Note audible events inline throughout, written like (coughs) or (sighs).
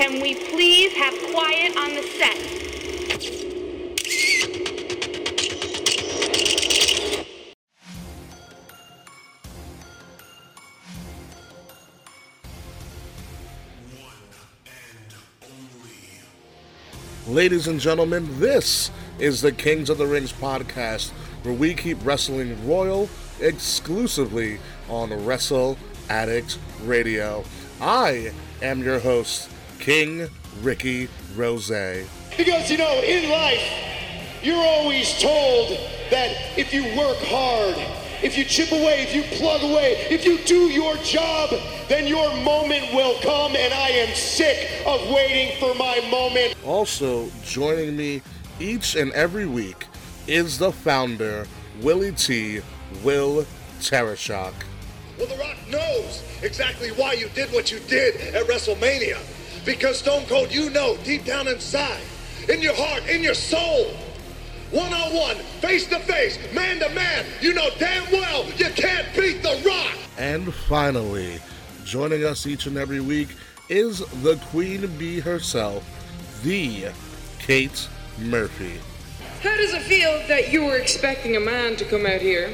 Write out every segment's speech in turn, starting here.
Can we please have quiet on the set? Ladies and gentlemen, this is the Kings of the Rings podcast, where we keep wrestling royal exclusively on Wrestle Addict Radio. I am your host, King Ricky Rose. Because, you know, in life, you're always told that if you work hard, if you chip away, if you plug away, if you do your job, then your moment will come. And I am sick of waiting for my moment. Also, joining me each and every week is the founder, Willie T. Will Tarashuk. Well, The Rock knows exactly why you did what you did at WrestleMania. Because Stone Cold, you know deep down inside, in your heart, in your soul, one on one, face to face, man to man, you know damn well you can't beat The Rock. And finally, joining us each and every week is the Queen Bee herself, the Kate Murphy. How does it feel that you were expecting a man to come out here?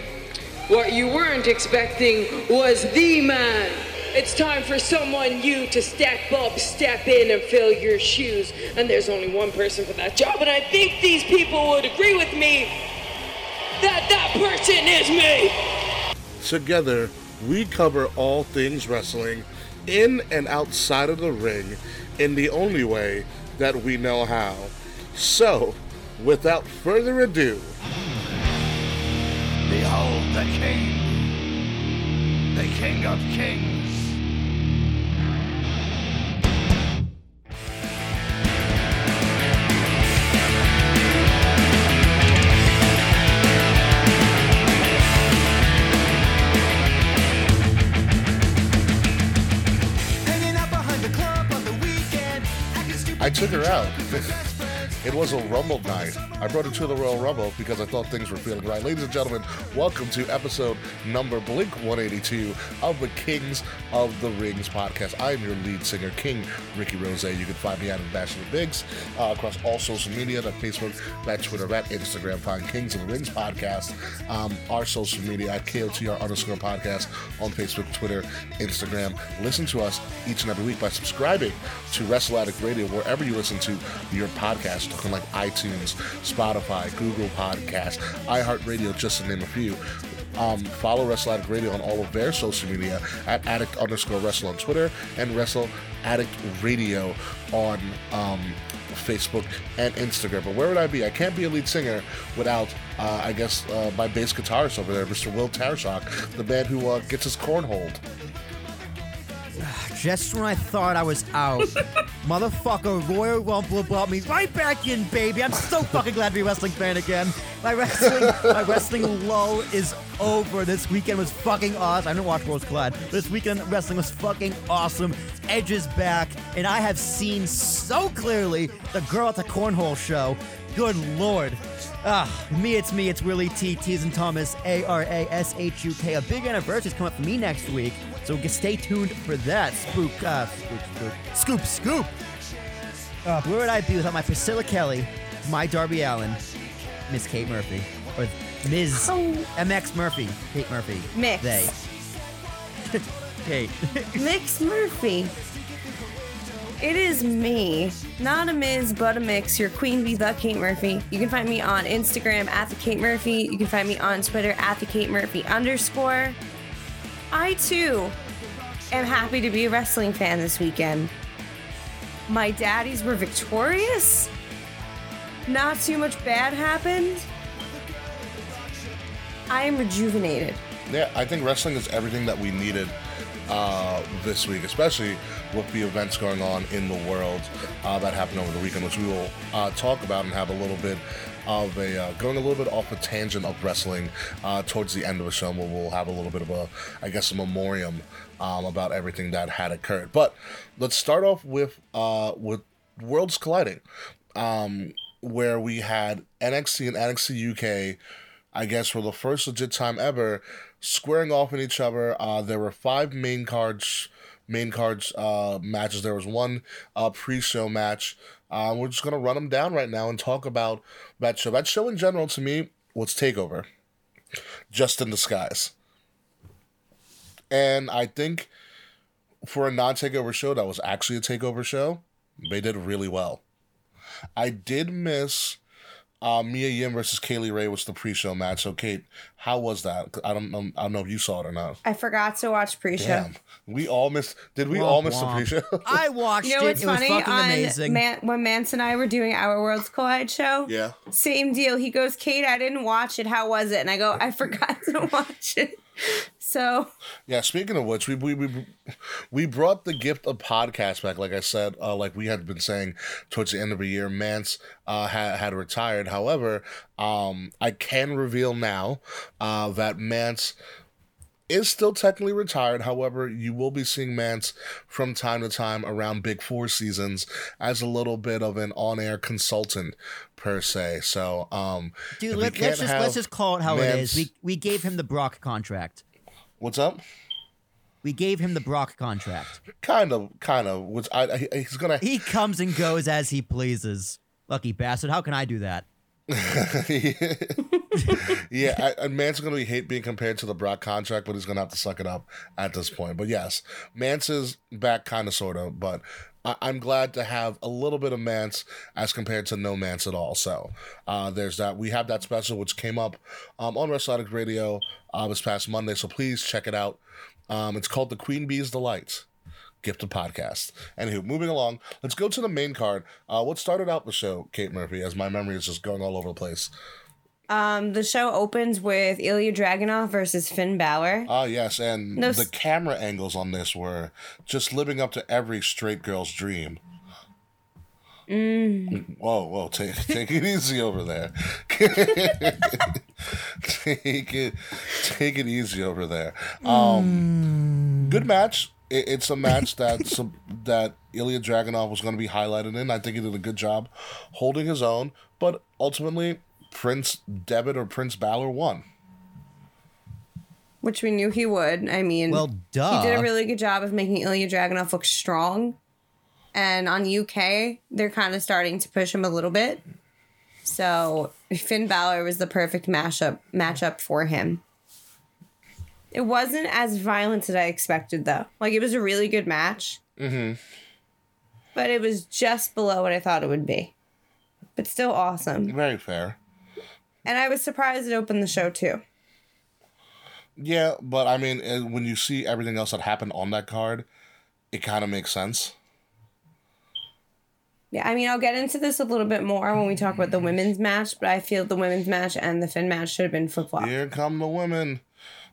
What you weren't expecting was the man. It's time for someone you to step up, step in, and fill your shoes. And there's only one person for that job, and I think these people would agree with me that that person is me. Together, we cover all things wrestling in and outside of the ring in the only way that we know how. So, without further ado, Behold the King, the King of Kings. I took her out. It was a Rumble night. I brought it to the Royal Rumble because I thought things were feeling right. Ladies and gentlemen, welcome to episode number Blink 182 of the Kings of the Rings podcast. I am your lead singer, King Ricky Rose. You can find me at Ambassador Biggs uh, across all social media, that Facebook, that Twitter, that Instagram. Find Kings of the Rings podcast. Um, our social media at KOTR underscore podcast on Facebook, Twitter, Instagram. Listen to us each and every week by subscribing to Wrestle Addict Radio wherever you listen to your podcast, like iTunes, Spotify, Google Podcasts, iHeartRadio, just to name a few. Um, follow Wrestle Addict Radio on all of their social media at addict underscore wrestle on Twitter and Wrestle Addict Radio on um, Facebook and Instagram. But where would I be? I can't be a lead singer without, uh, I guess, uh, my bass guitarist over there, Mr. Will Tarashuk, the man who uh, gets his cornholed. (sighs) Just when I thought I was out, (laughs) motherfucker Royal Rumble brought me right back in, baby. I'm so fucking glad to be a wrestling fan again. My wrestling, my wrestling lull is over. This weekend was fucking awesome. I didn't watch Worlds Collide, this weekend wrestling was fucking awesome. Edge is back, and I have seen so clearly the girl at the cornhole show. Good lord. Ah, me, it's me, it's Willie T, T's and Thomas, A R A S H U K. A big anniversary is coming up for me next week, so stay tuned for that. Spook, uh, spook, spook, scoop, scoop. Uh, where would I be without my Priscilla Kelly, my Darby Allin, Miss Kate Murphy, or Ms. Oh. MX Murphy, Kate Murphy, Mix. they, (laughs) Kate. (laughs) Mix Murphy. It is me, not a Ms., but a mix, your queen bee, the Kate Murphy. You can find me on Instagram at the Kate Murphy. You can find me on Twitter at the Kate Murphy underscore. I too am happy to be a wrestling fan this weekend. My daddies were victorious. Not too much bad happened. I am rejuvenated. Yeah, I think wrestling is everything that we needed uh, this week, especially with the events going on in the world uh, that happened over the weekend, which we will uh, talk about and have a little bit of a uh, going a little bit off a tangent of wrestling uh, towards the end of the show. Where we'll have a little bit of a, I guess, a memoriam um, about everything that had occurred. But let's start off with uh, with worlds colliding, um, where we had NXT and NXT UK. I guess for the first legit time ever, squaring off in each other. Uh, there were five main cards main cards uh, matches. There was one uh, pre-show match. Uh, we're just gonna run them down right now and talk about that show. That show in general, to me, was Takeover, just in disguise. And I think for a non-takeover show, that was actually a takeover show. They did really well. I did miss uh, Mia Yim versus Kay Lee Ray was the pre-show match. So, Kate, how was that? I don't know. I don't know if you saw it or not. I forgot to watch pre-show. Damn, we all missed. Did we Womp all miss the pre-show? I watched You know it. what's it was funny? fucking On amazing. Man- when Mance and I were doing our Worlds Collide show, yeah. same deal. He goes, Kate, I didn't watch it. How was it? And I go, I forgot (laughs) to watch it. So Yeah, speaking of which, we we we, we brought the gift of podcast back. Like I said, uh, like we had been saying towards the end of the year, Mance uh, had had retired. However, um, I can reveal now uh, that Mance is still technically retired. However, you will be seeing Mance from time to time around Big Four seasons as a little bit of an on-air consultant per se. So, um, Dude, if let, us just have let's just call it how it Mance- is. We we gave him the Brock contract. What's up? We gave him the Brock contract. Kind of, kind of. Which I, I he's gonna He comes and goes as he pleases. Lucky bastard. How can I do that? (laughs) yeah, I, and Mance is going to hate being compared to the Brock contract, but he's going to have to suck it up at this point. But yes, Mance is back, kind of, sort of. But I, I'm glad to have a little bit of Mance as compared to no Mance at all. So uh, there's that. We have that special which came up um, on Wrestling Radio uh, this past Monday. So please check it out. Um, it's called The Queen Bee's Delight. Gifted podcast. Anywho, moving along, let's go to the main card. Uh, what started out the show, Kate Murphy, as my memory is just going all over the place. Um, the show opens with Ilja Dragunov versus Finn Balor. Ah, yes, and No the camera angles on this were just living up to every straight girl's dream. Mm. Whoa, whoa, take (laughs) take it easy over there. (laughs) take it take it easy over there. Um, good match. It, it's a match that some, that Ilja Dragunov was going to be highlighted in. I think he did a good job holding his own, but ultimately Prince Devitt or Prince Balor won. which we knew he would. I mean, Well, duh. he did a really good job of making Ilja Dragunov look strong. And on UK, they're kind of starting to push him a little bit. So Finn Balor was the perfect mashup matchup for him. It wasn't as violent as I expected, though. Like it was a really good match, Mm-hmm. but it was just below what I thought it would be. But still awesome. Very fair. And I was surprised it opened the show too. Yeah, but I mean, when you see everything else that happened on that card, it kind of makes sense. Yeah, I mean, I'll get into this a little bit more when we talk about the women's match, but I feel the women's match and the Finn match should have been flip flop. Here come the women.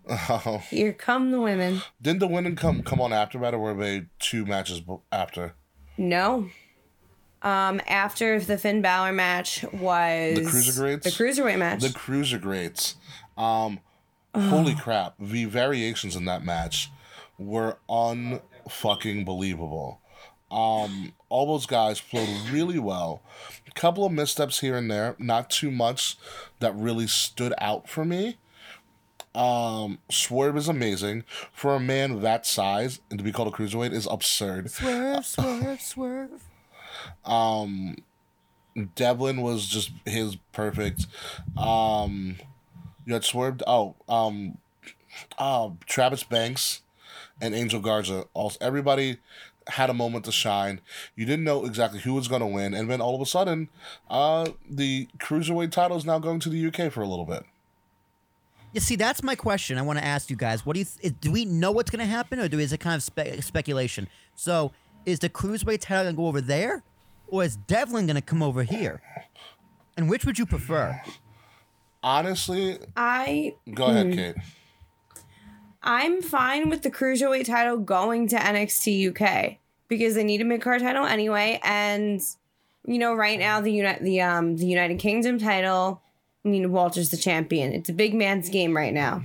Oh, (laughs) Here come the women. didn't the women come come on after that, or were they two matches after? No. Um, after the Finn Balor match was The cruiserweights? The cruiserweight match. The cruiserweights. Um, holy crap! The variations in that match were unfucking believable. Um, all those guys flowed really well. A couple of missteps here and there, not too much that really stood out for me. Um, Swerve is amazing for a man that size and to be called a cruiserweight is absurd. Swerve, swerve, swerve. Um, Devlin was just his perfect. Um, you had swerved. Oh, um, uh, Travis Banks and Angel Garza. Also, everybody had a moment to shine. You didn't know exactly who was going to win, and then all of a sudden, uh, the cruiserweight title is now going to the UK for a little bit. You see, that's my question. I want to ask you guys. What do you th- do? We know what's going to happen, or do is it kind of spe- speculation? So, is the cruiserweight title going to go over there, or is Devlin going to come over here? And which would you prefer? Honestly, I go ahead, Kate. I'm fine with the cruiserweight title going to NXT UK because they need a mid card title anyway, and you know, right now the Uni- the um the United Kingdom title. I mean, Walter's the champion. It's a big man's game right now.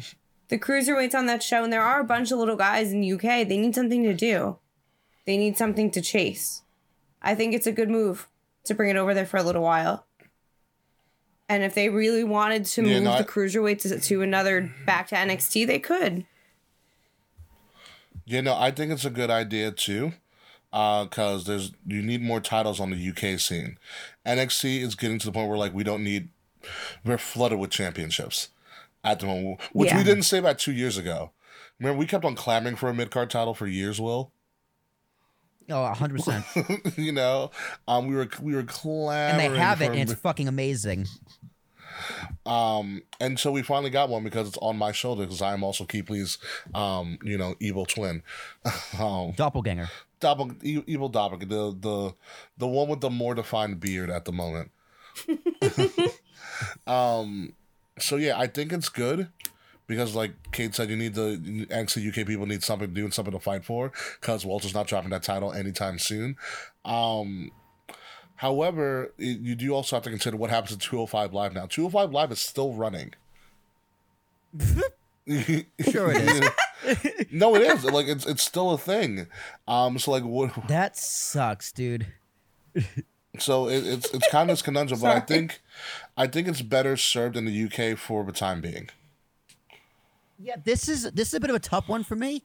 The cruiserweights on that show, and there are a bunch of little guys in the UK. They need something to do. They need something to chase. I think it's a good move to bring it over there for a little while. And if they really wanted to Yeah, move no, I- the cruiserweight to, to another back to NXT, they could. You know, I think it's a good idea too, uh, because there's you need more titles on the UK scene. NXT is getting to the point where like we don't need, we're flooded with championships at the moment, which we didn't say about two years ago. Remember, we kept on clamoring for a mid card title for years. Will Oh, 100%. (laughs) you know? Um, we were we were clamoring, and they have it, and it's fucking amazing. Um, and so we finally got one because it's on my shoulder because I am also Keepley's, um, you know, evil twin, (laughs) um, Doppelganger. doppel, e- evil doppelganger, the the the one with the more defined beard at the moment. (laughs) um, so yeah, I think it's good because, like Kate said, you need the NXT UK people need something to do and something to fight for because Walter's not dropping that title anytime soon. Um, however, it, you do also have to consider what happens to 205 Live now. 205 Live is still running. (laughs) Sure it is. (laughs) no, it is. Like it's it's still a thing. Um, so like what? (laughs) That sucks, dude. So it, it's it's kind of this conundrum, but I think I think it's better served in the UK for the time being. Yeah, this is this is a bit of a tough one for me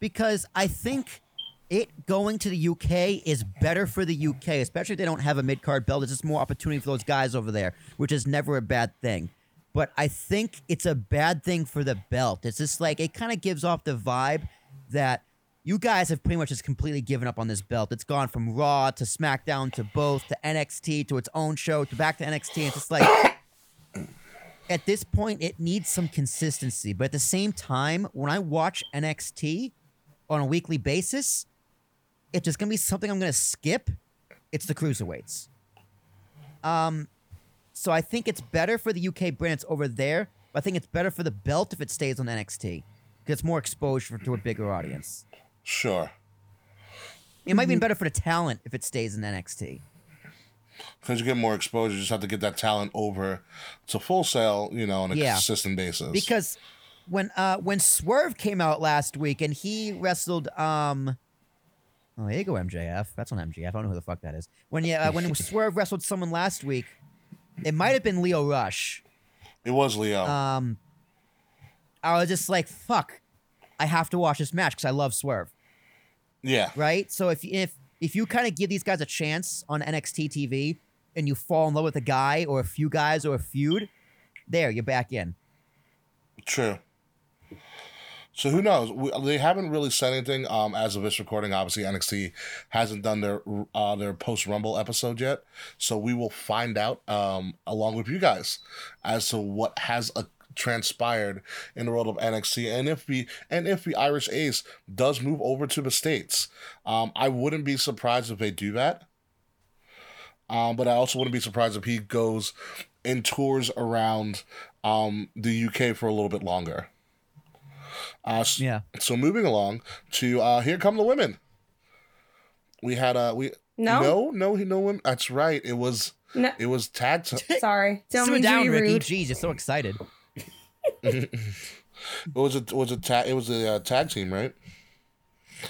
because I think it going to the UK is better for the UK, especially if they don't have a mid card belt. It's just more opportunity for those guys over there, which is never a bad thing. But I think it's a bad thing for the belt. It's just like it kind of gives off the vibe that you guys have pretty much just completely given up on this belt. It's gone from Raw to SmackDown to both to NXT to its own show to back to NXT. It's just like at this point, it needs some consistency. But at the same time, when I watch NXT on a weekly basis, it's just gonna be something I'm gonna skip. It's the cruiserweights. Um, so I think it's better for the UK brand. It's over there, but I think it's better for the belt if it stays on NXT because it's more exposure to a bigger audience. Sure, It might be better for the talent if it stays in NXT. Because you get more exposure. You just have to get that talent over to Full Sail, you know, on a Yeah. consistent basis. because when uh when Swerve came out last week and he wrestled um oh there you go MJF that's on MJF I don't know who the fuck that is when yeah uh, when (laughs) Swerve wrestled someone last week it might have been Lio Rush it was Leo. um I was just like fuck I have to watch this match because I love Swerve yeah, right so if if if you kind of give these guys a chance on NXT TV and you fall in love with a guy or a few guys or a feud there you're back in true. So who knows? We, they haven't really said anything um, as of this recording. Obviously, NXT hasn't done their uh, their post Rumble episode yet, so we will find out um, along with you guys as to what has uh, transpired in the world of NXT, and if the and if the Irish Ace does move over to the states. Um, I wouldn't be surprised if they do that. Um, but I also wouldn't be surprised if he goes and tours around um, the UK for a little bit longer. Uh, s- yeah So moving along to uh, here come the women. We had uh we No? no no no women. That's right. It was No, it was tag. T- sorry. Don't Simmer mean to down be Ricky rude. jeez you're so excited it was a it was a tag. It was a uh, tag team, right?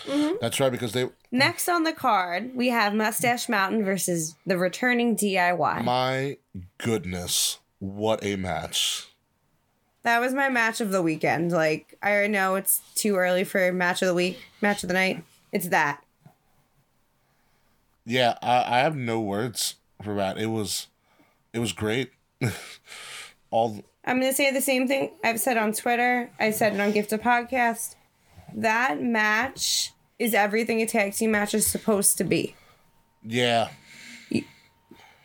Mm-hmm. That's right because they Next on the card, we have Mustache Mountain versus the returning DIY. my goodness what a match. that was my match of the weekend. Like, I know it's too early for match of the week, match of the night. It's that. Yeah, I, I have no words for that. It was it was great. (laughs) All I'm going to say the same thing I've said on Twitter. I said it on Gift of Podcast. That match is everything a tag team match is supposed to be. yeah.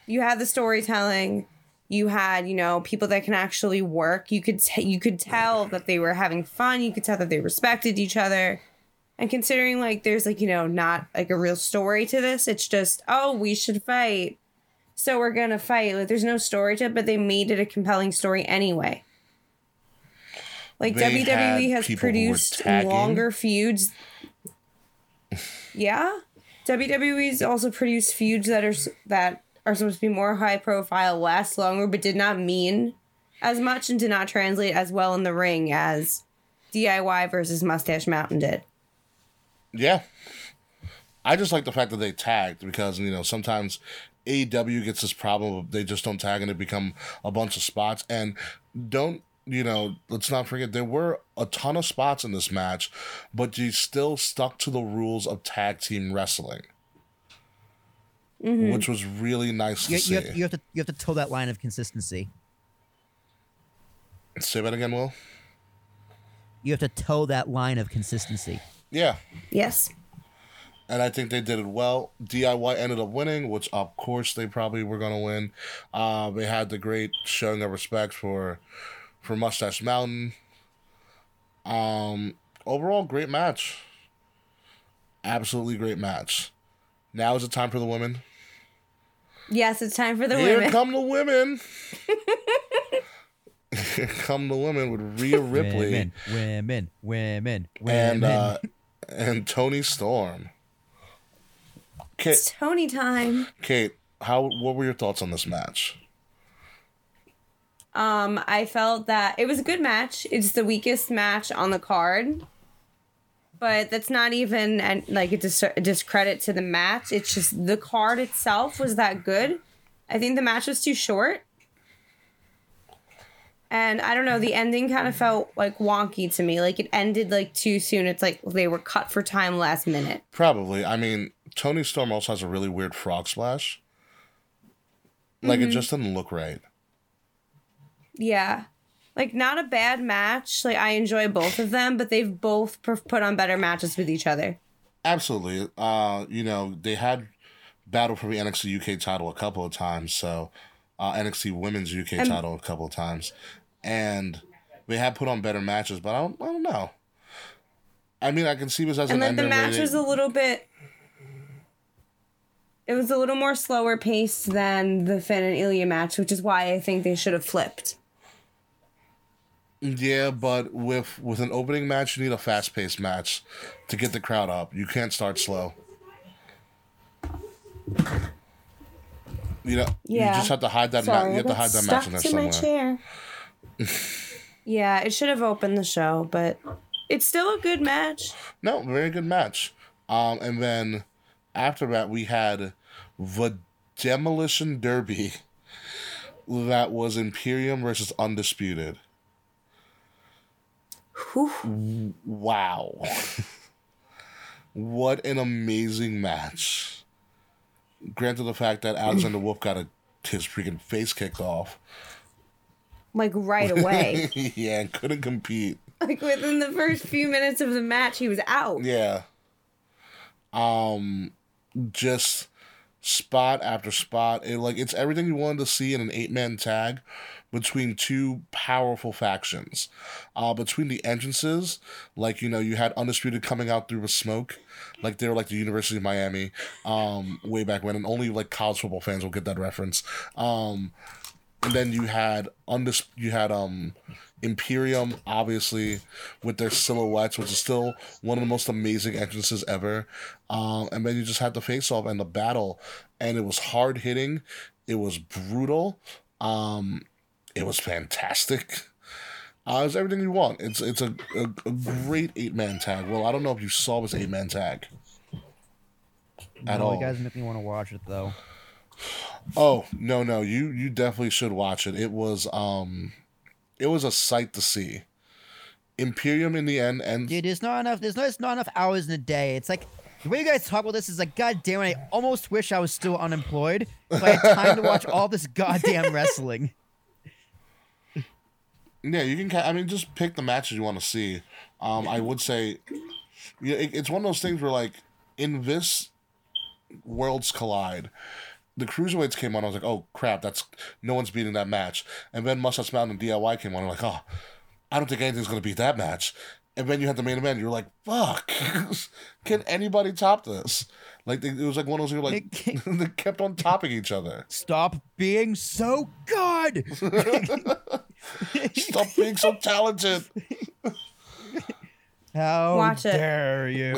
You had the storytelling. You had, you know, people that can actually work. You could t- you could tell that they were having fun. You could tell that they respected each other. And considering like there's like, you know, not like a real story to this, it's just, oh, we should fight. So we're to fight. Like there's no story to it, but they made it a compelling story anyway. Like They WWE has people who were produced longer feuds. yeah. WWE's also produced feuds that are that are supposed to be more high profile, last longer, but did not mean as much and did not translate as well in the ring as DIY versus Mustache Mountain did. Yeah. I just like the fact that they tagged because, you know, sometimes AEW gets this problem of they just don't tag and it become a bunch of spots. And don't you know, let's not forget there were a ton of spots in this match, but you still stuck to the rules of tag team wrestling, mm-hmm. which was really nice to You, see. have, you have to you have to toe that line of consistency. Say that again, Will. You have to toe that line of consistency. Yeah, Yes. And I think they did it well. DIY ended up winning, which of course they probably were gonna win. Uh, they had the great showing of respect for for Mustache Mountain. Um, overall, great match. Absolutely great match. Now is the time for the women. Yes, it's time for the Here women. Here come the women. (laughs) Here come the women with Rhea Ripley Women, women, women, women. and uh, and Toni Storm. Kate, It's Toni time. Kate, how what were your thoughts on this match? Um, I felt that it was a good match. It's the weakest match on the card. But that's not even and like a, dis- a discredit to the match. It's just the card itself was that good. I think the match was too short. And I don't know, the ending kind of felt like wonky to me. Like it ended like too soon. It's like they were cut for time last minute. Probably. I mean, Toni Storm also has a really weird frog splash. Like Mm-hmm. it just doesn't look right. Yeah. Like not a bad match. Like I enjoy both of them, but they've both per- put on better matches with each other. Absolutely. Uh, you know, they had battle for the NXT UK title a couple of times, so uh, NXT Women's UK title a couple of times, and they have put on better matches. But I don't, I don't know. I mean, I can see this as and an like the match was a little bit it was a little more slower paced than the Finn and Ilja match, which is why I think they should have flipped. Yeah, but with with an opening match, you need a fast paced match to get the crowd up. You can't start slow. You know, Yeah. you just have to hide that. Sorry, ma- you have to hide that match in there to my somewhere. chair. (laughs) yeah, it should have opened the show, but it's still a good match. No, very good match. Um, and then after that, we had the Demolition Derby. That was Imperium versus Undisputed. Whew. Wow. what an amazing match. Granted the fact that Alexander Wolfe got a, his freaking face kicked off. Like right away. (laughs) yeah, and couldn't compete. like within the first few minutes of the match, he was out. Yeah. Um just spot after spot. It like it's everything you wanted to see in an eight man tag between two powerful factions. Uh between the entrances, like you know, you had Undisputed coming out through the smoke. Like they were like the University of Miami, um, way back when, and only like college football fans will get that reference. Um and then you had undis- you had um Imperium obviously with their silhouettes, which is still one of the most amazing entrances ever. Um, and then you just had the face off and the battle, and it was hard hitting, it was brutal, um, it was fantastic. Uh, it's everything you want. It's it's a, a, a great eight man tag. Well, I don't know if you saw this eight man tag at no, all. You guys make me want to watch it though. Oh no no you you definitely should watch it. It was um, it was a sight to see. Imperium in the end and Dude, there's not enough. There's not, there's not enough hours in a day. It's like the way you guys talk about this is like, God damn it! I almost wish I was still unemployed so I had time to watch all this goddamn (laughs) wrestling. yeah you can. I mean, just pick the matches you want to see. Um, I would say, yeah, it, it's one of those things where like in this worlds collide. The cruiserweights came on. I was like, "Oh crap, that's no one's beating that match." And then Mustache Mountain and DIY came on. I'm like, "Oh, I don't think anything's gonna beat that match." And then you had the main event. You're like, "Fuck, (laughs) can anybody top this?" Like it was like one of those. You're like, (laughs) they kept on topping each other. Stop being so good. (laughs) Stop being so talented. How Watch it. dare you?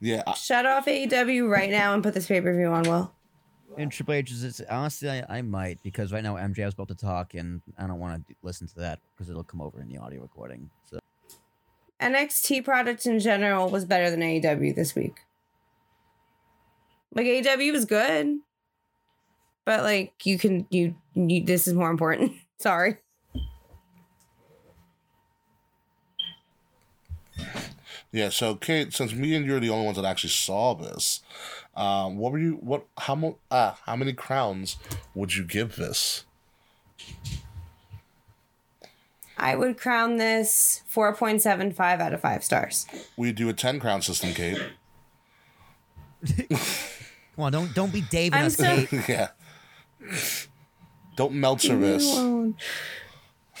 Yeah, Shut off AEW right now and put this pay per view on, Will. And Triple H honestly, I, I might because right now MJ is about to talk, and I don't want to listen to that because it'll come over in the audio recording. So NXT product in general was better than AEW this week. Like AEW was good, but like you can you, you this is more important. (laughs) Sorry. Yeah, so Kate, since me and you are the only ones that actually saw this, um, what were you? What? How mo- Ah, how many crowns would you give this? I would crown this 4.75 out of 5 stars. We do a ten crown system, Kate. Come on, don't don't be Dave and I'm us, so- Kate. (laughs) yeah. Don't Meltzer this. Alone.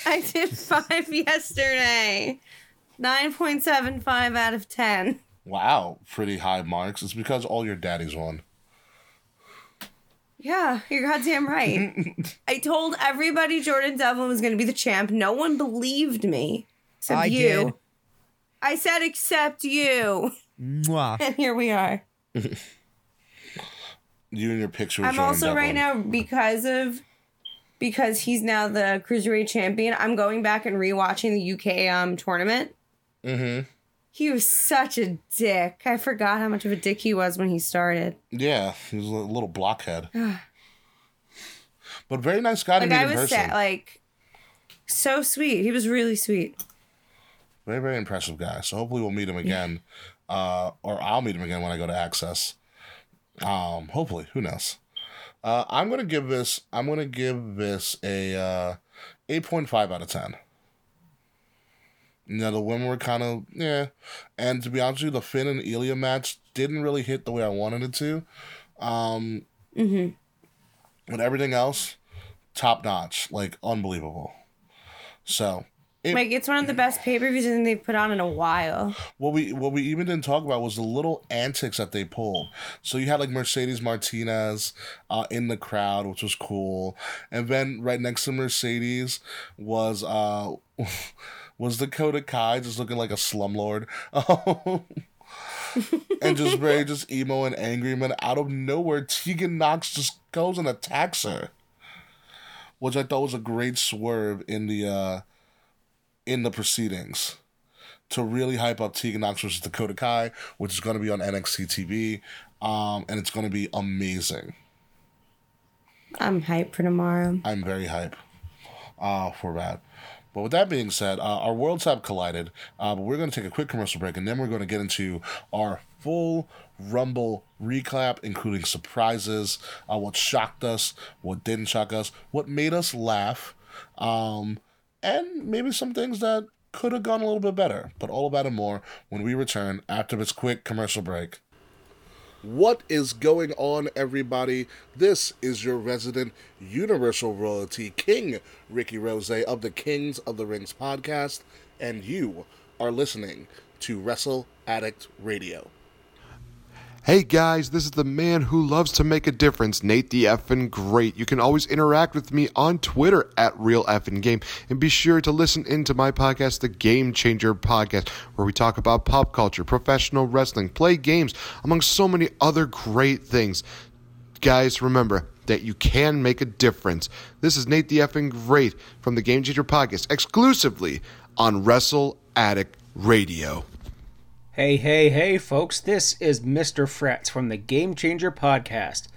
I did (laughs) 5 yesterday. 9.75 out of 10. Wow, pretty high marks. It's because all your daddies won. Yeah, you're goddamn right. (laughs) I told everybody Jordan Devlin was going to be the champ. No one believed me. Except I you. did. I said, except you. Mwah. (laughs) And here we are. (laughs) You and your picture. I'm Jordan also right now because of because he's now the cruiserweight champion. I'm going back and rewatching the UK um tournament. Mm-hmm. He was such a dick. I forgot how much of a dick he was when he started. Yeah, he was a little blockhead. (sighs) but very nice guy to Like meet I in was person. sad, like so sweet. He was really sweet. Very, very impressive guy. So hopefully we'll meet him again. Uh, or I'll meet him again when I go to Axxess. Um, hopefully. Who knows? Uh, I'm gonna give this I'm gonna give this a uh, eight point five out of ten. You know, the women were kind of yeah. And to be honest with you, the Finn and Ilja match didn't really hit the way I wanted it to. Um but everything else, top notch, like unbelievable. So it, Like it's one of the best pay per views they've put on in a while. What we what we even didn't talk about was the little antics that they pulled. So you had like Mercedes Martinez uh, in the crowd, which was cool, and then right next to Mercedes was uh (laughs) was Dakota Kai just looking like a slumlord. (laughs) and just very just emo and angry, and out of nowhere, Tegan Nox just goes and attacks her, which I thought was a great swerve in the uh, in the proceedings to really hype up Tegan Nox versus Dakota Kai, which is going to be on NXT TV, um, and it's going to be amazing. I'm hyped for tomorrow. I'm very hype uh, for that. But with that being said, uh, our worlds have collided. Uh, but we're going to take a quick commercial break, and then we're going to get into our full Rumble recap, including surprises, uh, what shocked us, what didn't shock us, what made us laugh, um, and maybe some things that could have gone a little bit better. But all about it more when we return after this quick commercial break. What is going on, everybody? This is your resident Universal Royalty King, Ricky Rose of the Kings of the Rings podcast, and you are listening to Wrestle Addict Radio. Hey guys, this is the man who loves to make a difference, Nate the Effin' Great. You can always interact with me on Twitter at Real Effin' Game, and be sure to listen into my podcast, the Game Changer Podcast, where we talk about pop culture, professional wrestling, play games, among so many other great things. Guys, remember that you can make a difference. This is Nate the Effin' Great from the Game Changer Podcast, exclusively on Wrestle Addict Radio. Hey, hey, hey, folks, this is Mr. Frets from the Game Changer Podcast.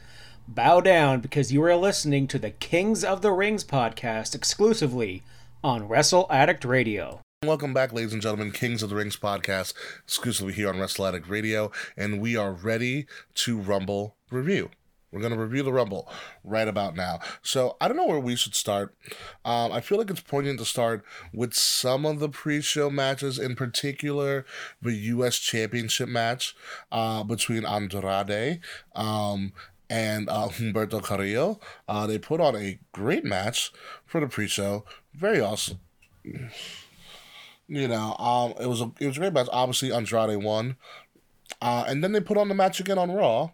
Bow down because you are listening to the Kings of the Rings podcast exclusively on Wrestle Addict Radio. Welcome back, ladies and gentlemen, Kings of the Rings podcast, exclusively here on Wrestle Addict Radio, and we are ready to Rumble review. We're going to review the Rumble right about now. So I don't know where we should start. Um, I feel like it's poignant to start with some of the pre-show matches, in particular the U.S. Championship match uh, between Andrade um, and uh, (laughs) Humberto Carrillo. Uh, they put on a great match for the pre-show. Very awesome. You know, um, it was a it was a great match. Obviously, Andrade won, uh, and then they put on the match again on Raw,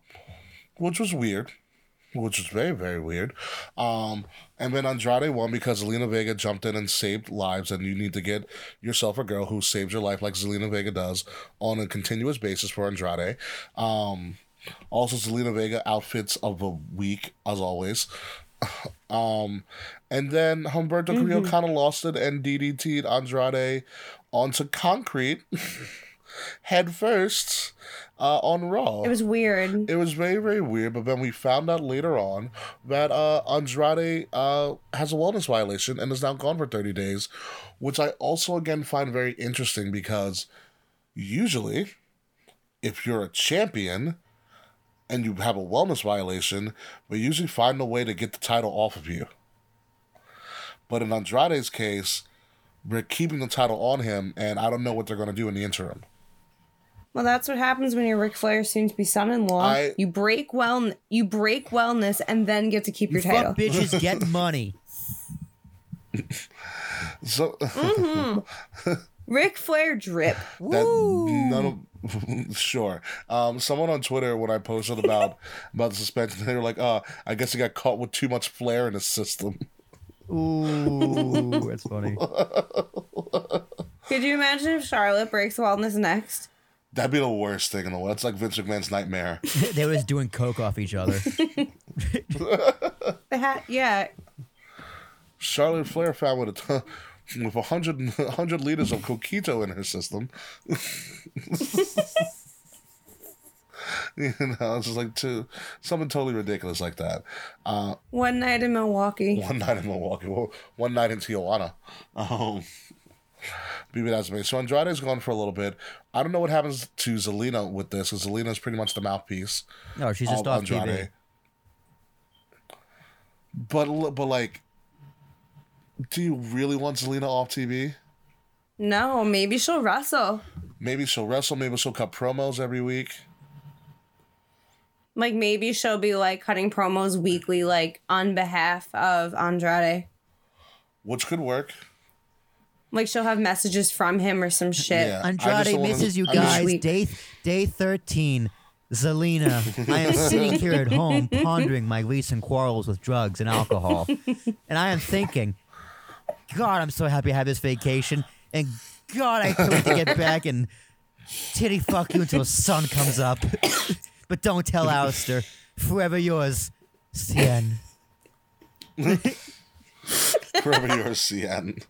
which was weird, which was very very weird. Um, and then Andrade won because Zelina Vega jumped in and saved lives, and you need to get yourself a girl who saves your life like Zelina Vega does on a continuous basis for Andrade. Um, also, Zelina Vega outfits of the week as always. (laughs) Um, and then Humberto Carrillo kind of lost it and DDT'd Andrade onto concrete (laughs) head first uh, on Raw. It was weird. It was very, very weird, but then we found out later on that uh, Andrade uh, has a wellness violation and is now gone for 30 days, which I also, again, find very interesting because Usually, if you're a champion and you have a wellness violation, we usually find a way to get the title off of you. But in Andrade's case, we're keeping the title on him, and I don't know what they're going to do in the interim. Well, that's what happens when you're Ric Flair's soon-to-be son-in-law. I- you break well, you break wellness, and then get to keep your title. Fuck bitches, get (laughs) money. So Mm-hmm. Ric Flair drip. (laughs) that Woo. none of (laughs) sure. Um, someone on Twitter when I posted about about the suspension, they were like, "Uh, I guess he got caught with too much flair in his system." Ooh, that's funny. Could you imagine if Charlotte breaks wellness next? That'd be the worst thing in the world. It's like Vince McMahon's nightmare. (laughs) they were just doing coke off each other. (laughs) They had, yeah. Charlotte Flair found with a ton, with 100, 100 liters of coquito in her system. (laughs) you know, it's just like two, something totally ridiculous like that. Uh, One night in Milwaukee. one night in Milwaukee, well, one night in Tijuana. Um, maybe that's me. So Andrade's gone for a little bit. I don't know what happens to Zelina with this, because Zelina is pretty much the mouthpiece. No, she's just of off TV. But but like, do you really want Zelina off TV? No, maybe she'll wrestle. Maybe she'll wrestle. Maybe she'll cut promos every week. Like maybe she'll be like cutting promos weekly, like on behalf of Andrade. which could work. Like she'll have messages from him or some shit. Yeah. I just Andrade don't misses you I guys. Day day thirteen. Zelina, I am sitting (laughs) here at home pondering my recent quarrels with drugs and alcohol, and I am thinking, God, I'm so happy I have this vacation, and God, I can't wait to get back and titty fuck you until the sun comes up. (coughs) but don't tell Alistair. Forever yours, Cien. (laughs) Forever your CN.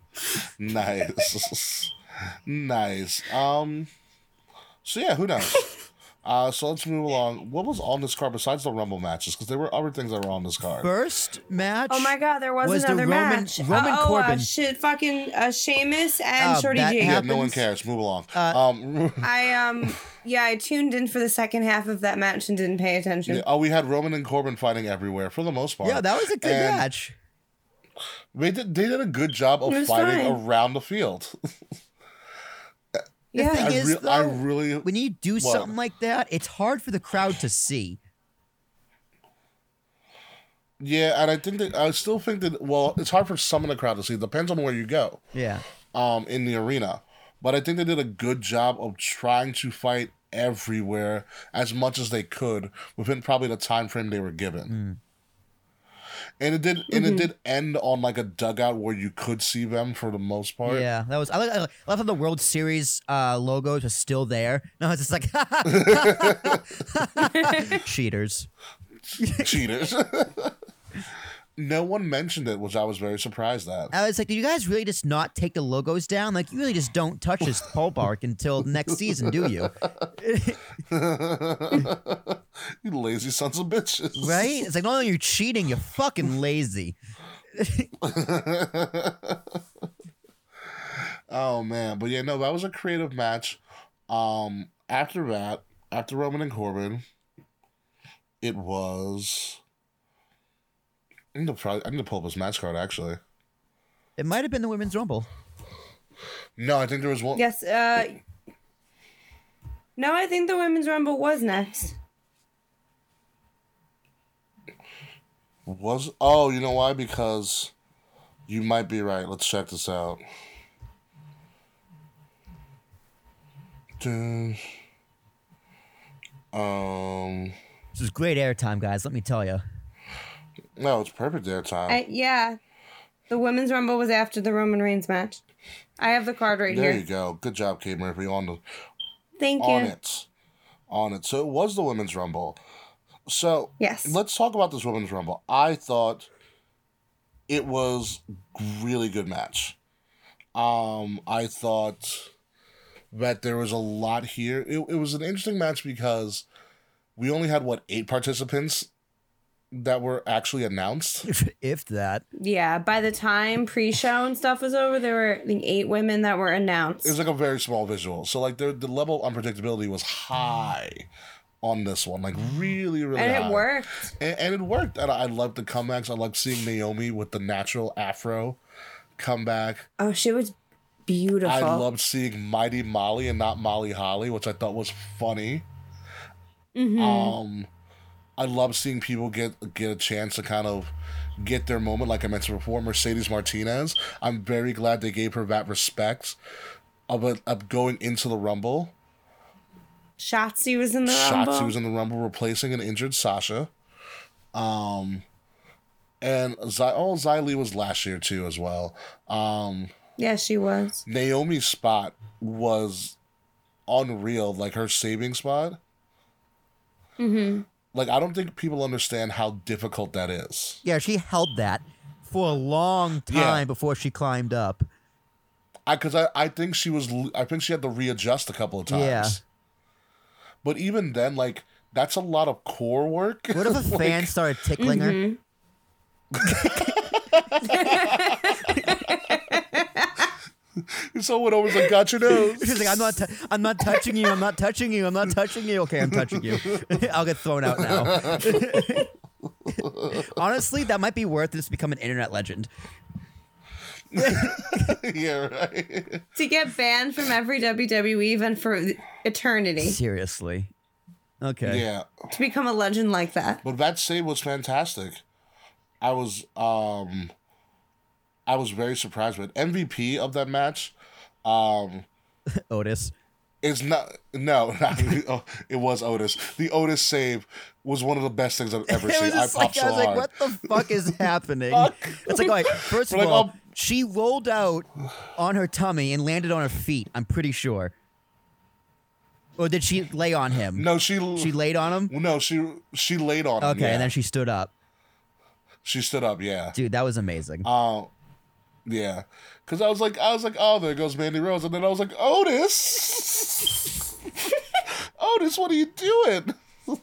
Nice. (laughs) nice. Um so yeah, who knows? Uh, so let's move along. What was on this card besides the Rumble matches? Because there were other things that were on this card. First match. Oh my god, there was, Was the another Roman- match. Roman uh, oh, Uh, shit, fucking uh, Sheamus and Oh, Shorty that G. yeah, no one cares. Move along. Uh, um, (laughs) I um yeah, I tuned in for the second half of that match and didn't pay attention. yeah, oh, we had Roman and Corbin fighting everywhere for the most part. Yeah, that was a good And match. They did. They did a good job of fighting fine. around the field. (laughs) The Yeah. thing I, is, re- I really. when you do What? something like that, it's hard for the crowd to see. Yeah, and I think that I still think that. Well, it's hard for some of the crowd to see. It depends on where you go. Yeah. um, in the arena. But I think they did a good job of trying to fight everywhere as much as they could within probably the time frame they were given. And it did, and it did end on like a dugout where you could see them for the most part. Yeah, that was. I like. I love how the World Series uh, logos are still there. (laughs) No, it's just like (laughs) (laughs) cheaters. Cheaters. No one mentioned it, which I was very surprised at. I was like, "Do you guys really just not take the logos down? Like, you really just don't touch this (laughs) pole bark until next season, do you? (laughs) you lazy sons of bitches. Right? It's like not only are you cheating, you're fucking (laughs) lazy. Oh man, but yeah, no, that was a creative match. Um, after that, after Roman and Corbin, it was. I need to probably, I need to pull up his match card actually. It might have been the women's rumble. No, I think there was one. Yes, uh No, I think the women's rumble was next. Was oh, you know why? Because you might be right. Let's check this out. Um, This is great airtime, guys. Let me tell you. No, it's perfect airtime. I, yeah. The women's rumble was after the Roman Reigns match. I have the card right there here. There you go. Good job, Kate Murphy, on the Thank on you. it. On it. So it was the women's rumble. So Yes. let's talk about this women's rumble. I thought it was really good match. Um, I thought that there was a lot here. It, it was an interesting match because we only had what eight participants that were actually announced. (laughs) if that. Yeah, by the time pre-show and stuff was over, there were I think eight women that were announced. It was like a very small visual. So like the the level of unpredictability was high on this one, like really, really and high. it worked. And, and it worked. And I, I loved the comebacks. I loved seeing Naomi with the natural afro come back. Oh, she was beautiful. I loved seeing Mighty Molly and not Molly Holly, which I thought was funny. Mhm. Um, I love seeing people get get a chance to kind of get their moment, like I mentioned before. Mercedes Martinez, I'm very glad they gave her that respect of, it, of going into the Rumble. Shotzi was in the rumble. Shotzi was in the Rumble, replacing an injured Sasha. Um, and Zy- oh, Xia Li was last year too as well. Um, yeah, she was. Naomi's spot was unreal, like her saving spot. Mm-hmm. Like I don't think people understand how difficult that is. Yeah, she held that for a long time Yeah. before she climbed up. I because I, I think she was I think she had to readjust a couple of times. Yeah. But even then, like that's a lot of core work. What if a (laughs) Like, fan started tickling her? Mm-hmm. (laughs) (laughs) (laughs) Someone always like got your nose. She's like, I'm not, tou- I'm not touching you. I'm not touching you. I'm not touching you. Okay, I'm touching you. (laughs) I'll get thrown out now. (laughs) Honestly, that might be worth this to become an internet legend. yeah, right. To get banned from every WWE event for eternity. Seriously. Okay. Yeah. To become a legend like that. But that save was fantastic. I was um I was very surprised with MVP of that match. Um (laughs) Otis. is not no, (laughs) oh, it was Otis. The Otis save was one of the best things I've ever (laughs) seen. I popped like, so I was like, what the fuck is happening? Fuck. It's like, right, first of like, all, oh. she rolled out on her tummy and landed on her feet. I'm pretty sure. Or did she lay on him? No, she She laid on him. no, she she laid on him. Okay, yeah. and then she stood up. she stood up, yeah. Dude, that was amazing. Uh, yeah, because I was like, I was like, oh, there goes Mandy Rose, and then I was like, Otis, (laughs) Otis, what are you doing? (laughs)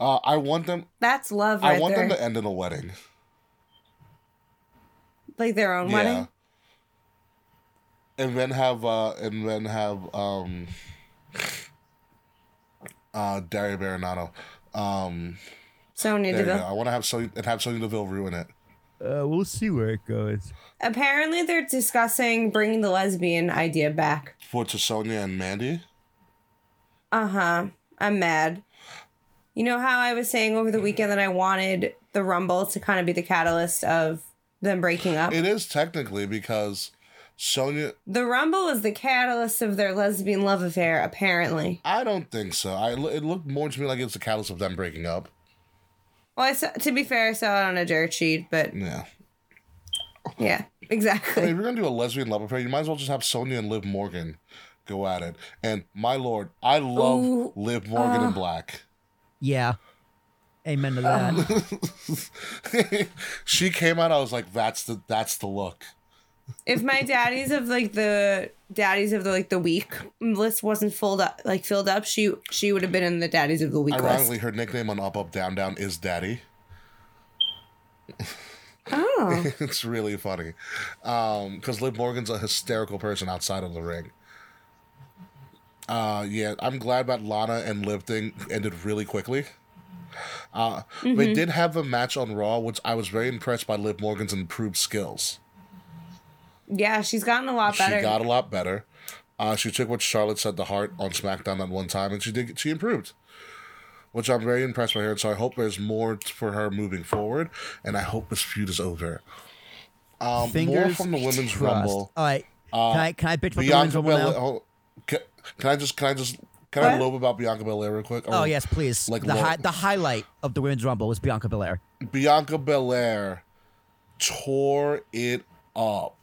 uh, I want them. That's love right I want there. them to end in a wedding. like their own Yeah. wedding. And then have uh, and then have um, uh, Dario Baronato. Um, Sonya there you go. Deville. I want to have Sonya and have Sonya Deville ruin it. Uh, we'll see where it goes. Apparently, they're discussing bringing the lesbian idea back. For to Sonya and Mandy. Uh huh. I'm mad. You know how I was saying over the weekend that I wanted the Rumble to kind of be the catalyst of them breaking up? It is technically because Sonya. the Rumble is the catalyst of their lesbian love affair, apparently. I don't think so. I it looked more to me like it's the catalyst of them breaking up. Well, I saw, to be fair, I saw it on a dirt sheet, but Yeah. yeah, I mean, exactly. if you're gonna do a lesbian love affair, you might as well just have Sonya and Liv Morgan go at it. And my lord, I love Ooh, Liv Morgan uh. in black. Yeah. Amen to that. (laughs) she came out, I was like, that's the that's the look. If my daddies of like the daddies of the like the week list wasn't filled up, like filled up, she she would have been in the daddies of the week Ironically, list. her nickname on Up Up Down Down is Daddy. Oh, (laughs) it's really funny. Um, because Liv Morgan's a hysterical person outside of the ring. Uh yeah, I'm glad that Lana and Liv thing ended really quickly. Uh they Mhm. did have a match on Raw, which I was very impressed by Liv Morgan's improved skills. Yeah, she's gotten a lot better. She got a lot better. Uh, she took what Charlotte said to heart on SmackDown that one time, and she did. She improved, which I'm very impressed by her. And so I hope there's more for her moving forward, and I hope this feud is over. Um, more from the women's crossed. rumble. All right. Uh, can I can I bitch about the women's rumble Belair. now? oh, Can, can I just? Can I just? Can I What? lobe about Bianca Belair real quick? Oh yes, please. Like the lo- hi- the highlight of the women's rumble was Bianca Belair. Bianca Belair tore it up.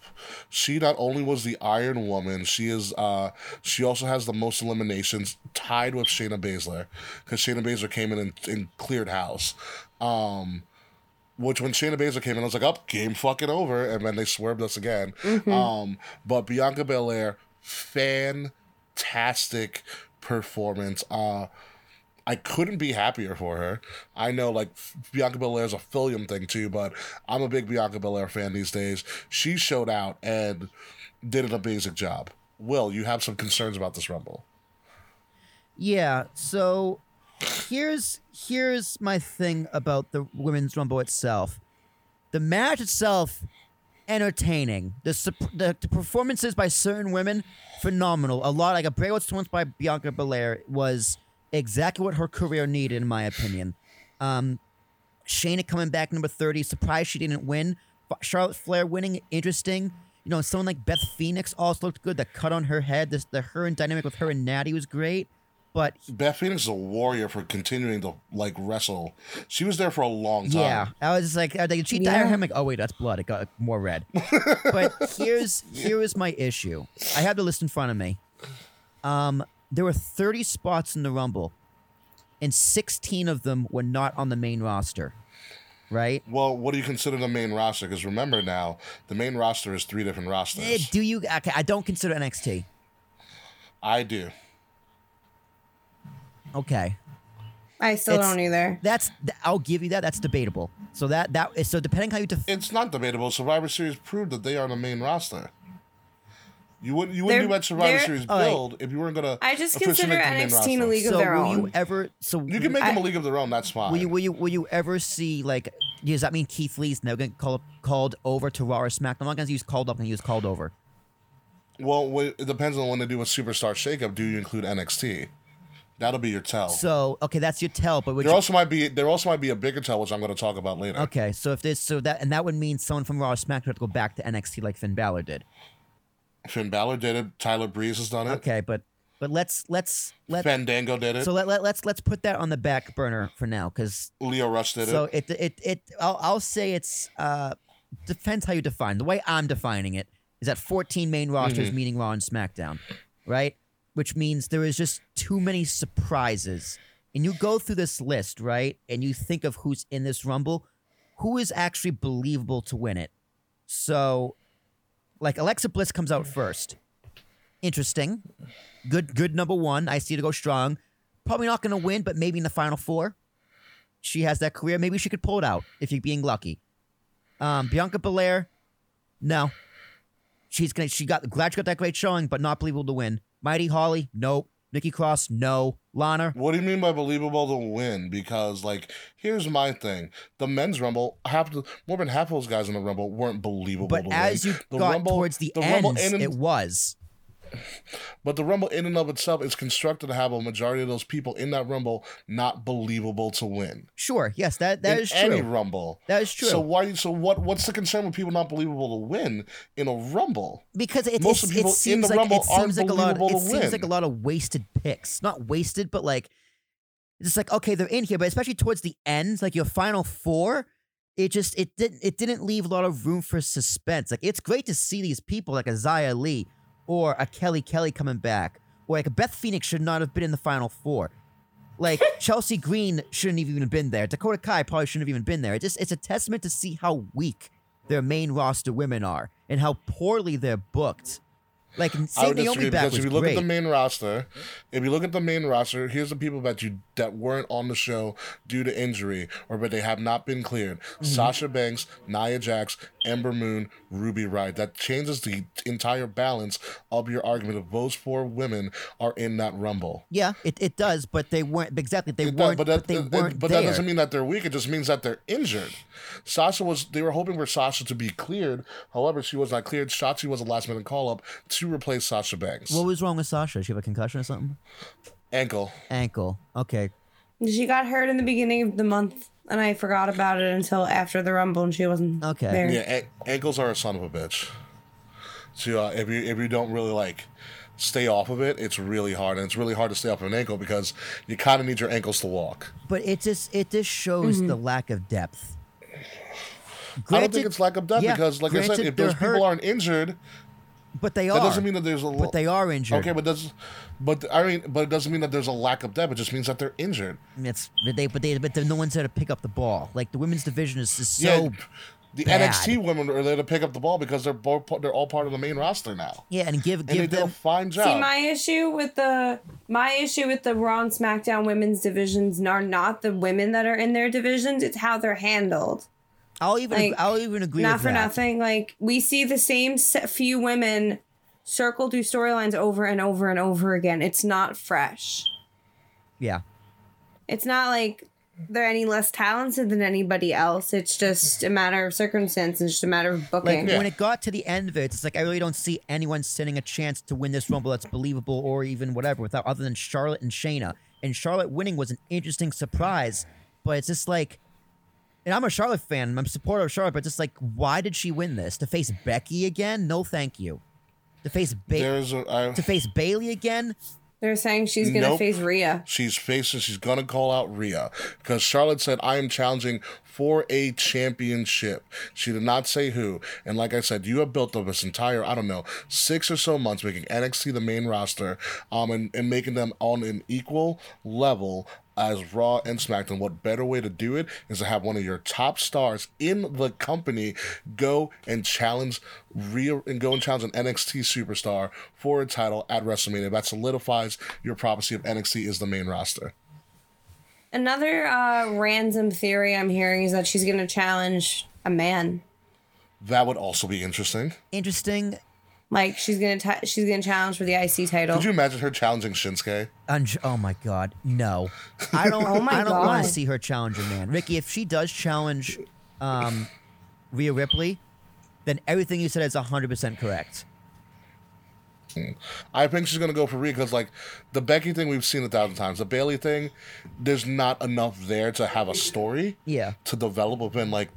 She not only was the Iron Woman, she is uh she also has the most eliminations tied with Shayna Baszler because Shayna Baszler came in and, and cleared house. Um which when Shayna Baszler came in, I was like, "Up, game fucking over," and then they swerved us again. Mhm. Um, but Bianca Belair, fantastic performance. Uh, I couldn't be happier for her. I know like Bianca Belair's a Philium thing too, but I'm a big Bianca Belair fan these days. She showed out and did an amazing job. Will, you have some concerns about this Rumble. Yeah, so here's here's my thing about the women's rumble itself. The match itself entertaining. The the, the performances by certain women phenomenal. A lot like a Bray Wyatt's by Bianca Belair was exactly what her career needed in my opinion. Um Shayna coming back number 30, surprised she didn't win. Charlotte Flair winning, interesting. You know, someone like Beth Phoenix also looked good. The cut on her head, this, the her and dynamic with her and Natty was great. But Beth Phoenix is a warrior for continuing to like wrestle. She was there for a long time. Yeah, I was just like, are they cheat Yeah. yeah. I'm like, oh wait, that's blood. It got more red. but (laughs) here's here is my issue. I have the list in front of me. Um, there were 30 spots in the Rumble, and 16 of them were not on the main roster. Right? Well, what do you consider the main roster? Because remember now, the main roster is three different rosters. Eh, Do you? Okay, I don't consider NXT. I do. Okay. I still It's- don't either. That's th- I'll give you that. That's debatable. So that that is so depending how you def- It's not debatable. Survivor Series proved that they are the main roster. You wouldn't you wouldn't They're- do that Survivor Series All right. build if you weren't gonna. I just consider make the main NXT a league of so their will own. you ever so You can make them a I- league of their own. That's fine. Will you will you will you ever see like does that mean Keith Lee's never gonna call called over to Raw or SmackDown? I'm not gonna use called up and use called over. well, it depends on when they do a superstar shakeup. Do you include NXT? That'll be your tell. So okay, that's your tell, but would there you, also might be there also might be a bigger tell, which I'm going to talk about later. okay, so if this so that and that would mean someone from Raw or SmackDown would have to go back to NXT like Finn Balor did. Finn Balor did it. Tyler Breeze has done it. Okay, but but let's let's let Fandango did it. so let, let let's let's put that on the back burner for now because Lio Rush did so it. So it it it I'll, I'll say it's uh depends how you define the way I'm defining it is that 14 main rosters Mm-hmm. meaning Raw and SmackDown, right? Which means there is just too many surprises. And you go through this list, right? And you think of who's in this Rumble, who is actually believable to win it. So, like Alexa Bliss comes out first. Interesting. Good good number one. I see to go strong. Probably not gonna win, but maybe in the final four. She has that career. Maybe she could pull it out if you're being lucky. Um, Bianca Belair, no. She's gonna. She got glad she got that great showing, but not believable to win. Molly Holly, no. Nikki Cross, no. Lana, What do you mean by believable to win? Because like, here's my thing: the men's rumble, half the, more than half of those guys in the rumble weren't believable. but as win. you the got rumble, towards the, the end, rumble in and, it was. But the rumble in and of itself is constructed to have a majority of those people in that rumble not believable to win. Sure, yes, that that in is any true. rumble. That is true. So why? So what? What's the concern with people not believable to win in a rumble? because it, Most it's, of people it in seems the like Rumble it aren't like a lot. Of, believable it seems like a lot of wasted picks. Not wasted, but like it's just like okay, they're in here, but especially towards the end, like your final four, it just it didn't it didn't leave a lot of room for suspense. Like it's great to see these people like Xia Li or a Kelly Kelly coming back, or like a Beth Phoenix should not have been in the final four. Like (laughs) Chelsea Green shouldn't have even been there. Dakota Kai probably shouldn't have even been there. It just it's a testament to see how weak their main roster women are and how poorly they're booked. Like seeing Naomi back was if you look great. at the main roster, if you look at the main roster, here's the people that you that weren't on the show due to injury or but they have not been cleared: Mm-hmm. Sasha Banks, Nia Jax, Ember Moon, Ruby Riott. That changes the entire balance of your argument. If those four women are in that rumble, yeah, it, it does, but they weren't exactly. They It weren't. but But, that, they it- weren't but there. that doesn't mean that they're weak. It just means that they're injured. Sasha was. They were hoping for Sasha to be cleared. However, she was not cleared. Shotzi was a last minute call up to replace Sasha Banks. what was wrong with Sasha? She have a concussion or something? Ankle. Ankle. Okay. She got hurt in the beginning of the month, and I forgot about it until after the Rumble, and she wasn't Okay. there. Yeah, an- ankles are a son of a bitch. So uh, if you if you don't really like stay off of it, it's really hard, and it's really hard to stay off of an ankle because you kind of need your ankles to walk. But it just it just shows the lack of depth. I don't think it's lack of depth yeah, because, like I said, if those they're people hurt, aren't injured, but they that are. doesn't mean that there's a. but they are injured. Okay, but that's, but I mean, but it doesn't mean that there's a lack of depth. It just means that they're injured. It's but they but they but no one's there to pick up the ball. Like the women's division is, is so Yeah, the bad. NXT women are there to pick up the ball because they're both they're all part of the main roster now. Yeah, and give And they give did a them fine job. See, my issue with the my issue with the Raw and SmackDown women's divisions are not the women that are in their divisions; it's how they're handled. I'll even Like, I'll even agree Not for that. nothing. Like we see the same few women circle through storylines over and over and over again. It's not fresh. Yeah. It's not like they're any less talented than anybody else. It's just a matter of circumstance. It's just a matter of Like booking. when it got to the end of it, it's like I really don't see anyone sitting a chance to win this rumble that's believable or even whatever without other than Charlotte and Shayna. And Charlotte winning was an interesting surprise, but it's just like and I'm a Charlotte fan, I'm a supporter of Charlotte, but just like why did she win this? To face Becky again? No thank you. To face ba- a, I, to face Bayley again? They're saying she's gonna Nope. face Rhea. She's facing. She's gonna call out Rhea because Charlotte said, "I am challenging for a championship." She did not say who. And like I said, you have built up this entire I don't know six or so months making NXT the main roster, um, and, and making them on an equal level as Raw and SmackDown. What better way to do it is to have one of your top stars in the company go and challenge real and go and challenge an NXT superstar for a title at WrestleMania. That solidifies your prophecy of NXT is the main roster. Another uh, random theory I'm hearing is that she's gonna challenge a man. That would also be interesting. Interesting. Like she's gonna ta- she's gonna challenge for the IC title. Could you imagine her challenging Shinsuke? Unj- oh my god, no! I don't. (laughs) Oh my I don't want to see her challenge a man. Ricky, if she does challenge um, Rhea Ripley, then everything you said is hundred percent correct. I think she's gonna go for Rhea because like the Becky thing we've seen a thousand times. The Bayley thing, there's not enough there to have a story. Yeah. To develop within like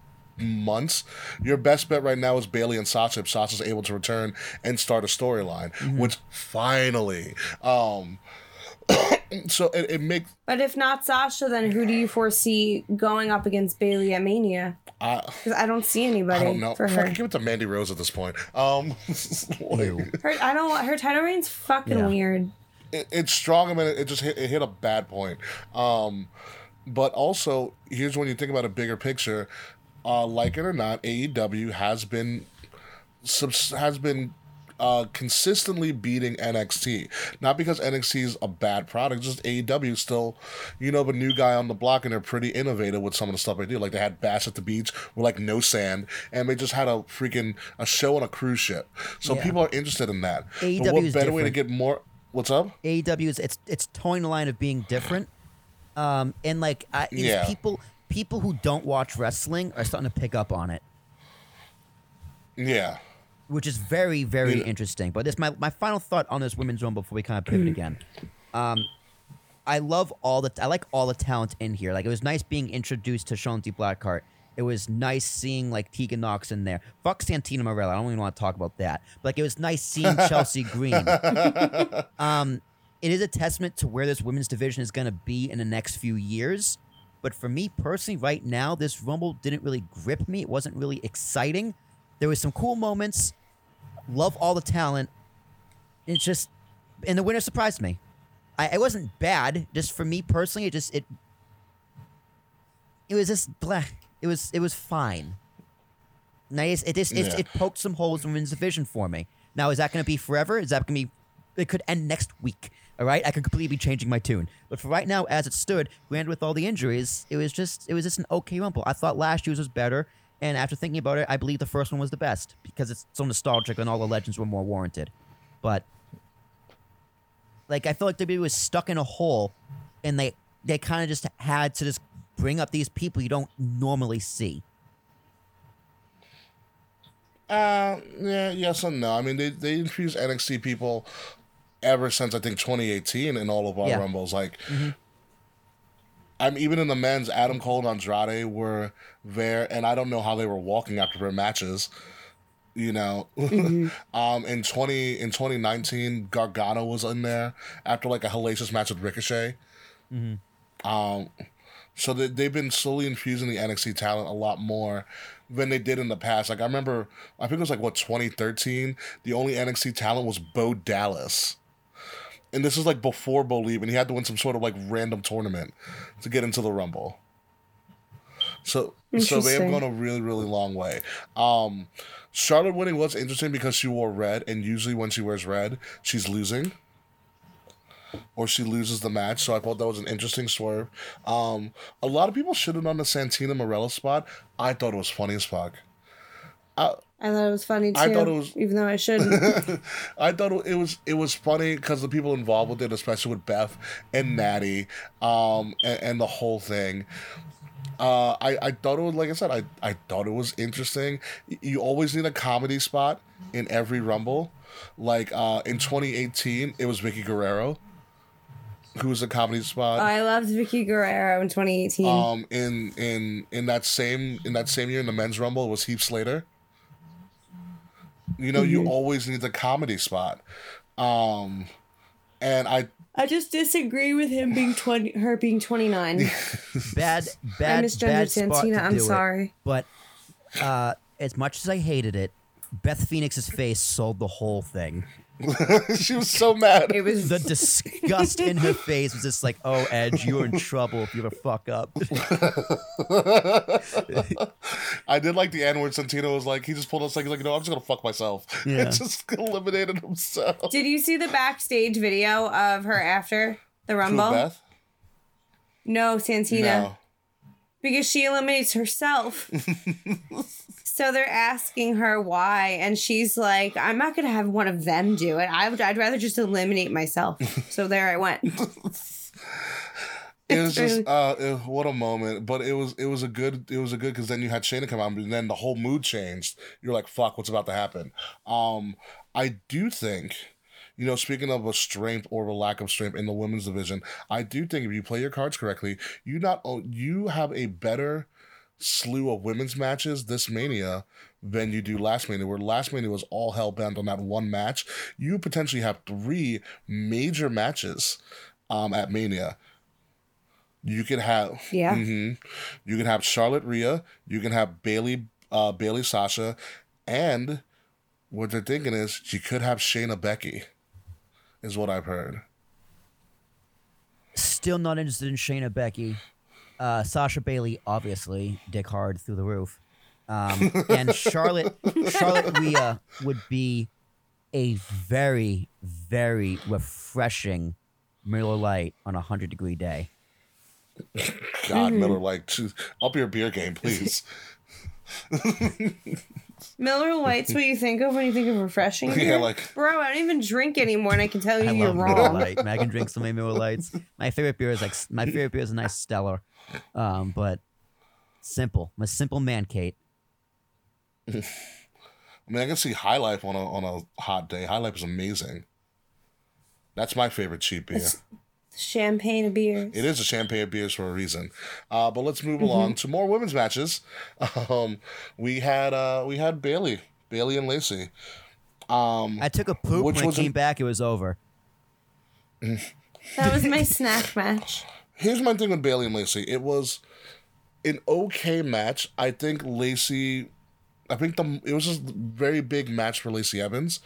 months. Your best bet right now is Bayley and Sasha if Sasha's able to return and start a storyline, which finally. Um (coughs) so it, it makes But if not Sasha, then who do you foresee going up against Bayley at Mania? I Because I don't see anybody I don't know. for her. Fucking give it to Mandy Rose at this point. Um (laughs) like, her. I don't. Her title reign's fucking Yeah. weird. it, it's strong. I mean, it just hit, it hit a bad point. Um, but also, here's when you think about a bigger picture. Uh, like it or not, AEW has been subs- has been uh, consistently beating NXT. Not because NXT is a bad product, just AEW still, you know, the new guy on the block, and they're pretty innovative with some of the stuff they do. Like they had Bash at the Beach with like no sand, and they just had a freaking a show on a cruise ship. So Yeah. people are interested in that. AEW but what better way to get more? What's up? AEW is it's it's towing the line of being different, um, and like I, Yeah. people people who don't watch wrestling are starting to pick up on it, Yeah. which is very very Yeah. interesting. But this my my final thought on this women's rumble before we kind of pivot (clears throat) again. Um, I love all the I like all the talent in here. Like it was nice being introduced to Shotzi Blackheart. It was nice seeing like Tegan Nox in there. Fuck Santina Marella. I don't even want to talk about that. But like it was nice seeing (laughs) Chelsea Green. (laughs) Um, it is a testament to where this women's division is going to be in the next few years. But for me personally, right now, this Rumble didn't really grip me. It wasn't really exciting. There was some cool moments. Love all the talent. It's just, and the winner surprised me. I, it wasn't bad. Just for me personally, it just it. It was just blah. It was it was fine. Nice. It just it, Yeah. it poked some holes in women's division for me. Now is that going to be forever? Is that going to be? It could end next week. All right, I could completely be changing my tune. But for right now, as it stood, granted with all the injuries, it was just it was just an okay rumble. I thought last year's was better, and after thinking about it, I believe the first one was the best because it's so nostalgic and all the legends were more warranted. But like I feel like WWE was stuck in a hole, and they they kind of just had to just bring up these people you don't normally see. Uh, yeah, yes and no. I mean, they they infused NXT people ever since I think 2018 in all of our Yeah. rumbles. Like, I'm even in the men's. Adam Cole and Andrade were there, and I don't know how they were walking after their matches. You know, (laughs) um, in 20 in 2019, Gargano was in there after like a hellacious match with Ricochet. Um, so they, they've been slowly infusing the NXT talent a lot more than they did in the past. Like I remember, I think it was like what 2013. The only NXT talent was Bo Dallas, and this is like before Bo Leave, and he had to win some sort of like random tournament to get into the Rumble. So so they have gone a really really long way. Um, Charlotte winning was interesting because she wore red, and usually when she wears red, she's losing. Or she loses the match, so I thought that was an interesting swerve. Um, a lot of people shitted on the Santina Marella spot. I thought it was funny as fuck. I thought it was funny too. I thought it was- even though I shouldn't. (laughs) I thought it was it was funny because the people involved with it, especially with Beth and Natty, um, and, and the whole thing. Uh, I, I thought it was like I said, I, I thought it was interesting. You always need a comedy spot in every Rumble. Like uh, in 2018, it was Vickie Guerrero, who was a comedy spot. Oh, I loved Vickie Guerrero in 2018. Um, in in in that same in that same year in the men's rumble it was Heath Slater. You know, you always need the comedy spot, um, and I I just disagree with him being 20, her being 29. (laughs) (laughs) Bad, bad, I misgendered bad spot Santina, to I'm do it. sorry. But uh, as much as I hated it, Beth Phoenix's face sold the whole thing. (laughs) she was so mad. It was The disgust in her face was just like, "Oh, Edge, you're in trouble if you ever fuck up." (laughs) I did like the N word. Santino was like, he just pulled us like, he's like, "No, I'm just gonna fuck myself. (laughs) Yeah. And just eliminated himself. Did you see the backstage video of her after the Who, Rumble? Beth? No, Santina. No. Because she eliminates herself. So they're asking her why, and she's like, I'm not going to have one of them do it. I would, I'd rather just eliminate myself. so there I went. It was just (laughs) uh, it- what a moment. But it was it was a good it was a good because then you had Shayna come out, and then the whole mood changed. You're like, fuck, what's about to happen? Um, I do think. You know, speaking of a strength or a lack of strength in the women's division, I do think if you play your cards correctly, you not you have a better slew of women's matches this mania than you do last mania where last mania was all hell bent on that one match you potentially have three major matches um, at mania you could have Yeah. mhm. you can have charlotte Rhea. you can have bayley uh, bayley sasha and what they're thinking is you could have shayna becky is what i've heard Still not interested in Shayna Becky. Uh, Sasha Bailey, obviously, dick hard through the roof. Um, and Charlotte, Charlotte Rhea would be a very, very refreshing Miller Lite on a hundred degree day. god miller like up your beer game please (laughs) Miller Lite's what you think of when you think of refreshing. Yeah, beer? like- Bro, I don't even drink anymore, and I can tell you I you're love Miller wrong. Lite. Megan drinks so many Miller Lites. My favorite beer is like my favorite beer is a nice Stella, um, but simple. I'm a simple man, Kate. (laughs) I mean, I can see High Life on a on a hot day. High Life is amazing. That's my favorite cheap beer. Champagne of beers. It is a champagne of beers for a reason. Uh, but let's move Mm-hmm. along to more women's matches. (laughs) Um, we had uh, we had Bayley, Bayley and Lacey. Um, I took a poop Which when I came an- back. It was over. That was my snack match. Here's my thing with Bayley and Lacey. It was an okay match. I think Lacey. I think the it was just a very big match for Lacey Evans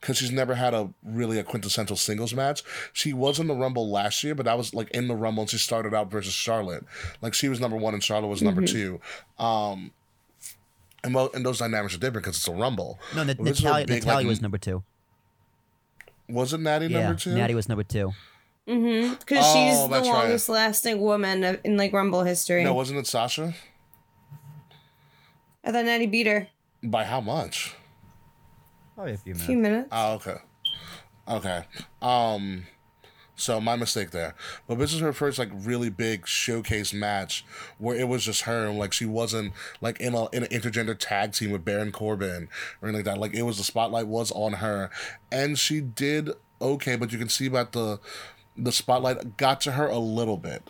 because she's never had a really a quintessential singles match. She was in the Rumble last year, but that was like in the Rumble and she started out versus Charlotte. Like she was number one and Charlotte was number two. Um, and well, and those dynamics are different because it's a Rumble. No, Na- But this is a Natalya, Natalya like, was number two. Was it Natty Yeah, number two? Natty was number two. Because Oh, she's the that's right. longest lasting woman in like Rumble history. No, wasn't it Sasha? I thought Natty beat her. By how much? Probably a few minutes. A few minutes. Oh, okay. Okay. Um so my mistake there. But this is her first like really big showcase match where it was just her and like she wasn't like in a in an intergender tag team with Baron Corbin or anything like that. Like it was the spotlight was on her. And she did okay, but you can see about the the spotlight got to her a little bit.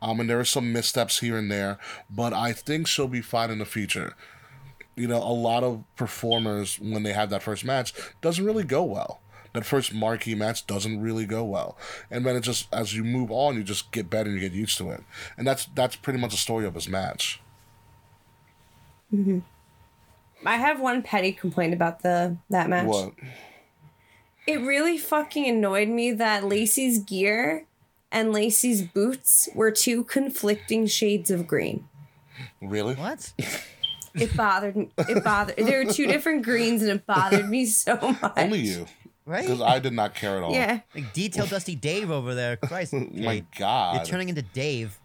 Um, and there were some missteps here and there, but I think she'll be fine in the future you know, a lot of performers when they have that first match doesn't really go well. That first marquee match doesn't really go well, and then it just as you move on, you just get better and you get used to it, and that's that's pretty much the story of this match. Mhm. I have one petty complaint about the that match. What? It really fucking annoyed me that Lacey's gear and Lacey's boots were two conflicting shades of green. Really? What? It bothered me. It bothered. There were two different greens, and it bothered me so much. Only you. Right? Because I did not care at all. Yeah. Like detail Dusty Dave over there. Christ. (laughs) My God. You're turning into Dave.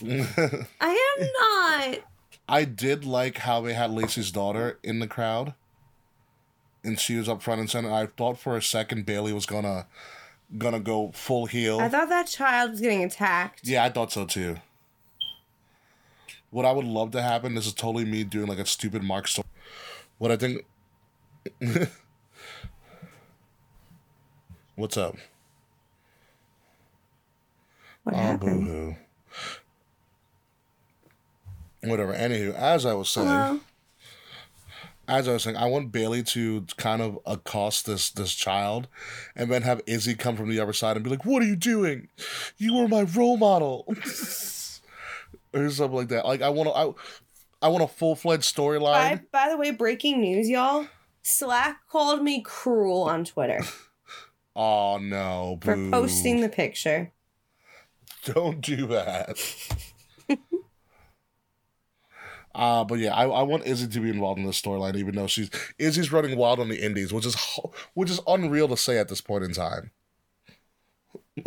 I am not. (laughs) I did like how they had Lacey's daughter in the crowd, and she was up front and center. I thought for a second Bayley was gonna gonna go full heel. I thought that child was getting attacked. yeah, I thought so too. What I would love to happen. This is totally me doing like a stupid Mark story. What I think. (laughs) What's up? What Oh, happened? boo hoo. Whatever. Anywho, as I was saying, Hello? As I was saying, I want Bayley to kind of accost this this child, and then have Izzy come from the other side and be like, "What are you doing? You were my role model," (laughs) or something like that. Like I want to, I, I want a full fledged storyline. By, by the way, breaking news, y'all. Slack called me cruel on Twitter (laughs) Oh no, for posting the picture. Don't do that. (laughs) Uh, but yeah, I, I want Izzy to be involved in this storyline, even though she's Izzy's running wild on the Indies, which is which is unreal to say at this point in time. (laughs)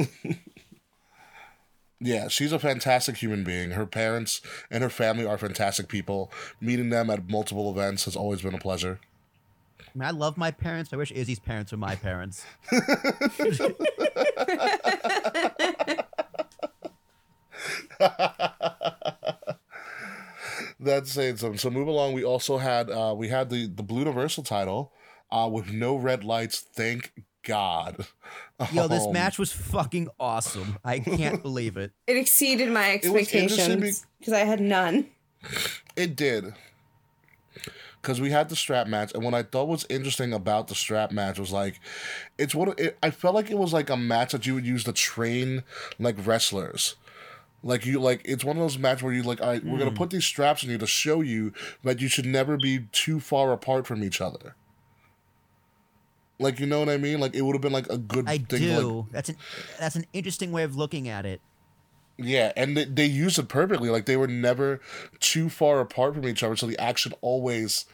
yeah, she's a fantastic human being. Her parents and her family are fantastic people. Meeting them at multiple events has always been a pleasure. I mean, I love my parents. I wish Izzy's parents were my parents. (laughs) (laughs) That's saying something. So move along. We also had uh, we had the the Blue Universal title uh, with no red lights. Thank God. Yo, this Um, match was fucking awesome. I can't (laughs) believe it. It exceeded my It was interesting expectations because I had none. It did. Because we had the strap match, and what I thought was interesting about the strap match was like, it's what it, I felt like it was like a match that you would use to train like wrestlers. Like you like it's one of those matches where you like, all right, we're gonna Mm. put these straps on you to show you that you should never be too far apart from each other. Like you know what I mean? Like it would have been like a good I thing. to, like, do. That's an that's an interesting way of looking at it. Yeah, and they, they used it perfectly. Like they were never too far apart from each other, so the action always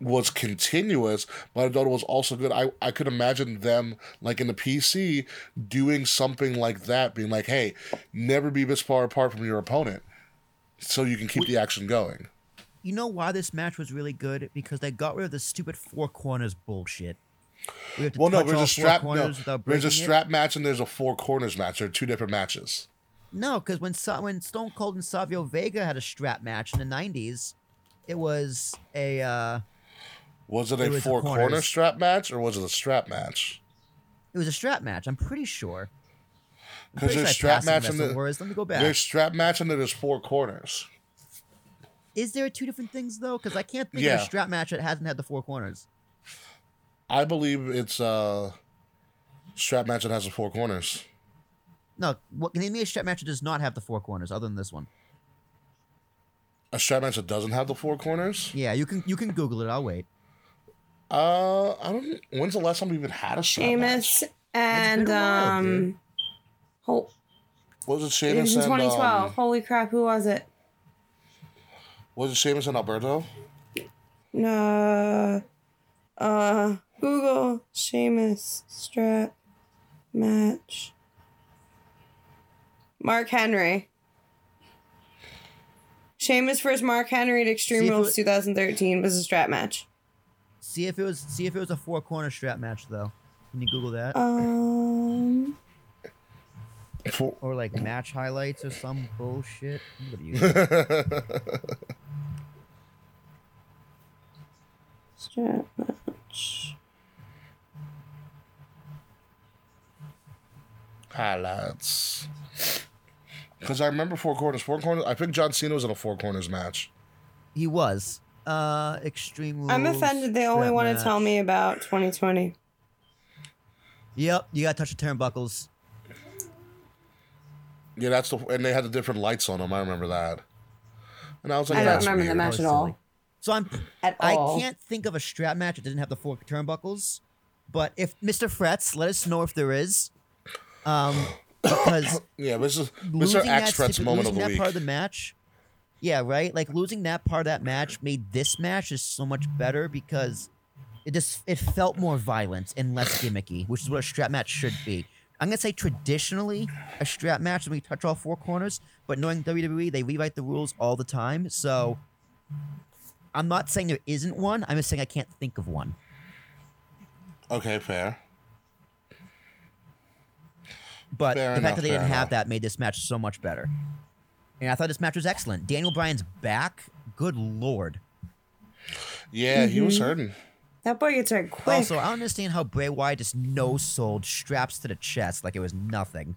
was continuous. But I thought it was also good. I I could imagine them like in the PC doing something like that, being like, "Hey, never be this far apart from your opponent, so you can keep the action going." You know why this match was really good? Because they got rid of the stupid four corners bullshit. We Well, no, there's a strap. No, there's a breaking it. strap match and there's a four corners match. They're two different matches. No, because when Sa- when Stone Cold and Savio Vega had a strap match in the '90s, it was a uh, Was it It a was four corner strap match or was it a strap match? it was a strap match. I'm pretty sure. Because there's sure strap match and Vessel the, Wars. Let me go back. there's strap match and there's four corners. Is there two different things though? Because I can't think of a strap match that hasn't had the four corners. I believe it's uh strap match that has the four corners. No, what name me a strap match that does not have the four corners other than this one. A strap match that doesn't have the four corners? Yeah, you can you can Google it. I'll wait. Uh I don't when's the last time we even had a strap match? Sheamus and been a while, um, Hol- Was it it was Sheamus in and 2012. um, Holy crap, who was it? was it Sheamus and Alberto? No, uh, Google Sheamus strap match. Mark Henry. Sheamus versus Mark Henry at Extreme See Rules 2013 was a strap match. See if it was see if it was a four corner strap match though. Can you Google that? Um, Four- or like match highlights or some bullshit. I'm gonna use it. strap match. Highlights. Because I remember four corners. Four corners. I think John Cena was in a four corners match. He was. Uh extreme rules. I'm offended they only strap want to tell me about 2020. Yep, you gotta touch the turnbuckles. Yeah, that's the and they had the different lights on them. I remember that. And I was like, I don't that's remember the match at all. So I'm At all. I can't think of a strap match that didn't have the four turnbuckles. But if Mr. Frets, let us know if there is. Um because (coughs) Yeah, this is Mr. losing X Frets moment of losing the that week. part of the match Yeah, right. Like losing that part of that match made this match just so much better because it just it felt more violent and less gimmicky, which is what a strap match should be. I'm gonna say traditionally a strap match when we touch all four corners, but knowing WWE, they rewrite the rules all the time. So I'm not saying there isn't one. I'm just saying I can't think of one. Okay, fair. But Fair the enough, fact that they didn't have that made this match so much better. And I thought this match was excellent. Daniel Bryan's back. Good lord. Yeah, he Mm-hmm. was hurting. That boy gets hurt quick. Also, I don't understand how Bray Wyatt just no sold straps to the chest like it was nothing.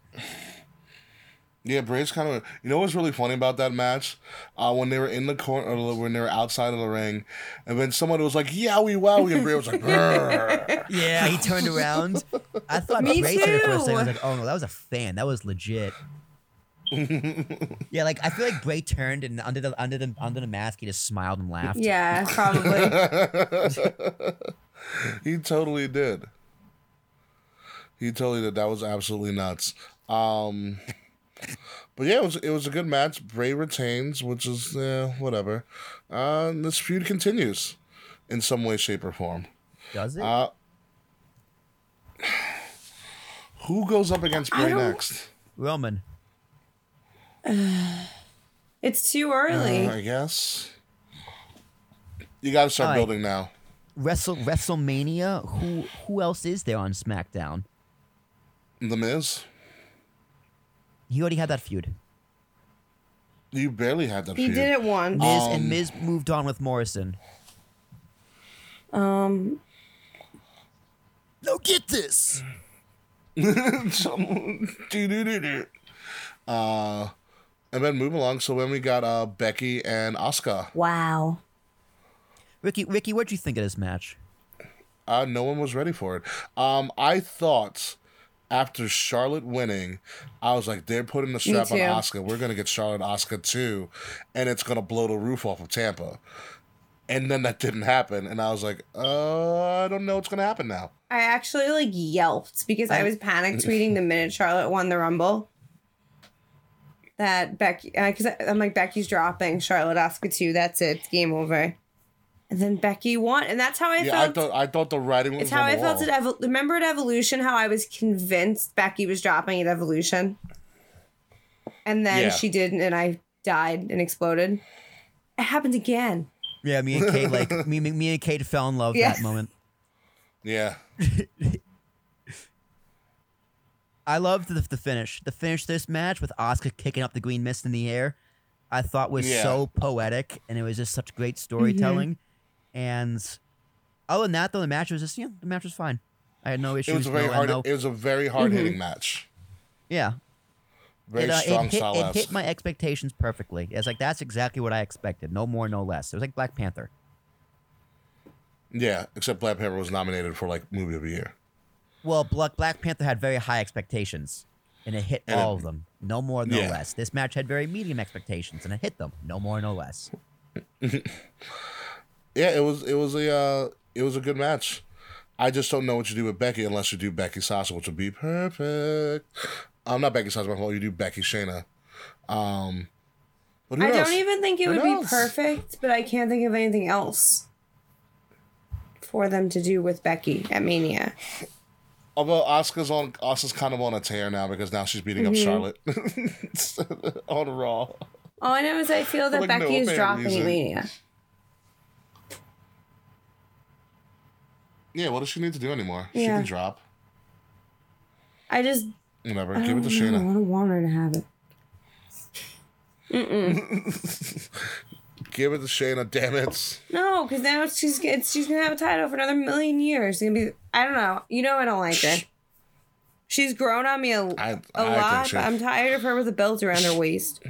Yeah, Bray's kind of. You know what's really funny about that match? Uh, when they were in the corner, or when they were outside of the ring, and then someone was like, "Yowie wowie," and Bray was like, "Brrr." (laughs) Yeah, he turned around. I thought Me Bray said it for a second. I was like, oh no, that was a fan. That was legit. (laughs) yeah, like I feel like Bray turned and under the under the under the mask, he just smiled and laughed. yeah, (laughs) probably. (laughs) he totally did. He totally did. That was absolutely nuts. Um, but yeah, it was it was a good match. Bray retains, which is eh, whatever. Uh, this feud continues in some way, shape, or form. Does it? Uh, (sighs) who goes up against Bray don't- next? Roman. (sighs) it's too early. Uh, I guess. You got to start All right. building now. Wrestle WrestleMania. Who who else is there on SmackDown? The Miz. He already had that feud. You barely had that. he feud. did it once. Miz Um, and Miz moved on with Morrison. Um, No, get this. (laughs) (laughs) Uh, and then move along. So when we got uh, Becky and Asuka, wow. Ricky, Ricky, what'd you think of this match? uh, no one was ready for it. Um, I thought after Charlotte winning, I was like, they're putting the strap on too. Asuka. We're gonna get Charlotte Asuka too, and it's gonna blow the roof off of Tampa. And then that didn't happen, and I was like, uh, I don't know what's gonna happen now. I actually like yelped because I was panic tweeting (laughs) the minute Charlotte won the Rumble. That Becky, uh, because I'm like Becky's dropping Charlotte Asuka two. That's it. It's game over. And then Becky won, and that's how I yeah, I felt. thought I thought the writing was it's on how the I felt wall. at Evol- remember at Evolution how I was convinced Becky was dropping at Evolution, and then Yeah. she didn't, and I died and exploded. It happened again. Yeah, me and Kate like (laughs) me, me, me and Kate fell in love Yes. that moment. Yeah, (laughs) I loved the, the finish. The finish this match with Asuka kicking up the green mist in the air, I thought was Yeah. so poetic, and it was just such great storytelling. And other than that, though, the match was just yeah, the match was fine. I had no issues. it was a very no, hard. no- It was a very hard hitting match. yeah, Very it, uh, strong it hit, it hit my expectations perfectly. It's like that's exactly what I expected. No more, no less. It was like Black Panther. Yeah, except Black Panther was nominated for like movie of the year. Well, Black Black Panther had very high expectations, and it hit And all it- of them. No more, no Yeah. less. This match had very medium expectations, and it hit them. No more, no less. (laughs) Yeah, it was it was a uh, it was a good match. I just don't know what you do with Becky unless you do Becky Sasha, which would be perfect. Um, not Becky Sasha, my fault. You do Becky Shayna. Um, but who I knows? don't even think it Who would knows? be perfect, but I can't think of anything else for them to do with Becky at Mania. Although Asuka's on, Asuka's kind of on a tear now because now she's beating Mm-hmm. up Charlotte (laughs) on Raw. All I know is I feel that Like, no Becky is dropping reason. Mania. Yeah, what does she need to do anymore? She can drop. I just Whatever. I Give it to know. I Shayna. don't want her to have it. (laughs) Give it to Shayna. Damn it. No, because now she's it's, she's gonna have a title for another million years. She's gonna be I don't know. You know I don't like it. She's grown on me a, a I lot, she- I'm tired of her with a belt around her waist.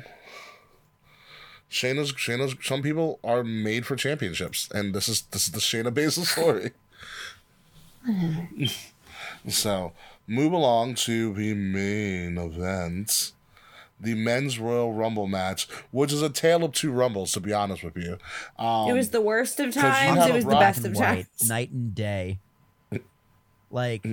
Shayna's Shayna's. Some people are made for championships, and this is this is the Shayna Baszler story. (laughs) so move along to the main event, the men's Royal Rumble match, which is a tale of two rumbles. To be honest with you, um, it was the worst of times. It was the best of white, times. (laughs) night and day. Like,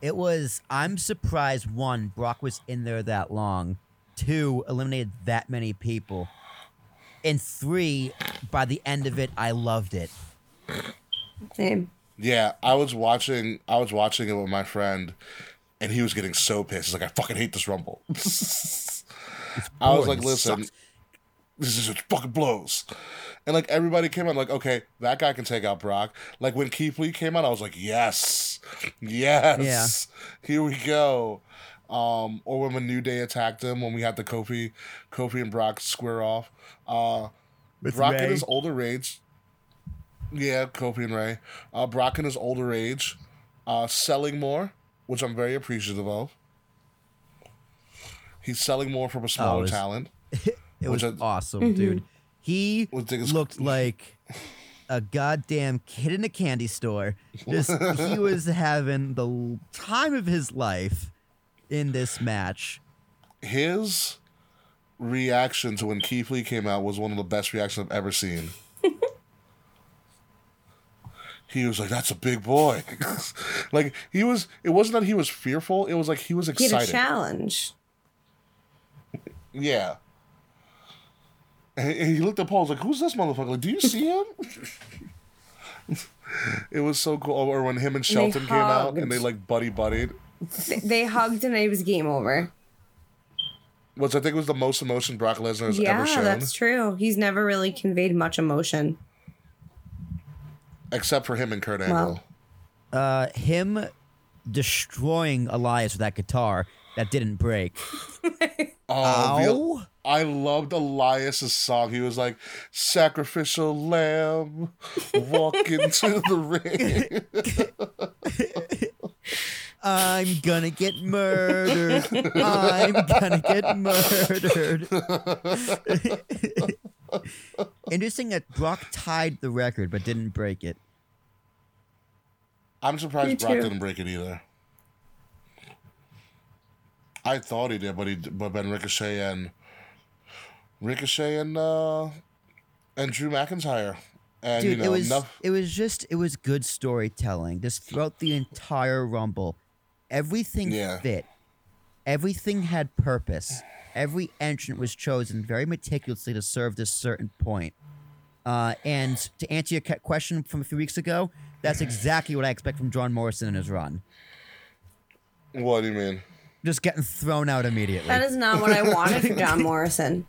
it was. I'm surprised. One, Brock was in there that long. Two, eliminated that many people. and three, by the end of it, I loved it. Same. Yeah, I was watching. I was watching it with my friend, and he was getting so pissed. He's like, "I fucking hate this Rumble." (laughs) I was like, "Listen, sucks." this is it fucking blows." And like everybody came out, like, "Okay, that guy can take out Brock." Like when Keith Lee came out, I was like, "Yes, yes, here we go." Um, or when the New Day attacked him, when we had the Kofi, Kofi and Brock square off. Uh, With Brock in his older age, yeah, Kofi and Ray. Uh, Brock in his older age, uh, selling more, which I'm very appreciative of. He's selling more from a oh, smaller Oh, it's- talent. It was (laughs) Which I- awesome, mm-hmm. dude. He Which I looked (laughs) like a goddamn kid in a candy store. Just he (laughs) was having the time of his life in this match. His reaction to when Keith Lee came out was one of the best reactions I've ever seen. he was like, "That's a big boy." like he was. It wasn't that he was fearful. It was like he was He had a excited. challenge. Yeah. And and he looked at Paul. Was like, "Who's this motherfucker? Like, do you see him?" (laughs) it was so cool. Or when him and they Shelton came out and they like buddy buddied, They- They hugged and it was game over. which I think was the most emotion Brock Lesnar has Yeah, ever shown, that's true. He's never really conveyed much emotion. except for him and Kurt Angle. Well. Uh, him destroying Elias with that guitar that didn't break. Oh, (laughs) the- I loved Elias's song. He was like, "Sacrificial lamb, walk into the (laughs) ring." I'm gonna get murdered. I'm gonna get murdered. (laughs) Interesting that Brock tied the record but didn't break it. I'm surprised Me Brock too. didn't break it either. I thought he did, but he but then Ricochet and Ricochet and uh and Drew McIntyre and Dude, you know it was enough. it was just it was good storytelling. Just throughout the entire rumble, everything Yeah. fit. Everything had purpose. Every entrant was chosen very meticulously to serve this certain point. Uh, and to answer your question from a few weeks ago, that's exactly what I expect from John Morrison in his run. What do you mean? Just getting thrown out immediately. That is not what I wanted from John (laughs) Morrison.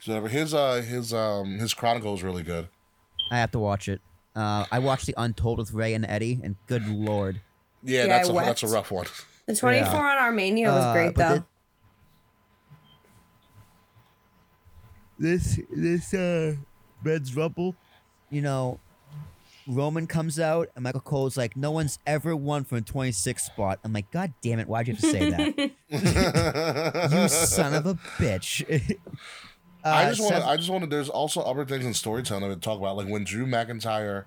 So his uh his um his chronicle is really good. I have to watch it. Uh, I watched the Untold with Rey and Eddie, and good lord, Yeah, Yeah, that's I a that's a rough one. The 24 on Armenia was Uh, great, but though. this this uh Reds Rumble, you know, Roman comes out and Michael Cole's like, no one's ever won from a 26 spot. I'm like, God damn it, why'd you have to say that? (laughs) you son of a bitch. I (laughs) Uh, just want to, I just want to. There's also other things in storytelling to talk about, like when Drew McIntyre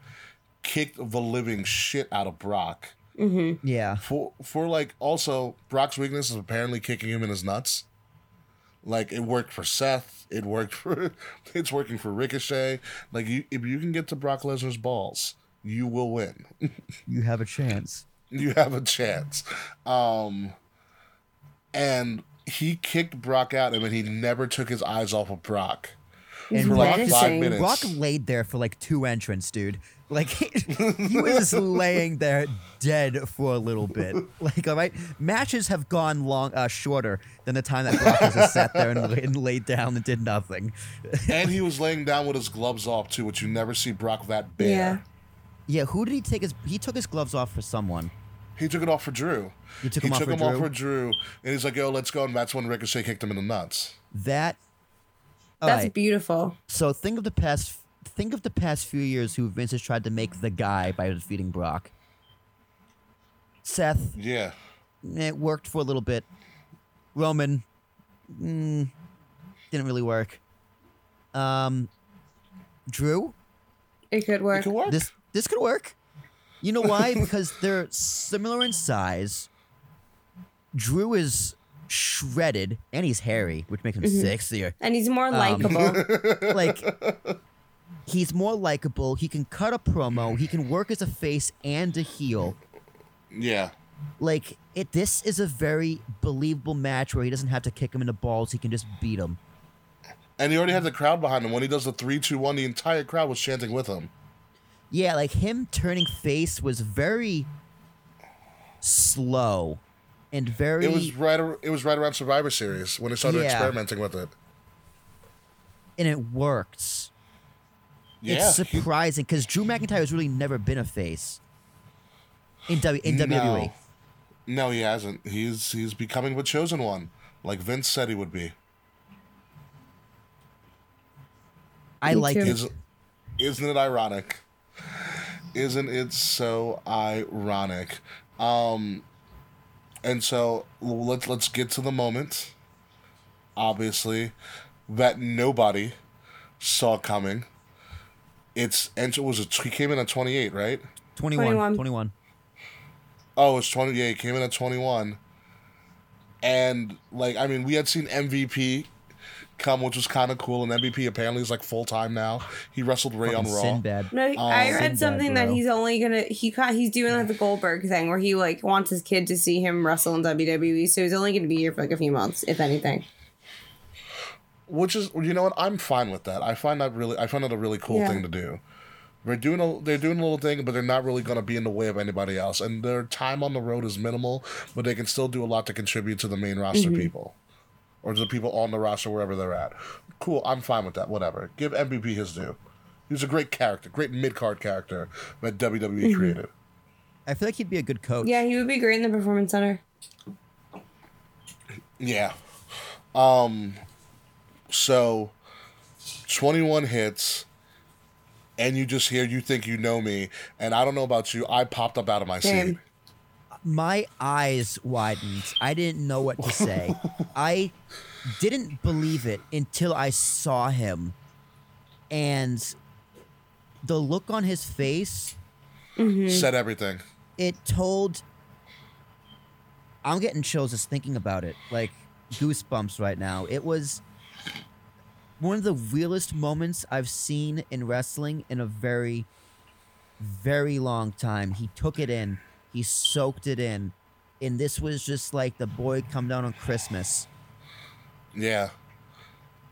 kicked the living shit out of Brock. yeah. For for like also Brock's weakness is apparently kicking him in his nuts. Like it worked for Seth. It worked (laughs) for. It's working for Ricochet. Like you, if you can get to Brock Lesnar's balls, you will win. (laughs) You have a chance. you have a chance. Um, and he kicked Brock out, and then he never took his eyes off of Brock. And For like five minutes. Brock laid there for like two entrants, dude. Like (laughs) he was just laying there dead for a little bit. Like, all right, matches have gone long, uh, shorter than the time that Brock has just sat there and, and laid down and did nothing. (laughs) and he was laying down with his gloves off too, which you never see Brock that bare. Yeah. Yeah, who did he take his? He took his gloves off for someone. He took it off for Drew. He took he him off took for him off Drew? for Drew, and he's like, "Yo, let's go." And that's when Ricochet kicked him in the nuts. That. All That's right, beautiful. So think of the past. Think of the past few years who Vince has tried to make the guy by defeating Brock. Seth, Yeah, it worked for a little bit. Roman, mm, didn't really work. Um, Drew, It could it work. could work. this this could work. You know why? (laughs) because they're similar in size. Drew is shredded and he's hairy, which makes him sexier. And he's Um, more likable. (laughs) like (laughs) he's more likable. He can cut a promo. He can work as a face and a heel. yeah, Like it. This is a very believable match where he doesn't have to kick him in the balls. He can just beat him. And he already had the crowd behind him. When he does the three, two, one, the entire crowd was chanting with him. Yeah, like him turning face was very slow and very It was right. It was right around Survivor Series when they started Yeah. experimenting with it. and it worked. Yeah, it's surprising because Drew McIntyre has really never been a face in w- in E. WWE. No, he hasn't. He's he's becoming the chosen one, like Vince said he would be. I like it. Is, isn't it ironic? Isn't it so ironic? Um, and so let's let's get to the moment. Obviously, that nobody saw coming. It's and it was a, he came in at twenty eight, right? 21, 21. 21. Oh, it's twenty. Yeah, he came in at twenty one. And like, I mean, we had seen MVP come, which was kind of cool. And MVP apparently is like full time now. He wrestled Rey on Raw. Sinbad. No, I um, read Sinbad, something that he's only gonna he ca- he's doing like the Goldberg thing where he like wants his kid to see him wrestle in WWE, so he's only gonna be here for like a few months, if anything. Which is, you know what? I'm fine with that. I find that really, I find that a really cool Yeah. thing to do. They're doing a, they're doing a little thing, but they're not really going to be in the way of anybody else. And their time on the road is minimal, but they can still do a lot to contribute to the main roster Mhm. people, or to the people on the roster wherever they're at. Cool. I'm fine with that. Whatever. Give MVP his due. He's a great character, great mid card character that WWE Mhm. created. I feel like he'd be a good coach. Yeah, he would be great in the performance center. Yeah. Um so 21 hits and you just hear you think you know me and I don't know about you I popped up out of my seat. My eyes widened. I didn't know what to say. (laughs) I didn't believe it until I saw him. And the look on his face, mm-hmm. Said everything. it told. I'm getting chills just thinking about it. Like goosebumps right now. It was one of the realest moments I've seen in wrestling in a very, very long time. He took it in, he soaked it in. And this was just like the boy come down on Christmas. Yeah.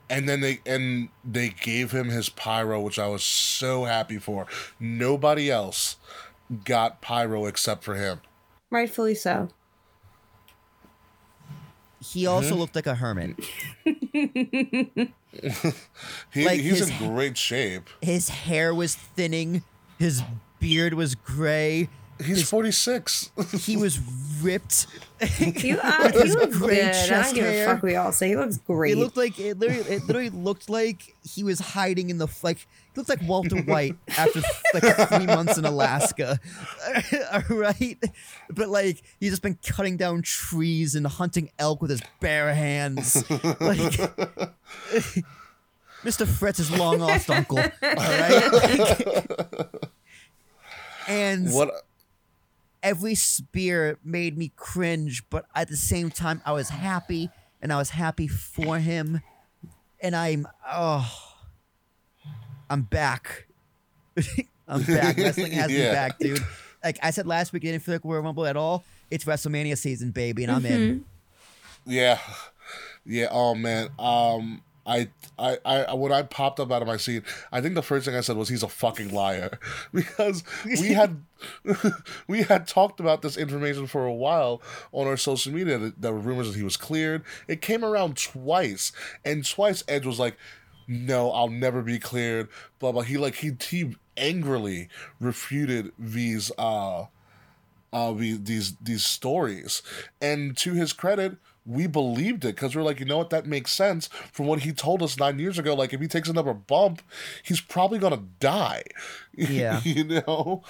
And then they and they gave him his pyro which I was so happy for. Nobody else got pyro except for him. Rightfully so. He also Mhm. looked like a hermit. (laughs) He, Like he's in great shape. His hair was thinning, his beard was gray. He's 46. (laughs) he was ripped. (laughs) He, uh, he his looks gray good. I don't chest give a fuck what y'all say. He looks great. It looked like it literally, it literally looked like he was hiding in the like. He looked like Walter White after like three months in Alaska, (laughs) All right? But like he's just been cutting down trees and hunting elk with his bare hands. Like Mr. Fritz's long lost uncle. All right. and What every spear made me cringe, but at the same time, I was happy and I was happy for him. And I'm, oh, I'm back. (laughs) I'm back. Wrestling has me back, dude. Like I said last week, I didn't feel like we were Rumble at all. It's WrestleMania season, baby, and I'm in. Yeah, yeah. Oh man. Um, I, I, I, when I popped up out of my seat, I think the first thing I said was he's a fucking liar (laughs) because we had, (laughs) we had talked about this information for a while on our social media. that There were rumors that he was cleared. It came around twice, and twice Edge was like, "No, I'll never be cleared." Blah blah. He like he he angrily refuted these uh uh the- these these stories and to his credit we believed it because we're like you know what that makes sense from what he told us nine years ago like if he takes another bump he's probably gonna die (laughs) Yeah. you know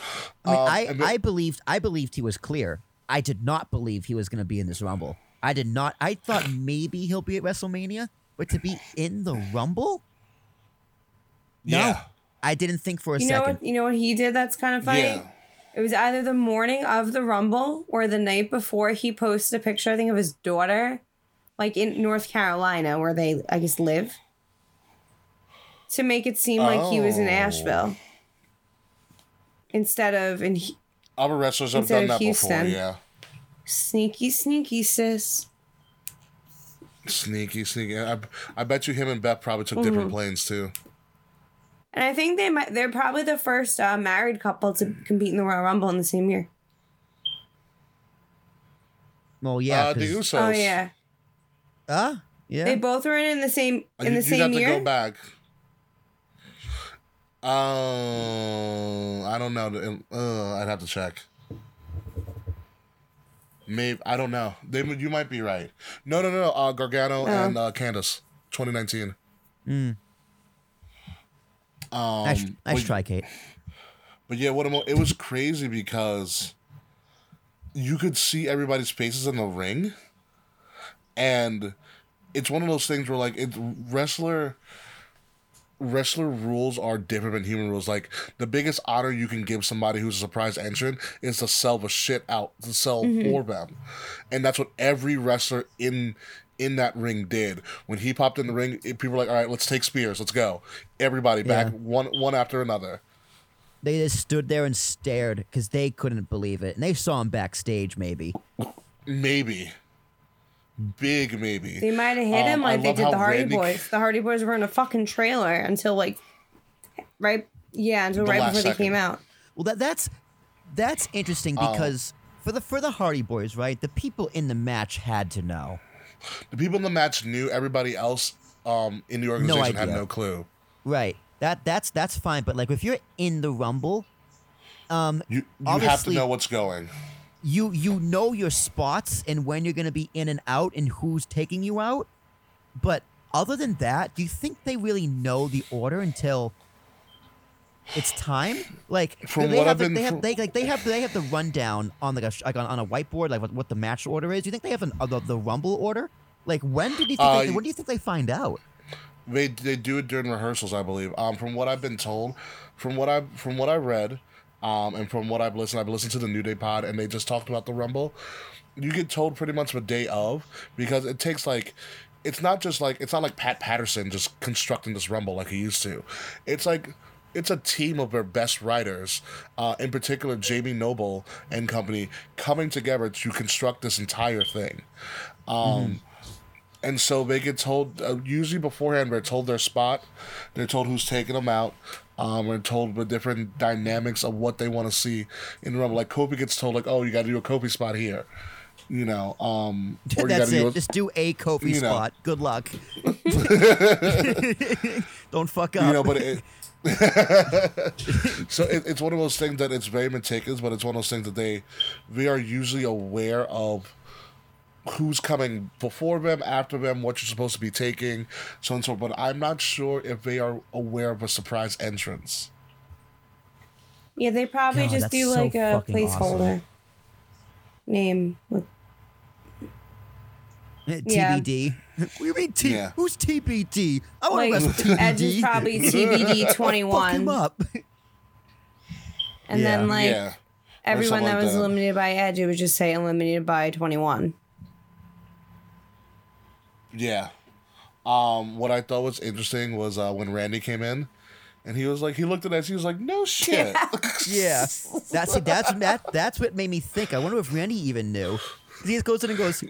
I mean, Um, I, and then- I believed I believed he was clear. I did not believe he was going to be in this Rumble. I did not. I thought (sighs) maybe he'll be at WrestleMania, but to be in the Rumble, no, Yeah. I didn't think for a you know second. what? You know what he did? That's kind of funny. Yeah. It was either the morning of the Rumble or the night before he posted a picture, I think, of his daughter, like in North Carolina, where they, I guess, live, to make it seem like he was in Oh. Asheville instead of in H- other wrestlers have Instead done of that before Houston. yeah sneaky, sneaky sis. Sneaky, sneaky. I, I bet you him and Beth probably took different mm-hmm. planes too. And I think they might. They're probably the first uh, married couple to compete in the Royal Rumble in the same year. Well, yeah. uh, the 'cause- Usos. Oh yeah, Huh? Yeah. they both were in in the same Uh, in you- the you'd have same to year. go back. Uh, I don't know. Uh, I'd have to check. Maybe I don't know. They you might be right. No, no, no. Uh, Gargano and uh, Candice, 2019. Mm. Um, nice, nice but- try, Kate. But yeah, what it was crazy because you could see everybody's faces in the ring, and it's one of those things where like it wrestler wrestler rules are different than human rules. Like the biggest honor you can give somebody who's a surprise entrant is to sell the shit out, to sell for them, and that's what every wrestler in in that ring did. When he popped in the ring, people were like, "All right, let's take spears, let's go." Everybody back Yeah. one one after another. They just stood there and stared because they couldn't believe it, and they saw him backstage. Maybe. Maybe. Big maybe. They might have hit Um, him I like they did the Hardy Randy- Boys. The Hardy Boys were in a fucking trailer until like right yeah until The right last before they came out. Well, that that's that's interesting Oh. because for the for the Hardy Boys, right? The people in the match had to know. The people in the match knew everybody else um, in the organization had no clue. Right. That that's that's fine, but like if you're in the Rumble, um, You you have to know what's going. you you know your spots and when you're going to be in and out and who's taking you out. But other than that, do you think they really know the order until it's time? Like From they what have I've the- been they have they like they have they have the rundown on like a like on, on a whiteboard like what, what the match order is. Do you think they have an, uh, the, the Rumble order? Like when did you think Uh, they, when do you think they find out? They they do it during rehearsals, I believe. Um, from what I've been told, from what I from what I read, um, and from what I've listened, I've listened to the New Day pod, and they just talked about the Rumble. You get told pretty much the day of because it takes like. It's not just like it's not like Pat Patterson just constructing this rumble like he used to. It's like it's a team of their best writers, uh, in particular Jamie Noble and company, coming together to construct this entire thing. Um, and so they get told uh, usually beforehand they're told their spot they're told who's taking them out um, they're told the different dynamics of what they want to see in the rumble like Kofi gets told like oh you got to do a Kofi spot here you know um (laughs) or you That's do it. a- Just do a Kofi you know. spot. Good luck. (laughs) (laughs) Don't fuck up. you know but it (laughs) so it, it's one of those things that it's very meticulous but it's one of those things that they they are usually aware of who's coming before them, after them, what you're supposed to be taking, so on and so. forth. But I'm not sure if they are aware of a surprise entrance. Yeah, they probably God, just that's do so like a placeholder awesome. name with Yeah. TBD. What do you mean T? Yeah. Who's TBD? I want to like wrestle TBD. Edge is probably TBD (laughs) twenty Fuck him up. and Yeah. then like yeah. everyone that like was that. eliminated by Edge, it would just say eliminated by twenty one. Yeah. Um, what I thought was interesting was uh, when Randy came in, and he was like, he looked at us, he was like, "No shit." (laughs) Yeah, that's that's that that's what made me think. I wonder if Randy even knew. He just goes in and goes,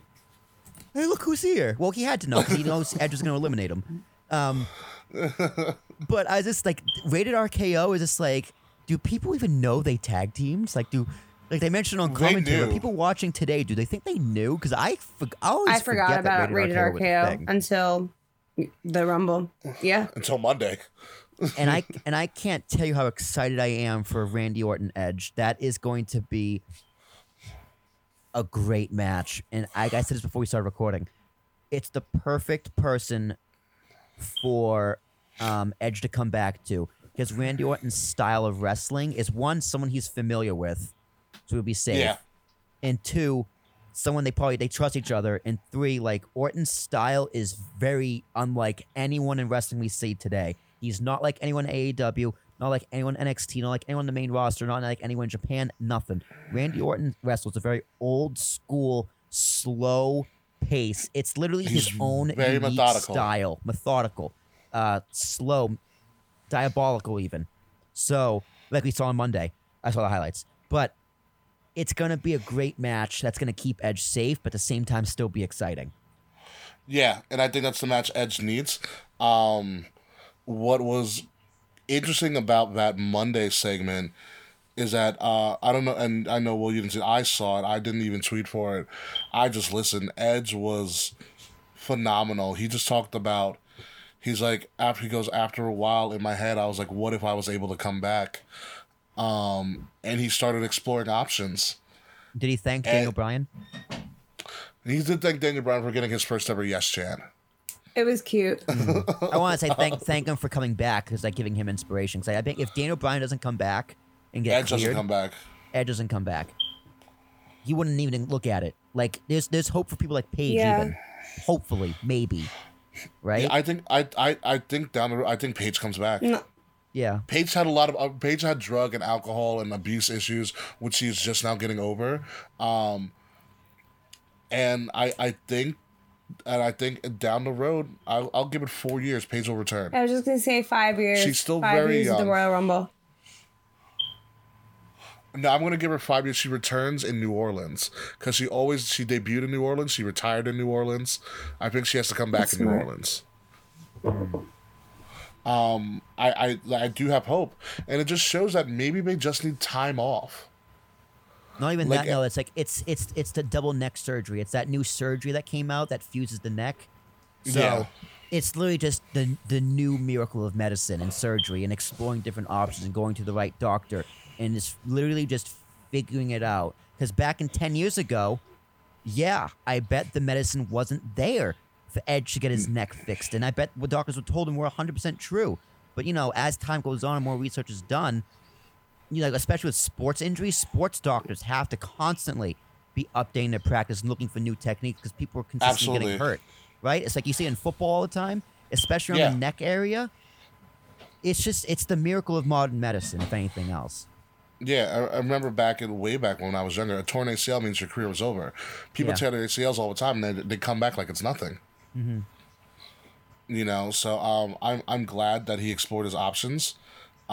"Hey, look who's here." Well, he had to know because he knows Edge was going to eliminate him. Um, (laughs) but I just like rated RKO is just like, do people even know they tag teams? Like, do like they mentioned on commentary? are. People watching today, do they think they knew? Because I, for, I always I forgot forget that about rated was a RKO until the Rumble. Yeah, (laughs) Until Monday. and I (laughs) and I can't tell you how excited I am for Randy Orton Edge. That is going to be a great match. And I, I said this before we started recording. It's the perfect person for um, Edge to come back to because Randy Orton's style of wrestling is one someone he's familiar with, so he'll be safe. Yeah. And two, someone they probably they trust each other. And three, like Orton's style is very unlike anyone in wrestling we see today. He's not like anyone in AEW, not like anyone NXT, not like anyone on the main roster, not like anyone in Japan, nothing. Randy Orton wrestles a very old school, slow pace. It's literally his own very unique methodical. style, methodical, uh, slow, diabolical even. So, like we saw on Monday, I saw the highlights, but it's gonna be a great match that's gonna keep Edge safe, but at the same time still be exciting. Yeah, and I think that's the match Edge needs. Um, what was interesting about that Monday segment is that uh, I don't know, and I know well you didn't see. I saw it. I didn't even tweet for it. I just listened. Edge was phenomenal. He just talked about. He's like after he goes after a while in my head. I was like, what if I was able to come back? Um, and he started exploring options. Did he thank Daniel Bryan? He did thank Daniel Bryan for getting his first ever yes chant. It was cute. I want to say thank thank him for coming back because like giving him inspiration. Because I think if Daniel Bryan doesn't come back and get Edge doesn't come back. Edge doesn't come back. He wouldn't even look at it. Like there's there's hope for people like Paige Yeah. even. Hopefully, maybe. Right? I think I I I think down the road, I think Paige comes back. No. yeah. Paige had a lot of uh, Paige had drug and alcohol and abuse issues, which she's just now getting over. Um, and I I think, and I think down the road, I'll, I'll give it four years. Paige will return. I was just gonna say five years. She's still five very years of the young. Royal Rumble. No, I'm gonna give her five years. She returns in New Orleans because she always she debuted in New Orleans. She retired in New Orleans. I think she has to come back That's in New. Orleans. Um, I, I I do have hope, and it just shows that maybe they just need time off. Not even Like, that. No, uh, it's like it's it's it's the double neck surgery. It's that new surgery that came out that fuses the neck. So Yeah. it's literally just the the new miracle of medicine and surgery and exploring different options and going to the right doctor and it's literally just figuring it out. Because back in ten years ago, yeah, I bet the medicine wasn't there for Edge to get his mm. neck fixed, and I bet what doctors were told him were hundred percent true. But you know, as time goes on and more research is done, you know, especially with sports injuries, sports doctors have to constantly be updating their practice and looking for new techniques because people are consistently Absolutely. getting hurt. Right? It's like you see in football all the time, especially on Yeah. the neck area. It's just it's the miracle of modern medicine, if anything else. Yeah, I, I remember back in way back when I was younger, a torn ACL means your career was over. People Yeah. tear their ACLs all the time, and they they come back like it's nothing. Mm-hmm. You know, so um, I'm I'm glad that he explored his options,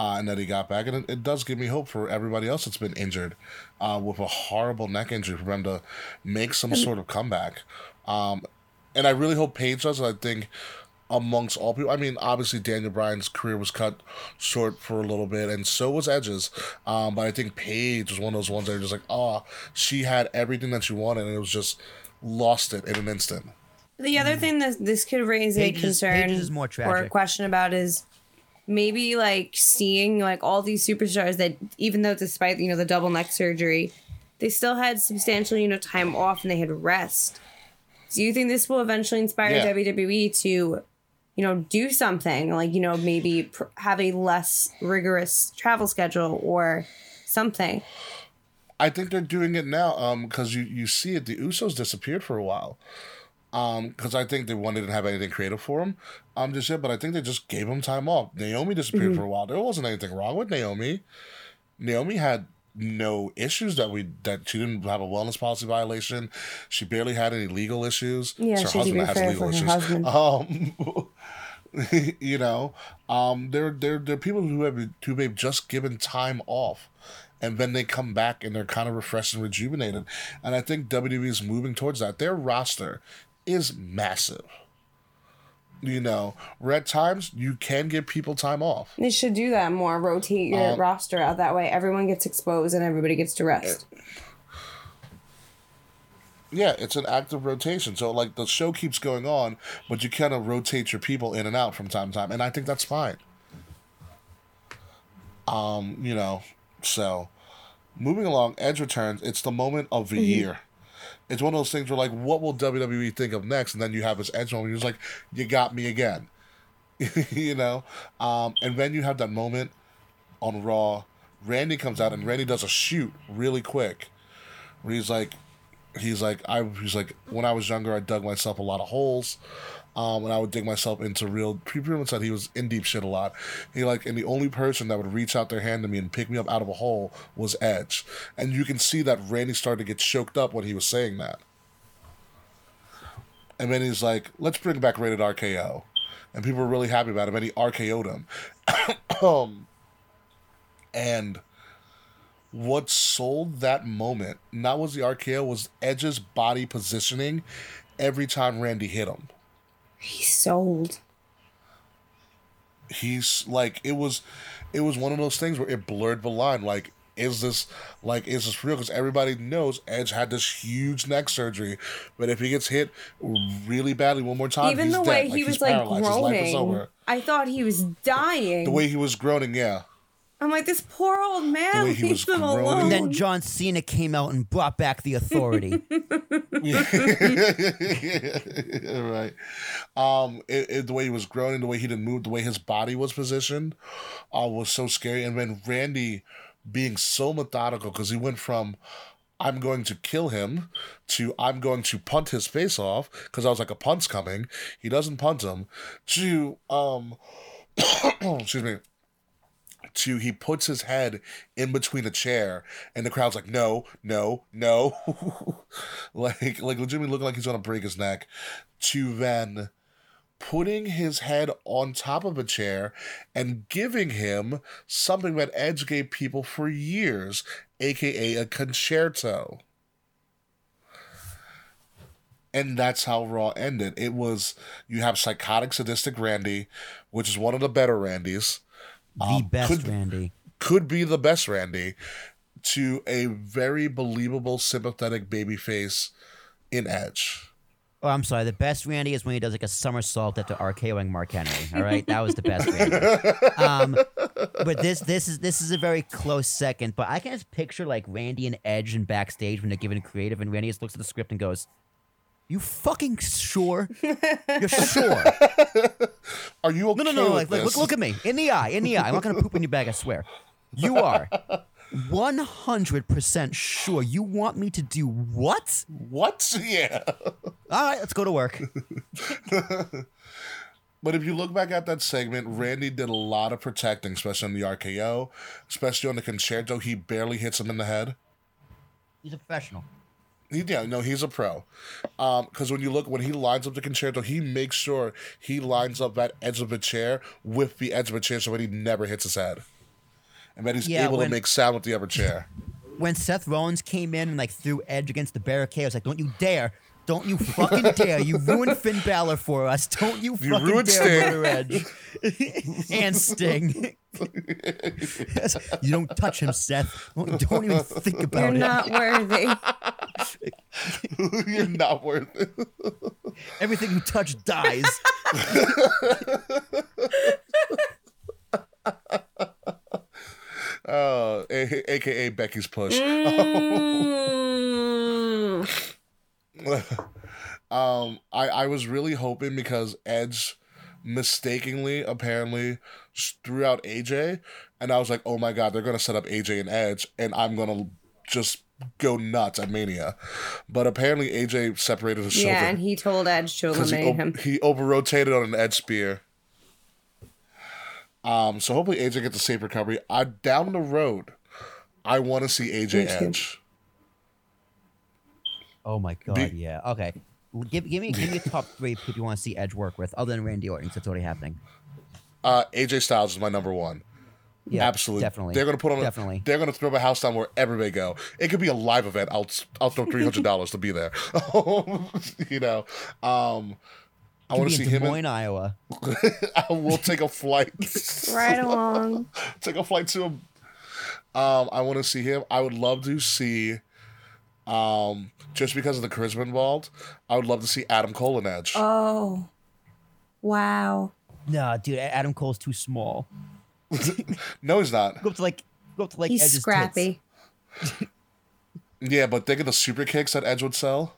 uh, and that he got back, and it, it does give me hope for everybody else that's been injured, uh, with a horrible neck injury for them to make some sort of comeback. Um, and I really hope Paige does. And I think amongst all people, I mean, obviously Daniel Bryan's career was cut short for a little bit, and so was Edge's. Um, but I think Paige was one of those ones that are just like, oh, she had everything that she wanted, and it was just lost it in an instant. The other thing that this could raise a concern Pages is more or a question about is maybe like seeing like all these superstars that even though despite you know the double neck surgery, they still had substantial you know time off and they had rest. Do you think this will eventually inspire Yeah. WWE to, you know, do something like you know maybe pr- have a less rigorous travel schedule or something? I think they're doing it now um because you you see it. The Usos disappeared for a while. Um, because I think they one didn't have anything creative for him. Um, just yet, but I think they just gave him time off. Naomi disappeared Mhm. for a while. There wasn't anything wrong with Naomi. Naomi had no issues that we that she didn't have a wellness policy violation. She barely had any legal issues. Yeah, It's her husband has legal issues. Um, (laughs) you know, um, there there there are people who have who they've just given time off, and then they come back and they're kind of refreshed and rejuvenated. And I think WWE is moving towards that. Their roster is massive. You know, red times you can give people time off. They should do that more. Rotate your Um, roster out that way. Everyone gets exposed and everybody gets to rest. Yeah, it's an active rotation. So like the show keeps going on, but you kind of rotate your people in and out from time to time, and I think that's fine. Um, you know, so moving along, Edge returns. It's the moment of the Mhm. year. It's one of those things where like, what will WWE think of next? And then you have this Edge moment. He's like, you got me again. (laughs) you know, um, and then you have that moment on Raw. Randy comes out and Randy does a shoot really quick, where he's like, he's like I he's like when I was younger I dug myself a lot of holes. Um, and I would dig myself into real. He pretty much said he was in deep shit a lot. He like, and the only person that would reach out their hand to me and pick me up out of a hole was Edge. And you can see that Randy started to get choked up when he was saying that. And then he's like, "Let's bring back rated RKO," and people were really happy about it. And he RKO'd him. (coughs) um, and what sold that moment not was the RKO was Edge's body positioning every time Randy hit him. He's sold. he's like it was it was one of those things where it blurred the line like is this like is this real because everybody knows edge had this huge neck surgery but if he gets hit really badly one more time Even he's the way Like, he was like groaning. I thought he was dying. the way he was groaning yeah I'm like, this poor old man. way he Leave was him groaning. alone. And then John Cena came out and brought back the authority. (laughs) (laughs) right. Um, it, it- the way he was groaning, the way he didn't move, the way his body was positioned, uh, was so scary. And then Randy being so methodical because he went from I'm going to kill him to I'm going to punt his face off because I was like a punt's coming. He doesn't punt him to um, (coughs) excuse me to he puts his head in between a chair and the crowd's like no no no. (laughs) Like like legitimately looking like he's gonna break his neck. To then putting his head on top of a chair and giving him something that edge gave people for years aka a Con-Chair-To. And that's how Raw ended. It was you have psychotic, sadistic Randy, which is one of the better Randys, the best could- Randy. could be the best Randy, to a very believable, sympathetic babyface in Edge. Oh, I'm sorry. The best Randy is when he does like a somersault after RKOing Mark Henry. All right, that was the best Randy. (laughs) Um, but this this is this is a very close second. But I can just picture like Randy and Edge and backstage when they're given creative, and Randy just looks at the script and goes, "You fucking sure? (laughs) You're sure? Are you okay No, no, no. Like, look, look at me in the eye, in the eye. I'm not gonna poop in your bag. I swear. You are." 100% sure you want me to do what? What? (laughs) Yeah. All right, let's go to work. (laughs) But if you look back at that segment, Randy did a lot of protecting, especially on the RKO, especially on the Con-Chair-To. He barely hits him in the head. He's a professional. Yeah, no, he's a pro. Um, because when you look, when he lines up the Con-Chair-To, he makes sure he lines up that edge of the chair with the edge of the chair so that he never hits his head. And that he's Yeah, able when- to make sound with the upper chair. (laughs) when Seth Rollins came in and like threw Edge against the barricade, I was like, "Don't you dare! Don't you fucking dare! You ruined Finn Balor for us! Don't you You fucking ruined dare Sting. murder Edge and Sting! (laughs) you don't touch him, Seth. Don't, don't even think about it. (laughs) You're not worthy. You're not worth it. Everything you touch dies. (laughs) Uh, a- AKA Becky's push. Mm. (laughs) um, I, I was really hoping because Edge mistakenly apparently threw out AJ, and I was like, oh my god, they're gonna set up AJ and Edge, and I'm gonna just go nuts at Mania. But apparently AJ separated his shoulder yeah, and he told Edge to because he, eliminate o- him. he over rotated on an Edge spear. Um, so hopefully AJ gets a safe recovery. I down the road, I want to see AJ. Edge. Oh my god, Be- yeah. Okay. Give, give me give me a top three people you want to see Edge work with, other than Randy Orton, 'cause that's already happening. Uh, AJ Styles is my number one. Yeah, Absolutely, definitely. They're gonna put on. Definitely. They're gonna throw a house down wherever they go. It could be a live event. I'll I'll throw three hundred dollars (laughs) to be there. (laughs) you know, um, I want to in see Des him. Moines, Iowa. (laughs) I will take a flight. Right along. take a flight to him. Um, I want to see him. I would love to see. Um, just because of the charisma involved, I would love to see Adam Cole and Edge. Oh. Wow. Nah, dude, Adam Cole's too small. (laughs) no, he's not. Go up to like, go up to like He's Edge's scrappy. (laughs) Yeah, but think of the super kicks that Edge would sell.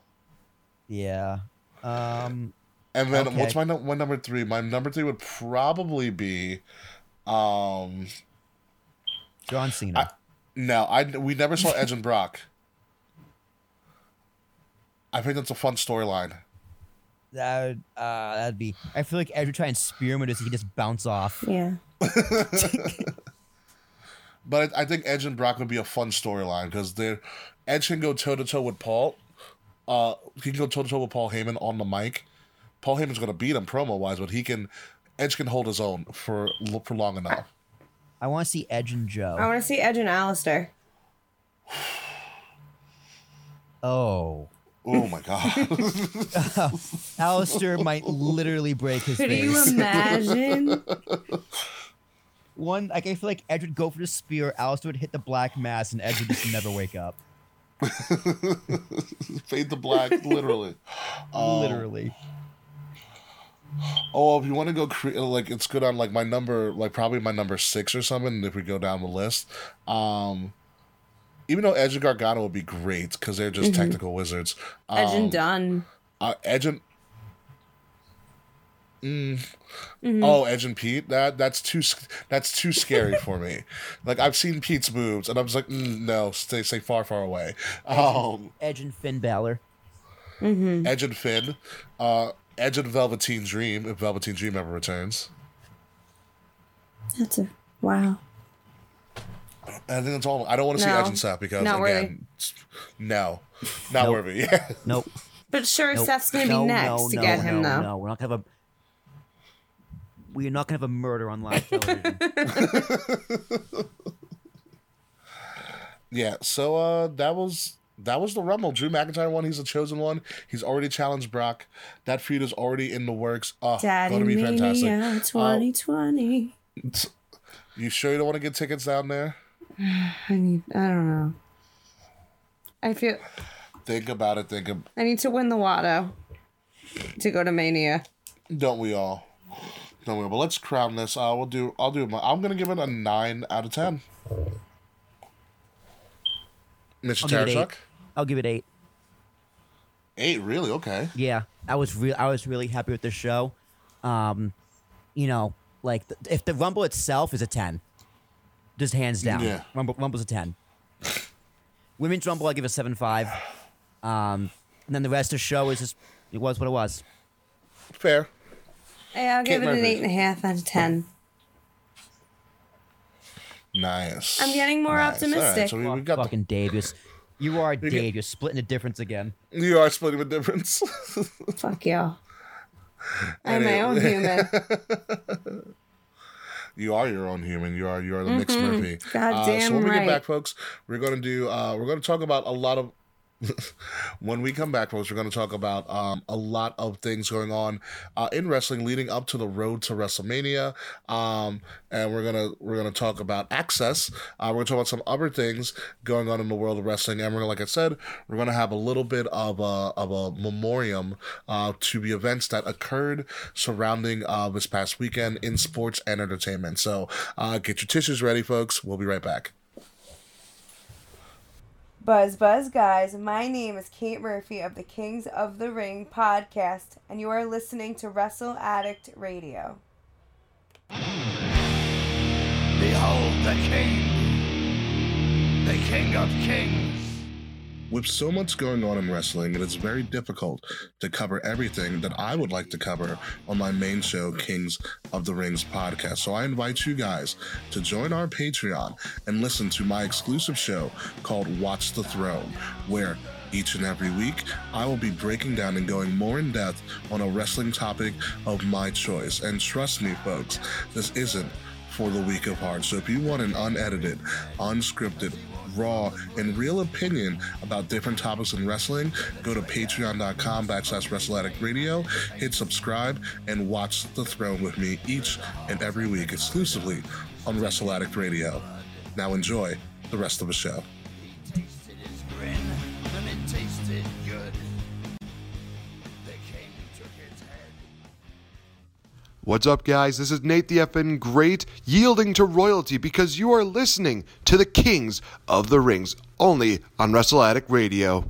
Yeah. Um. And then Okay. what's my num- my number three? My number three would probably be, um, John Cena. no, I we never saw Edge and Brock. I think that's a fun storyline. that would, uh, that'd be. I feel like Edge try and spear him, and just he just bounce off. Yeah. (laughs) But I, I think Edge and Brock would be a fun storyline because they're Edge can go toe to toe with Paul. Uh, he can go toe to toe with Paul Heyman on the mic. Paul Heyman's gonna beat him promo wise, but he can. Edge can hold his own for for long enough. I want to see Edge and Joe. I want to see Edge and Aleister. oh, Oh my god. (laughs) Aleister might literally break his Could face. you imagine? One, like I feel like Edge would go for the spear, Aleister would hit the black mass, and Edge would just never wake up. (laughs) Fade to black, literally. (sighs) Um, literally. Oh, if you want to go, cre- like it's good on like my number, like probably my number six or something. If we go down the list, um, even though Edge and Gargano would be great because they're just Mhm. technical wizards. Edge Um, and done. Uh, Edge and Mm. Mhm. Oh, Edge and Pete. That that's too that's too scary for me. (laughs) Like I've seen Pete's moves, and I'm just like, mm, no, stay stay far far away. Um, Edge and Finn Balor. Mm-hmm. Edge and Finn, uh, Edge and Velveteen Dream if Velveteen Dream ever returns. That's a wow. I think that's all. I don't want to see No. Edge and Seth because Not again, s- no, not Nope. worthy. Yeah. (laughs) Nope. But sure, Nope. Seth's gonna No, be next no, to no, get him no, though. No, we're not gonna have a. We are not gonna have a murder on live television. (laughs) Yeah, so uh that was that was the Rumble. Drew McIntyre won. He's a chosen one. He's already challenged Brock. That feud is already in the works. Oh, Daddy gonna be fantastic. Mania 2020. (laughs) You sure you don't want to get tickets down there? (sighs) I need. I don't know. I feel Think about it. Think of, I need to win the Watto to go to Mania. don't we all? Don't we? all? But let's crown this. Uh, we'll do. I'll do. My, I'm gonna give it a nine out of ten. Mr. I'll give it eight. Tarashuk? I'll give it eight. Eight, really? Okay. Yeah, I was real. I was really happy with the show. Um, you know, like th- if the Rumble itself is a ten, just hands down. Yeah. Rumble Rumble's a ten. Women's Rumble, I give a seven five. Um, and then the rest of the show is just it was what it was. Fair. Yeah, I'll give Kate it an Murphy. eight and a half out of ten. Nice. I'm getting more Nice. All right, optimistic. so we, we got Fucking Dave, you're, you are Dave. You're splitting the difference again. you are splitting the difference. (laughs) Fuck y'all. I'm my own human. (laughs) You are your own human. You are you are the mixed Mhm. Murphy. God uh, so damn when we right. get back, folks, we're gonna do uh, we're gonna talk about a lot of. (laughs) when we come back, folks, we're going to talk about um, a lot of things going on uh, in wrestling leading up to the road to WrestleMania, um, and we're gonna we're gonna talk about Axxess. Uh, we're gonna talk about some other things going on in the world of wrestling, and we're like I said, we're gonna have a little bit of a of a memoriam uh, to the events that occurred surrounding uh, this past weekend in sports and entertainment. So uh, get your tissues ready, folks. We'll be right back. Buzz, buzz, guys. My name is Kate Murphy of the Kings of the Ring podcast, and you are listening to Wrestle Addict Radio. Behold the King, the King of Kings. With so much going on in wrestling, it is very difficult to cover everything that I would like to cover on my main show, Kings of the Rings podcast. So I invite you guys to join our Patreon and listen to my exclusive show called Watch the Throne, where each and every week, I will be breaking down and going more in depth on a wrestling topic of my choice. And trust me, folks, this isn't for the weak of heart. So if you want an unedited, unscripted, raw, and real opinion about different topics in wrestling, go to patreon.com backslash wrestleaddict radio, hit subscribe, and watch The Throne with me each and every week exclusively on Wrestle Addict Radio. Now enjoy the rest of the show. What's up, guys? This is Nate the effing Great, yielding to royalty because you are listening to the Kings of the Rings, only on Wrestle Addict Radio.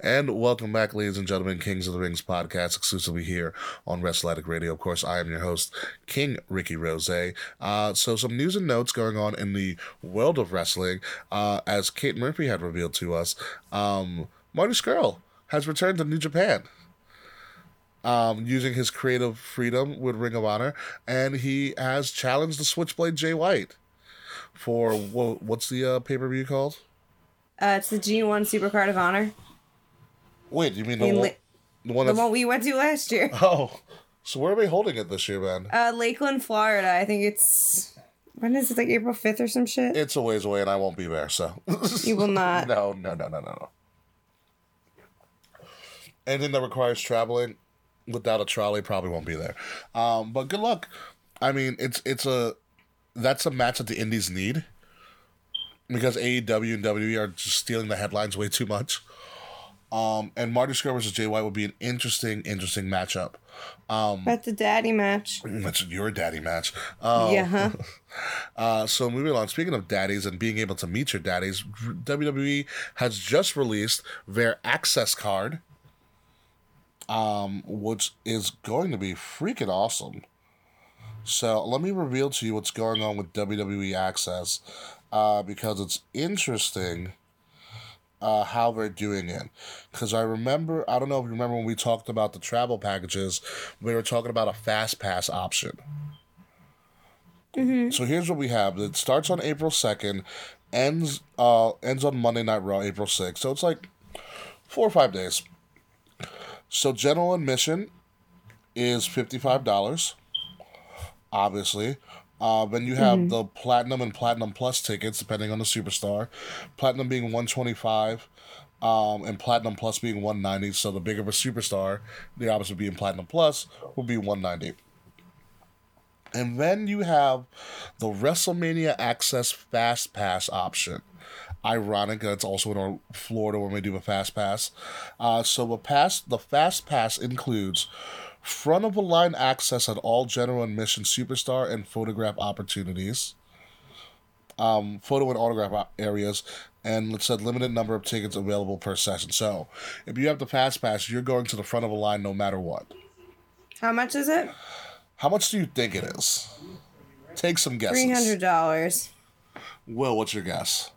And welcome back, ladies and gentlemen, Kings of the Rings podcast, exclusively here on Wrestle Addict Radio. Of course, I am your host, King Ricky Rose. Uh, so, some news and notes going on in the world of wrestling. Uh, as Kate Murphy had revealed to us, um, Marty Scurll has returned to New Japan. Um, using his creative freedom with Ring of Honor, and he has challenged the Switchblade Jay White for wha- what's the uh, pay per view called? Uh, it's the G1 Supercard of Honor, Wait, you mean the In one, Li- the one the one we went to last year. (laughs) Oh, so where are they holding it this year, man? Uh, Lakeland, Florida. I think it's When is it? Like April 5th or some shit? It's a ways away, and I won't be there. So (laughs) You will not. (laughs) no, no, no, no, no, no. Anything that requires traveling without a trolley probably won't be there. Um, but good luck. I mean, it's it's a that's a match that the Indies need because AEW and WWE are just stealing the headlines way too much. Um, and Marty Scurll versus Jay White would be an interesting, interesting matchup. Um, That's the daddy match. that's your daddy match. Um, Yeah, huh? (laughs) Uh, so moving on. Speaking of daddies and being able to meet your daddies, WWE has just released their Axxess card, um, which is going to be freaking awesome. So let me reveal to you what's going on with WWE Axxess, uh, because it's interesting. Uh, how they're doing it. Because I remember, I don't know if you remember when we talked about the travel packages, we were talking about a fast pass option. So here's what we have. It starts on April second, ends uh ends on Monday Night Raw, April sixth. So it's like four or five days. So general admission is fifty five dollars. Obviously. Uh, then you have the platinum and platinum plus tickets, depending on the superstar. Platinum being one twenty five, um, and platinum plus being one ninety. So the bigger of a superstar, the opposite being platinum plus, will be one ninety. And then you have the WrestleMania Access Fast Pass option. Ironic that it's also in our Florida when we do a Fast Pass. Uh, so the pass, the Fast Pass includes front of the line access at all general admission superstar and photograph opportunities, um, photo and autograph areas, and it said limited number of tickets available per session. So if you have the Fast Pass, you're going to the front of the line no matter what. How much is it? How much do you think it is? Take some guesses. $300. Will, what's your guess?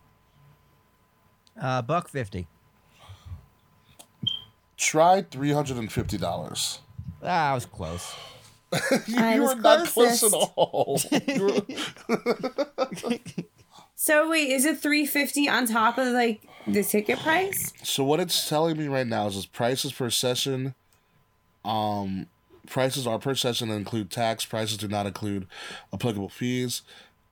Uh, buck fifty. Try three hundred and fifty dollars. Ah, I was close. (laughs) you I was were not close at all. (laughs) (laughs) So wait, is it 350 on top of like the ticket price? so what it's telling me right now is its prices per session. Um, prices are per session and include tax. Prices do not include applicable fees.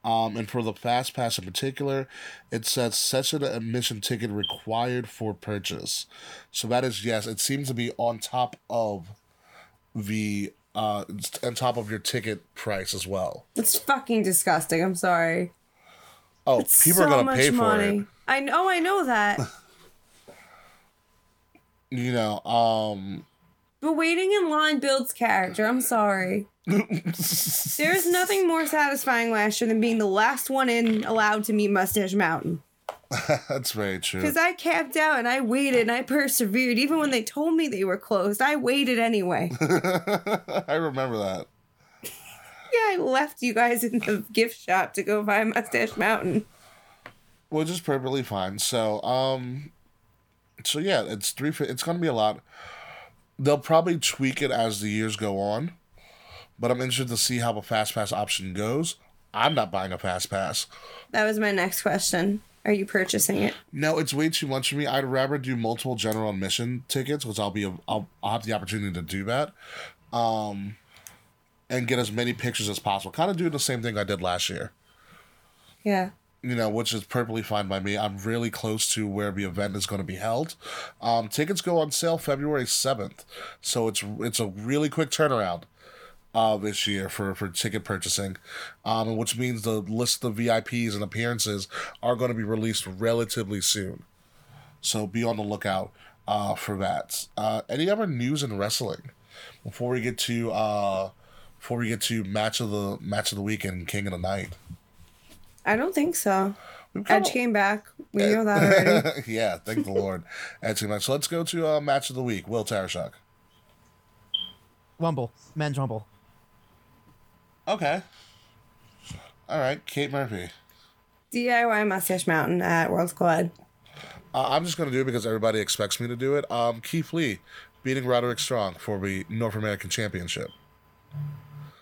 Um, and for the fast pass in particular, it says such an admission ticket required for purchase. So that is yes, it seems to be on top of the uh on top of your ticket price as well. It's fucking disgusting. I'm sorry. Oh, It's people are so gonna much pay for money. it. I know. I know that. (laughs) You know, um, but waiting in line builds character. I'm sorry. (laughs) There's nothing more satisfying last year than being the last one in allowed to meet Mustache Mountain. (laughs) that's very true. Because I camped out and I waited and I persevered. Even when they told me they were closed, I waited anyway. (laughs) I remember that. yeah, I left you guys in the gift shop to go buy Mustache Mountain. Which is perfectly fine. So, um, so yeah, it's three. It's gonna be a lot. They'll probably tweak it as the years go on, but I'm interested to see how the fast pass option goes. I'm not buying a fast pass. That was my next question. Are you purchasing it? No, it's way too much for me. I'd rather do multiple general admission tickets, which I'll be. I'll, I'll have the opportunity to do that, um, and get as many pictures as possible. Kind of do the same thing I did last year. Yeah. You know, which is perfectly fine by me. I'm really close to where the event is going to be held. Um, tickets go on sale February seventh, so it's it's a really quick turnaround uh, this year for for ticket purchasing, um, which means the list of VIPs and appearances are going to be released relatively soon. So be on the lookout uh, for that. Uh, any other news in wrestling before we get to uh, before we get to match of the match of the week and King of the Night? I don't think so. Edge a- came back. We know that (laughs) already. yeah, thank the Lord. (laughs) That's match. So let's go to uh, match of the week. Will Tarashuk. Rumble, men's rumble. Okay. All right, Kate Murphy. DIY Mustache Mountain at World Squad. Uh, I'm just gonna do it because everybody expects me to do it. Um, Keith Lee beating Roderick Strong for the North American Championship.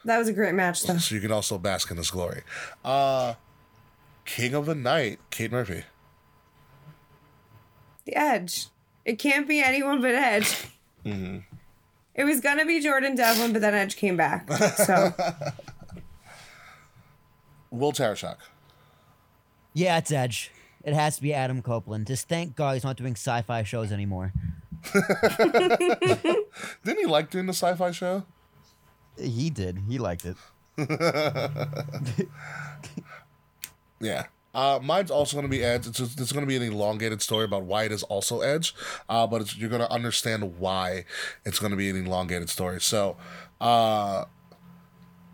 That was a great match, though. So you can also bask in this glory. Uh, King of the Night, Kate Murphy. The Edge. It can't be anyone but Edge. (laughs) Mm-hmm. It was gonna be Jordan Devlin, but then Edge came back. So (laughs) Will Tarashuk. Yeah, it's Edge. It has to be Adam Copeland. Just thank God he's not doing sci-fi shows anymore. (laughs) Didn't he like doing the sci-fi show? He did. He liked it. Yeah. Uh, mine's also going to be Edge. It's, it's going to be an elongated story about why it is also Edge, uh, but you're going to understand why it's going to be an elongated story. So, uh,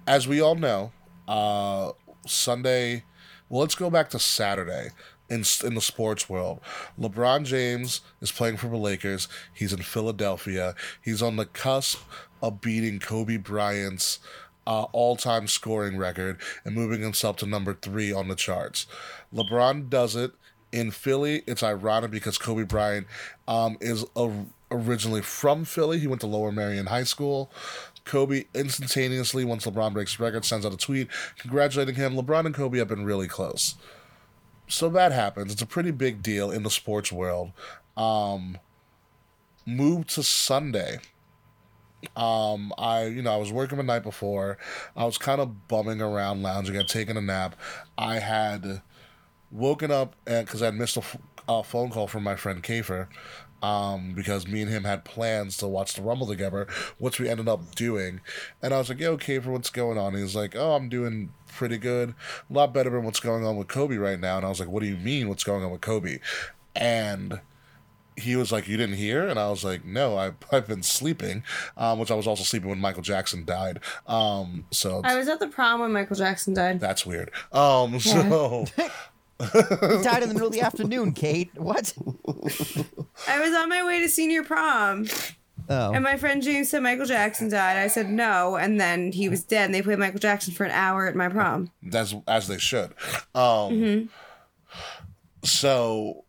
as we all know, uh, Sunday. Well, let's go back to Saturday in in the sports world. LeBron James is playing for the Lakers. He's in Philadelphia. He's on the cusp of beating Kobe Bryant's uh, all-time scoring record and moving himself to number three on the charts. LeBron does it in Philly. It's ironic because Kobe Bryant um, is a, originally from Philly. He went to Lower Merion High School. Kobe instantaneously, once LeBron breaks record, sends out a tweet congratulating him. LeBron and Kobe have been really close. So that happens. It's a pretty big deal in the sports world. Um, moved to Sunday. Um, I, you know, I was working the night before. I was kind of bumming around, lounging, had taken a nap. I had woken up and because I had missed a, f- a phone call from my friend Kafer, um, because me and him had plans to watch the Rumble together, which we ended up doing. And I was like, "Yo, Kafer, what's going on?" He was like, "Oh, I'm doing pretty good, a lot better than what's going on with Kobe right now." And I was like, "What do you mean? What's going on with Kobe?" And he was like, "You didn't hear?" And I was like, "No, I, (laughs) I've been sleeping," um, which I was also sleeping when Michael Jackson died. Um, so I was at the prom when Michael Jackson died. that's weird. Um, so He (laughs) died in the middle of the afternoon, Kate. What? (laughs) I was on my way to senior prom. Oh. And my friend James said Michael Jackson died. I said no, and then he was dead. And they played Michael Jackson for an hour at my prom. that's as they should. Um, Mhm. so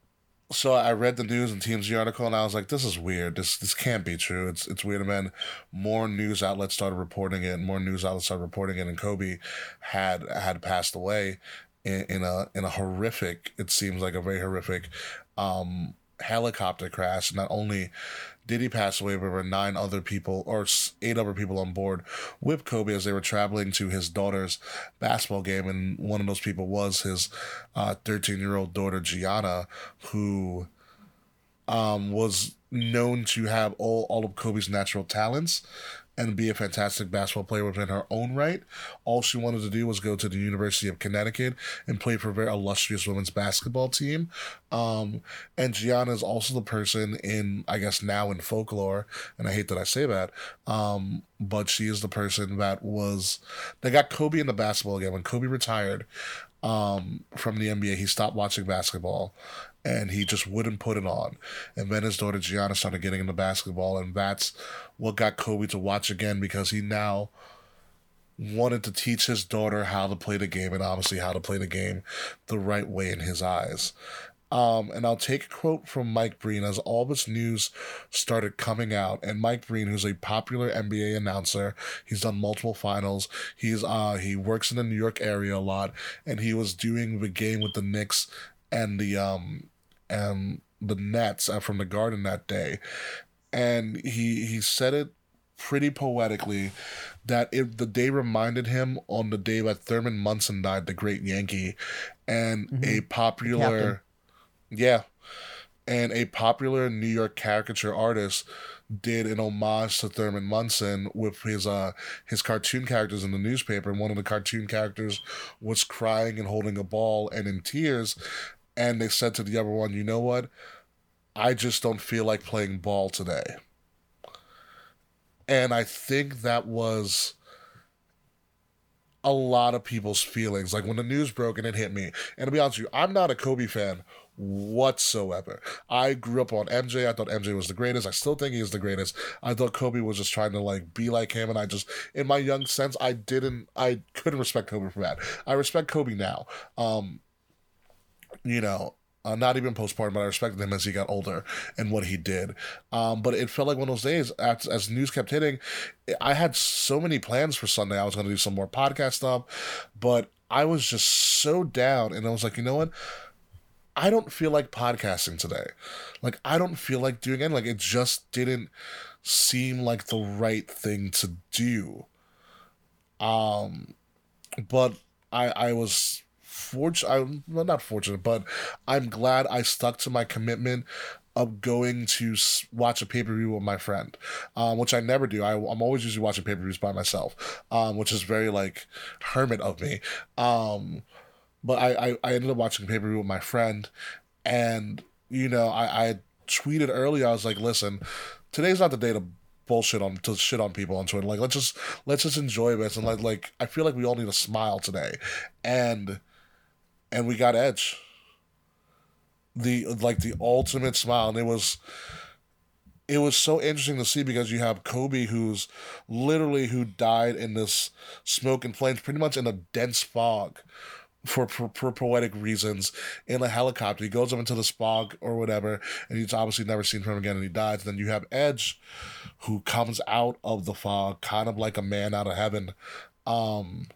so I read the news and TMZ article and I was like, this is weird. This this can't be true. It's it's weird. And then more news outlets started reporting it. More news outlets started reporting it. And Kobe had had passed away in, in a in a horrific. It seems like a very horrific um, helicopter crash. Not only did he pass away, but there were nine other people or eight other people on board with Kobe as they were traveling to his daughter's basketball game, and one of those people was his thirteen-year-old daughter Gianna, who um, was known to have all, all of Kobe's natural talents and be a fantastic basketball player within her own right. All she wanted to do was go to the University of Connecticut and play for a very illustrious women's basketball team. Um, and Gianna is also the person in, I guess, now in folklore, and I hate that I say that, um, but she is the person that was, that got Kobe in the basketball again. When Kobe retired um, from the NBA, he stopped watching basketball and he just wouldn't put it on. And then his daughter Gianna started getting into basketball, and that's what got Kobe to watch again because he now wanted to teach his daughter how to play the game and obviously how to play the game the right way in his eyes. Um, and I'll take a quote from Mike Breen as all this news started coming out. And Mike Breen, who's a popular NBA announcer, he's done multiple finals. He's uh he works in the New York area a lot, and he was doing the game with the Knicks and the um and the Nets uh, from the Garden that day, and he he said it pretty poetically that if the day reminded him on the day that Thurman Munson died, the great Yankee, and a popular, yeah, and a popular New York caricature artist did an homage to Thurman Munson with his uh his cartoon characters in the newspaper, and one of the cartoon characters was crying and holding a ball and in tears, and they said to the other one, "You know what? I just don't feel like playing ball today." And I think that was a lot of people's feelings. Like when the news broke and it hit me. And to be honest with you, I'm not a Kobe fan whatsoever. I grew up on MJ. I thought MJ was the greatest. I still think he is the greatest. I thought Kobe was just trying to like be like him and I just in my young sense I didn't I couldn't respect Kobe for that. I respect Kobe now. Um you know, uh, not even postpartum, but I respected him as he got older and what he did. Um, but it felt like one of those days as, as news kept hitting. I had so many plans for Sunday. I was going to do some more podcast stuff, but I was just so down, and I was like, you know what? I don't feel like podcasting today. Like I don't feel like doing it. Like it just didn't seem like the right thing to do. Um, but I I was fortunate. I'm well, not fortunate, but I'm glad I stuck to my commitment of going to watch a pay per view with my friend, um, which I never do. I, I'm always usually watching pay per views by myself, um, which is very like hermit of me. Um, but I, I, I ended up watching pay per view with my friend, and you know I, I tweeted earlier. I was like, listen, today's not the day to bullshit on to shit on people on Twitter. Like let's just let's just enjoy this and like like I feel like we all need a smile today, and and we got Edge. The like the ultimate smile, and it was it was so interesting to see because you have Kobe who's literally who died in this smoke and flames, pretty much in a dense fog for, for, for poetic reasons in a helicopter. He goes up into the fog or whatever, and he's obviously never seen from him again, and he dies. then you have Edge, who comes out of the fog, kind of like a man out of heaven, um,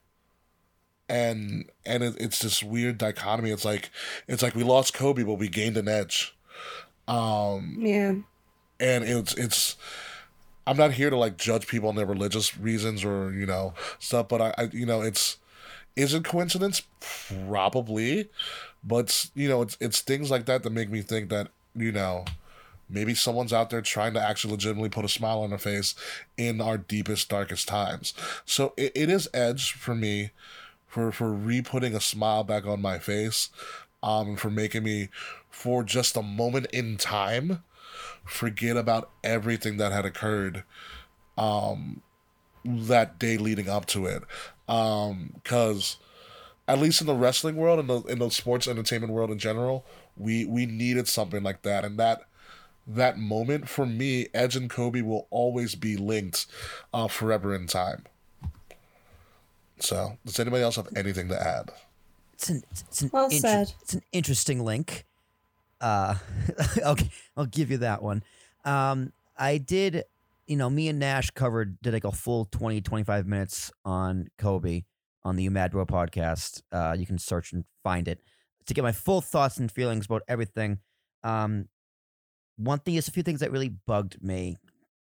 and and it, it's this weird dichotomy. It's like it's like we lost Kobe, but we gained an Edge. Um, Yeah. and it's it's i'm not here to like judge people on their religious reasons or you know stuff but i, I you know it's is it coincidence probably but you know it's it's things like that that make me think that you know maybe someone's out there trying to actually legitimately put a smile on their face in our deepest darkest times so it, it is edge for me for for re-putting a smile back on my face um for making me for just a moment in time forget about everything that had occurred um that day leading up to it. Um cuz at least in the wrestling world and the in the sports entertainment world in general we we needed something like that. And that that moment for me Edge and Kobe will always be linked uh forever in time so does anybody else have anything to add It's an it's an Well inter- said. It's an interesting link. Uh, (laughs) okay, I'll give you that one. Um, I did, you know, me and Nash covered did like a full 20, 25 minutes on Kobe on the Umadro podcast. Uh, you can search and find it to get my full thoughts and feelings about everything. Um, one thing is a few things that really bugged me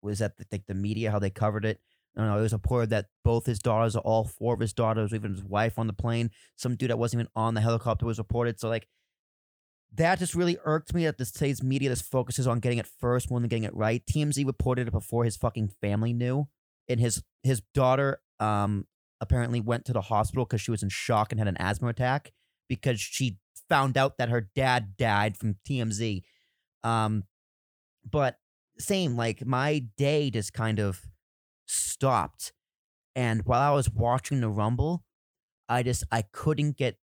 was that the, like the media how they covered it. I don't know. It was reported that both his daughters, or all four of his daughters, even his wife on the plane, some dude that wasn't even on the helicopter was reported. So like that just really irked me that this today's media just focuses on getting it first more than getting it right. TMZ reported it before his fucking family knew. And his his daughter um apparently went to the hospital because she was in shock and had an asthma attack because she found out that her dad died from TMZ. Um but same, like my day just kind of stopped. And while I was watching the Rumble, I just I couldn't get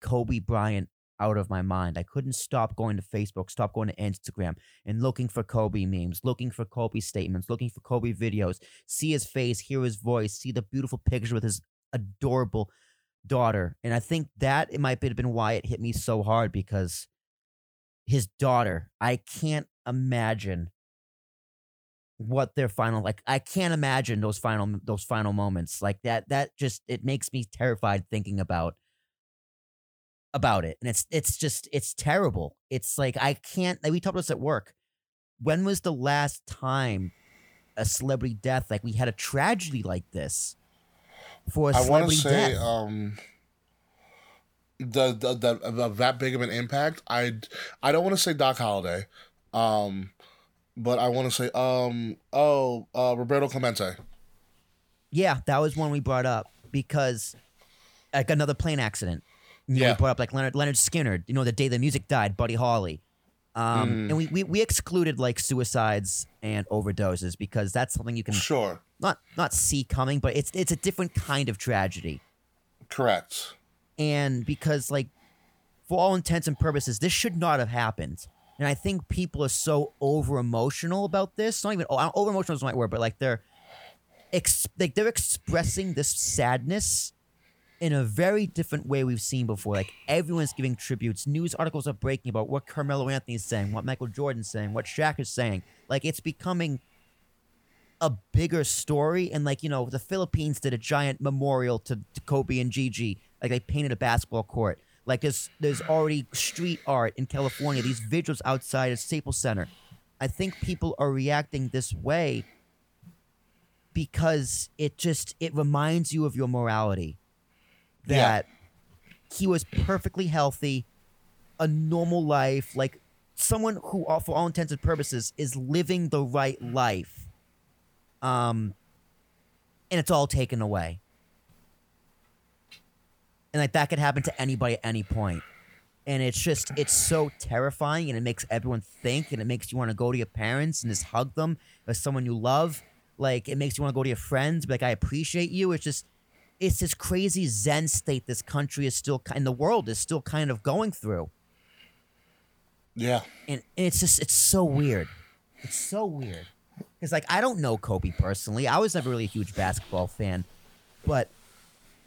Kobe Bryant out of my mind. I couldn't stop going to Facebook, stop going to Instagram and looking for Kobe memes, looking for Kobe statements, looking for Kobe videos, see his face, hear his voice, see the beautiful picture with his adorable daughter. And I think that it might have been why it hit me so hard because his daughter, I can't imagine what their final like I can't imagine those final those final moments like that that just it makes me terrified thinking about about it and it's it's just it's terrible it's like I can't like we talked about this at work when was the last time a celebrity death like we had a tragedy like this for a I celebrity say death um the, the the of that big of an impact. I I don't want to say Doc Halladay, um, but I want to say um oh uh Roberto Clemente. Yeah, that was one we brought up because like another plane accident. You know, Yeah. we brought up like Lynyrd Lynyrd Skynyrd. You know, the day the music died, Buddy Holly. Um, Mhm. and we, we we excluded like suicides and overdoses because that's something you can Sure, not not see coming, but it's it's a different kind of tragedy. correct. And because like for all intents and purposes, this should not have happened. And I think people are so over emotional about this. Not even oh, over emotional is the right word, but like they're ex- like they're expressing this sadness in a very different way we've seen before. Like everyone's giving tributes. News articles are breaking about what Carmelo Anthony's saying, what Michael Jordan's saying, what Shaq is saying. Like it's becoming a bigger story. And like you know, the Philippines did a giant memorial to, to Kobe and Gigi. Like they painted a basketball court. Like there's there's already street art in California. These vigils outside of Staples Center. I think people are reacting this way because it just it reminds you of your morality Yeah. that he was perfectly healthy, a normal life, like someone who, all- for all intents and purposes, is living the right life. Um, and it's all taken away. And like that could happen to anybody at any. And it's just it's so terrifying and it makes everyone think and it makes you want to go to your parents and just hug them as someone you love. Like it makes you want to go to your friends, be like I appreciate you. It's just it's this crazy zen state this country is still and the world is still kind of going through. Yeah. And, and it's just it's so weird. It's so weird. Because like I don't know Kobe personally. I was never really a huge basketball fan, but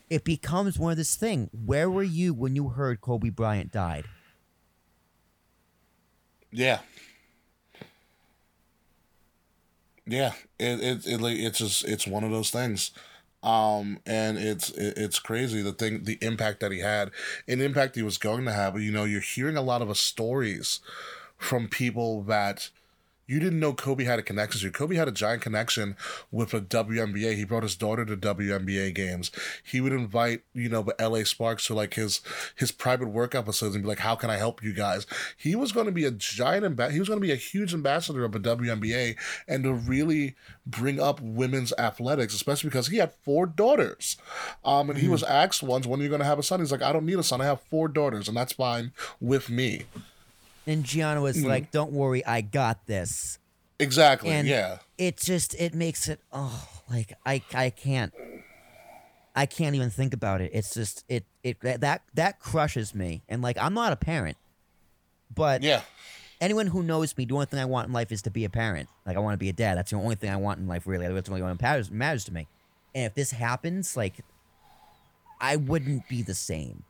it becomes one of this thing. Where were you when you heard Kobe Bryant died? Yeah. Yeah, it it, it like it's just it's one of those things. Um and it's it, it's crazy the thing the impact that he had the impact he was going to have. You know, you're hearing a lot of stories from people that you didn't know Kobe had a connection to. You. Kobe had a giant connection with the WNBA. He brought his daughter to WNBA games. He would invite, you know, the LA Sparks to like his his private workout facilities and be like, "How can I help you guys?" He was going to be a giant amb- he was going to be a huge ambassador of the WNBA and to really bring up women's athletics, especially because he had four daughters. Um, and he was asked once, "When are you going to have a son?" He's like, "I don't need a son. I have four daughters, and that's fine with me." And Gianna was Mhm. like, "Don't worry, I got this." Exactly. And yeah. it just it makes it oh like I I can't I can't even think about it. It's just it it that that crushes me. And like I'm not a parent, but yeah, anyone who knows me, the only thing I want in life is to be a parent. Like I want to be a dad. That's the only thing I want in life. Really, that's the only one that matters matters to me. And if this happens, like I wouldn't be the same.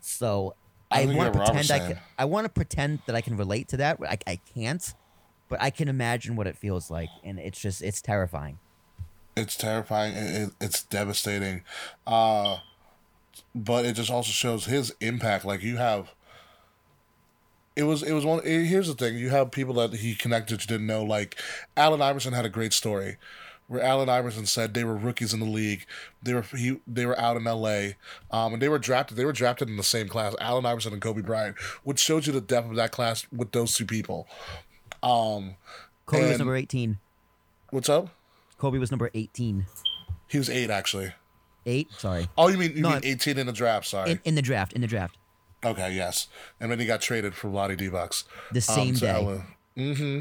So I I, want to pretend I can, I want to pretend that I can relate to that. I, I can't, but I can imagine what it feels like, and it's just it's terrifying. it's terrifying it, it, it's devastating. Uh but it just also shows his impact. Like you have it was it was one eh, here's the thing. You have people that he connected to didn't know. Like allen iverson had a great story where allen iverson said they were rookies in the league they were he they were out in la um and they were drafted they were drafted in the same class allen iverson and kobe bryant which shows you the depth of that class with those two people um Kobe was number eighteen. what's up Kobe was number eighteen. he was eight actually Eight. Sorry. Oh, you mean you No, mean eighteen in the draft? Sorry. In, in the draft. In the draft. okay, yes. And then he got traded for Vlade Divac. The same day. Mm-hmm.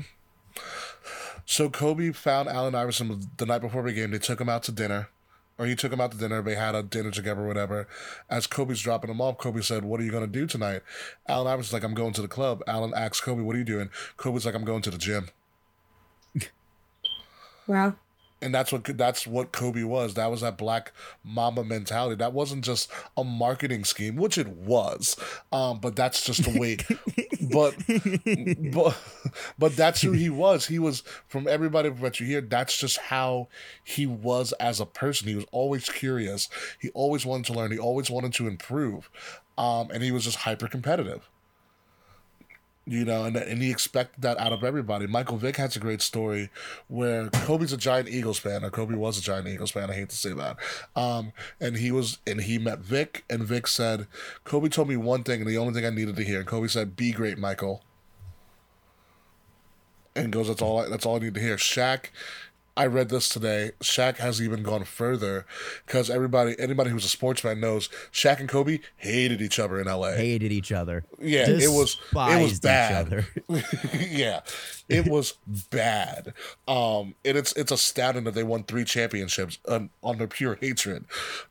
So Kobe found Allen Iverson the night before the game. They took him out to dinner, or he took him out to dinner. They had a dinner together, or whatever. As Kobe's dropping him off, Kobe said, "What are you gonna do tonight?" Allen Iverson's like, "I'm going to the club." Allen asks Kobe, "What are you doing?" Kobe's like, "I'm going to the gym." Wow. And that's what that's what Kobe was. That was that black mamba mentality. That wasn't just a marketing scheme, which it was, um, but that's just the way. (laughs) but but but that's who he was. He was from everybody that you hear. That's just how he was as a person. He was always curious. He always wanted to learn. He always wanted to improve, um, and he was just hyper competitive you know, and and he expected that out of everybody. Michael Vick has a great story where Kobe's a giant Eagles fan, or Kobe was a giant Eagles fan. I hate to say that. Um, and he was, and he met Vick, and Vick said, "Kobe told me one thing, and the only thing I needed to hear." And Kobe said, "Be great, Michael." And goes, "That's all. I, that's all I need to hear." Shaq. I read this today. Shaq has even gone further because everybody, anybody who's a sports fan knows Shaq and Kobe hated each other in L.A. Hated each other. Yeah, it was it was bad. (laughs) yeah, it was bad. Um, and it's it's astounding that they won three championships on, on their pure hatred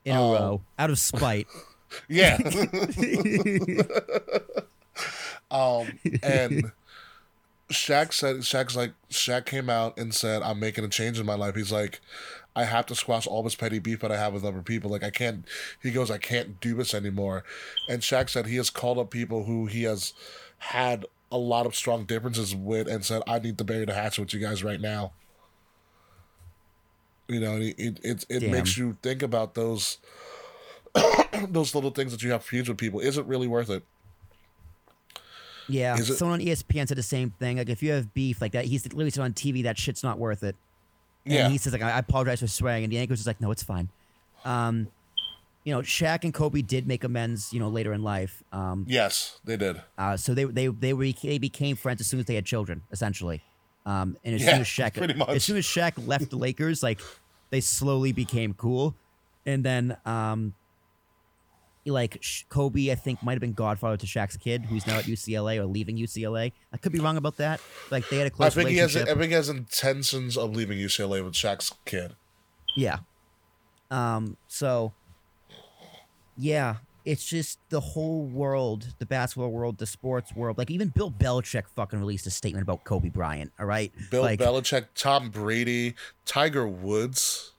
In a Um, row, out of spite. (laughs) Yeah. (laughs) um, and Shaq said Shaq's like Shaq came out and said, "I'm making a change in my life." He's like, "I have to squash all this petty beef that I have with other people. Like I can't." He goes, "I can't do this anymore." And Shaq said he has called up people who he has had a lot of strong differences with, and said, "I need to bury the hatchet with you guys right now." You know, it it it, it makes you think about those (clears throat) those little things that you have feuds with people. Is it really worth it? Yeah, Is it- someone on ESPN said the same thing. Like, if you have beef like that, he's literally said on TV that shit's not worth it. And Yeah. he says like, I I apologize for swearing, and the anchor's just like, no, it's fine. Um, you know, Shaq and Kobe did make amends, you know, later in life. Um, Yes, they did. uh, so they they they were they became friends as soon as they had children, essentially. Um, and as Yeah, soon as Shaq pretty much. as soon as Shaq left the Lakers, like they slowly became cool. And then um, like Kobe, I think might have been godfather to Shaq's kid, who's now at UCLA or leaving UCLA. I could be wrong about that. Like they had a close think he has. I think he has intentions of leaving UCLA with Shaq's kid. Yeah. Um, so yeah, it's just the whole world, the basketball world, the sports world. Like even Bill Belichick fucking released a statement about Kobe Bryant. All right, Bill like, Belichick, Tom Brady, Tiger Woods.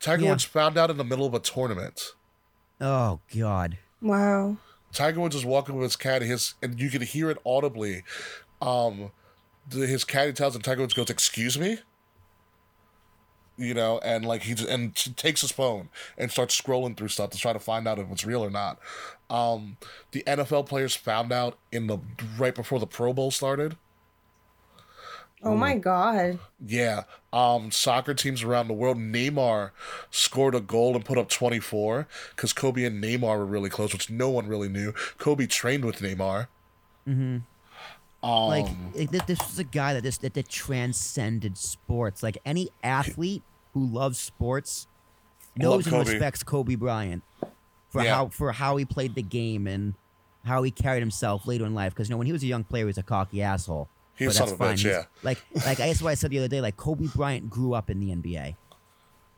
Tiger Yeah. Woods found out in the middle of a tournament. Oh God. Wow. Tiger Woods was walking with his caddy, his and you could hear it audibly. Um, the, his caddy tells him, Tiger Woods goes, "Excuse me," you know, and like he just, and t- takes his phone and starts scrolling through stuff to try to find out if it's real or not. Um, the NFL players found out in the right before the Pro Bowl started. Oh my god. Yeah. Um, soccer teams around the world. Neymar scored a goal and put up 24 because Kobe and Neymar were really close, which no one really knew. Kobe trained with Neymar. Mm-hmm. Um, like it- this was a guy that just that, that transcended sports. Like any athlete who loves sports knows and respects Kobe Bryant for Yeah. how for how he played the game and how he carried himself later in life. Because you know when he was a young player, he was a cocky asshole. He was But son that's of a fine. bitch, He's- yeah. Like like I guess what I said the other day. Like Kobe Bryant grew up in the NBA.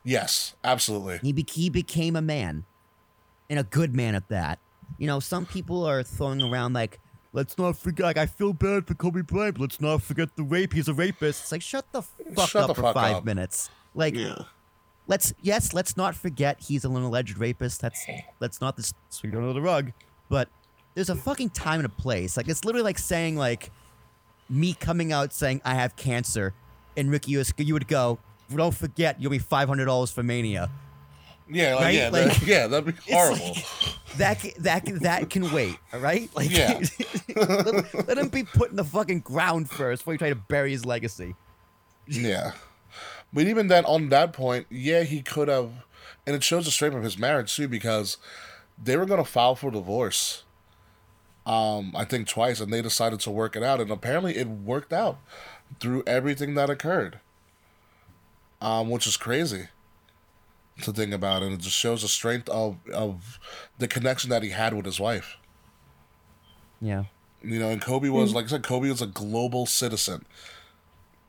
yes, absolutely. He be- he became a man, and a good man at that. You know, some people are throwing around like, let's not forget. Like, I feel bad for Kobe Bryant. But let's not forget the rape. He's a rapist. It's like, shut the fuck Shut up the for fuck five up. minutes. Like, let's yes, let's not forget he's an alleged rapist. That's let's not this sweep under the rug. But there's a fucking time and a place. Like, it's literally like saying like me coming out saying I have cancer, and Ricky, you, you would go. Don't forget, you'll be five hundred dollars for Mania. Yeah, like, Right? yeah, Like- that, yeah, that'd be (laughs) horrible. like- that that that can wait, all right? Like, Yeah. (laughs) let, let him be put in the fucking ground first before you try to bury his legacy. yeah. But even then, on that point, yeah, he could have, and it shows the strength of his marriage too, because they were gonna file for divorce. Um, I think twice, and they decided to work it out, and apparently it worked out through everything that occurred. Um, which is crazy to think about, and it just shows the strength of of the connection that he had with his wife. Yeah. You know, and Kobe was like I said, Kobe was a global citizen.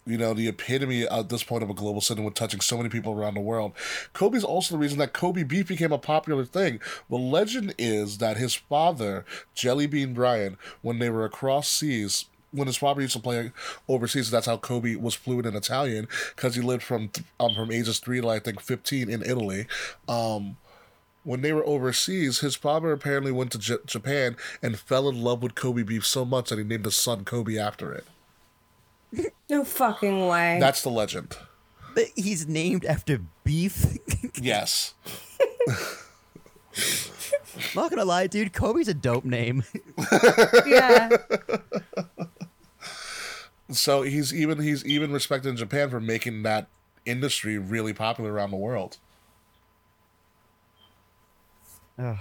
You know, the epitome at this point of a global with touching so many people around the world. Kobe's also the reason that Kobe beef became a popular thing. The legend is that his father, Jelly Bean Bryant, when they were across seas, when his father used to play overseas, that's how Kobe was fluent in Italian because he lived from um, from ages three to I think fifteen in Italy. Um, when they were overseas, his father apparently went to J- Japan and fell in love with Kobe beef so much that he named his son Kobe after it. (laughs) No fucking way. That's the legend. But he's named after beef. (laughs) Yes. Not gonna lie, dude, Kobe's a dope name. (laughs) yeah. So he's even he's even respected in Japan for making that industry really popular around the world. Ugh.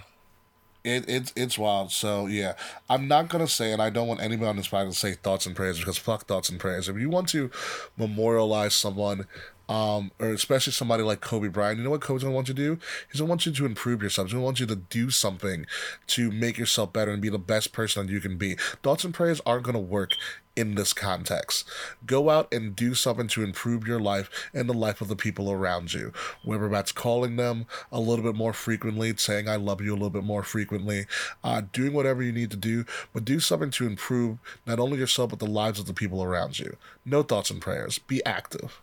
It, it's it's wild. So yeah, I'm not gonna say, and I don't want anybody on this podcast to say thoughts and prayers because fuck thoughts and prayers. If you want to memorialize someone, um, or especially somebody like Kobe Bryant, you know what Kobe's gonna want you to do? He's gonna want you to improve yourself. He's gonna want you to do something to make yourself better and be the best person that you can be. Thoughts and prayers aren't gonna work in this context. Go out and do something to improve your life and the life of the people around you. Whether that's calling them a little bit more frequently, saying I love you a little bit more frequently, uh, doing whatever you need to do, but do something to improve not only yourself but the lives of the people around you. No thoughts and prayers. Be active.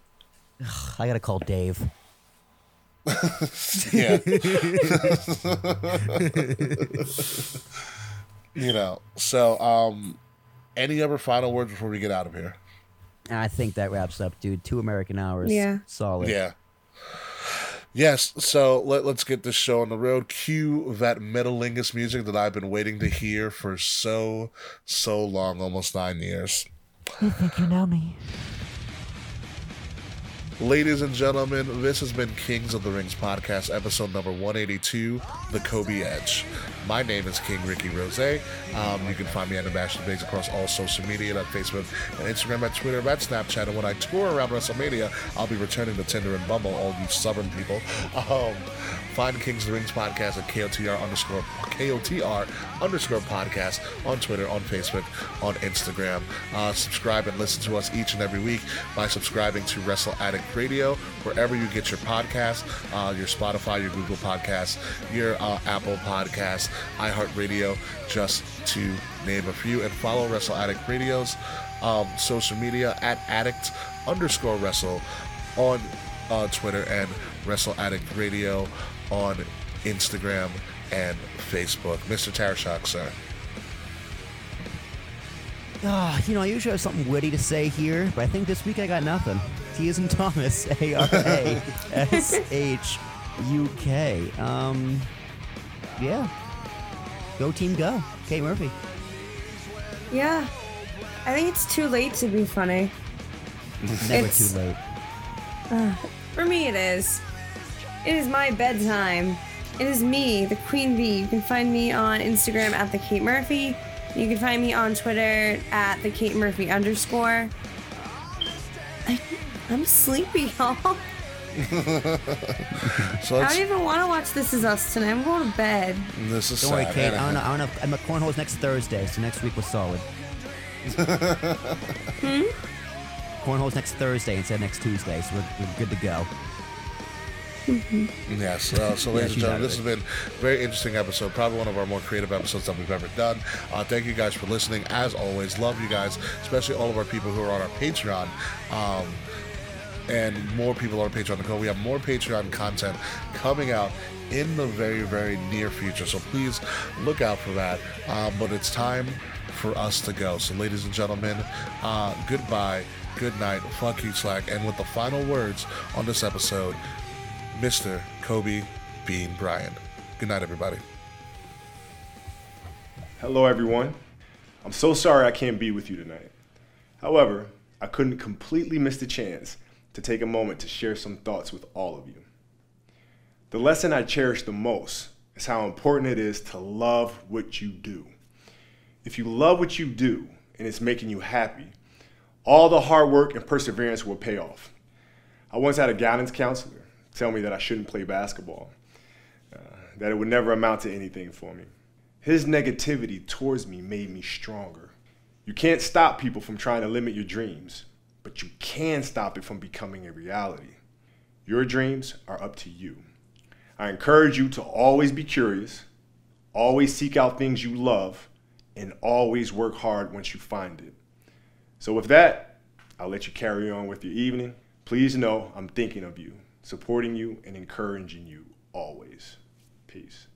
I gotta call Dave. (laughs) Yeah. (laughs) you know. So, um, any other final words before we get out of here? I think that wraps up, dude. Two American hours. Yeah. Solid. Yeah. Yes, so let, let's get this show on the road. Cue that Metalingus music that I've been waiting to hear for so, so long almost nine years. You think you know me? Ladies and gentlemen, this has been Kings of the Rings podcast, episode number 182, The Kobe Edge. My name is King Ricky Rose. Um, you can find me at Ambassador Biggs across all social media, at Facebook and Instagram, at Twitter, at Snapchat. And when I tour around WrestleMania, I'll be returning to Tinder and Bumble, all you stubborn people. Um, find Kings of the Rings podcast at KOTR underscore KOTR underscore podcast on Twitter, on Facebook, on Instagram. Uh, subscribe and listen to us each and every week by subscribing to Wrestle Addict Radio, wherever you get your podcasts, uh, your Spotify, your Google Podcasts, your uh, Apple Podcasts, iHeartRadio, just to name a few. And follow Wrestle Addict Radio's um, social media at addict underscore wrestle on uh, Twitter and Wrestle Addict Radio on Instagram and Facebook. Mr. Tarashuk, sir. Ah, you know, I usually have something witty to say here, but I think this week I got nothing. T is in Thomas, (laughs) A R A S H U K. Um, yeah. Go team, go. Kate Murphy. Yeah. I think it's too late to be funny. Never It's- too late. Uh, for me, it is. It is my bedtime. It is me, the Queen Bee. You can find me on Instagram at the Kate Murphy. You can find me on Twitter at the Kate Murphy underscore. I, I'm sleepy, (laughs) y'all. (laughs) so I don't even want to watch This Is Us tonight. I'm going to bed. this is Don't worry, sad. Kate. I don't know. I don't know. I'm at cornholes next Thursday, so next week was solid. (laughs) Hmm? Cornholes next Thursday instead of next Tuesday, so we're, we're good to go. Yes. Uh, so, (laughs) ladies and gentlemen, this has been a very interesting episode. Probably one of our more creative episodes that we've ever done. Uh, thank you guys for listening. As always, love you guys, especially all of our people who are on our Patreon. Um, and more people on our Patreon to go. We have more Patreon content coming out in the very, very near future. So please look out for that. Um, but it's time for us to go. So, ladies and gentlemen, uh, goodbye, good night, fuck you, Slack. And with the final words on this episode, Mr. Kobe Bean Bryant. Good night, everybody. Hello, everyone. I'm so sorry I can't be with you tonight. However, I couldn't completely miss the chance to take a moment to share some thoughts with all of you. The lesson I cherish the most is how important it is to love what you do. If you love what you do and it's making you happy, all the hard work and perseverance will pay off. I once had a guidance counselor tell me that I shouldn't play basketball, uh, that it would never amount to anything for me. His negativity towards me made me stronger. You can't stop people from trying to limit your dreams, but you can stop it from becoming a reality. Your dreams are up to you. I encourage you to always be curious, always seek out things you love, and always work hard once you find it. So, with that, I'll let you carry on with your evening. Please know I'm thinking of you, supporting you, and encouraging you always. Peace.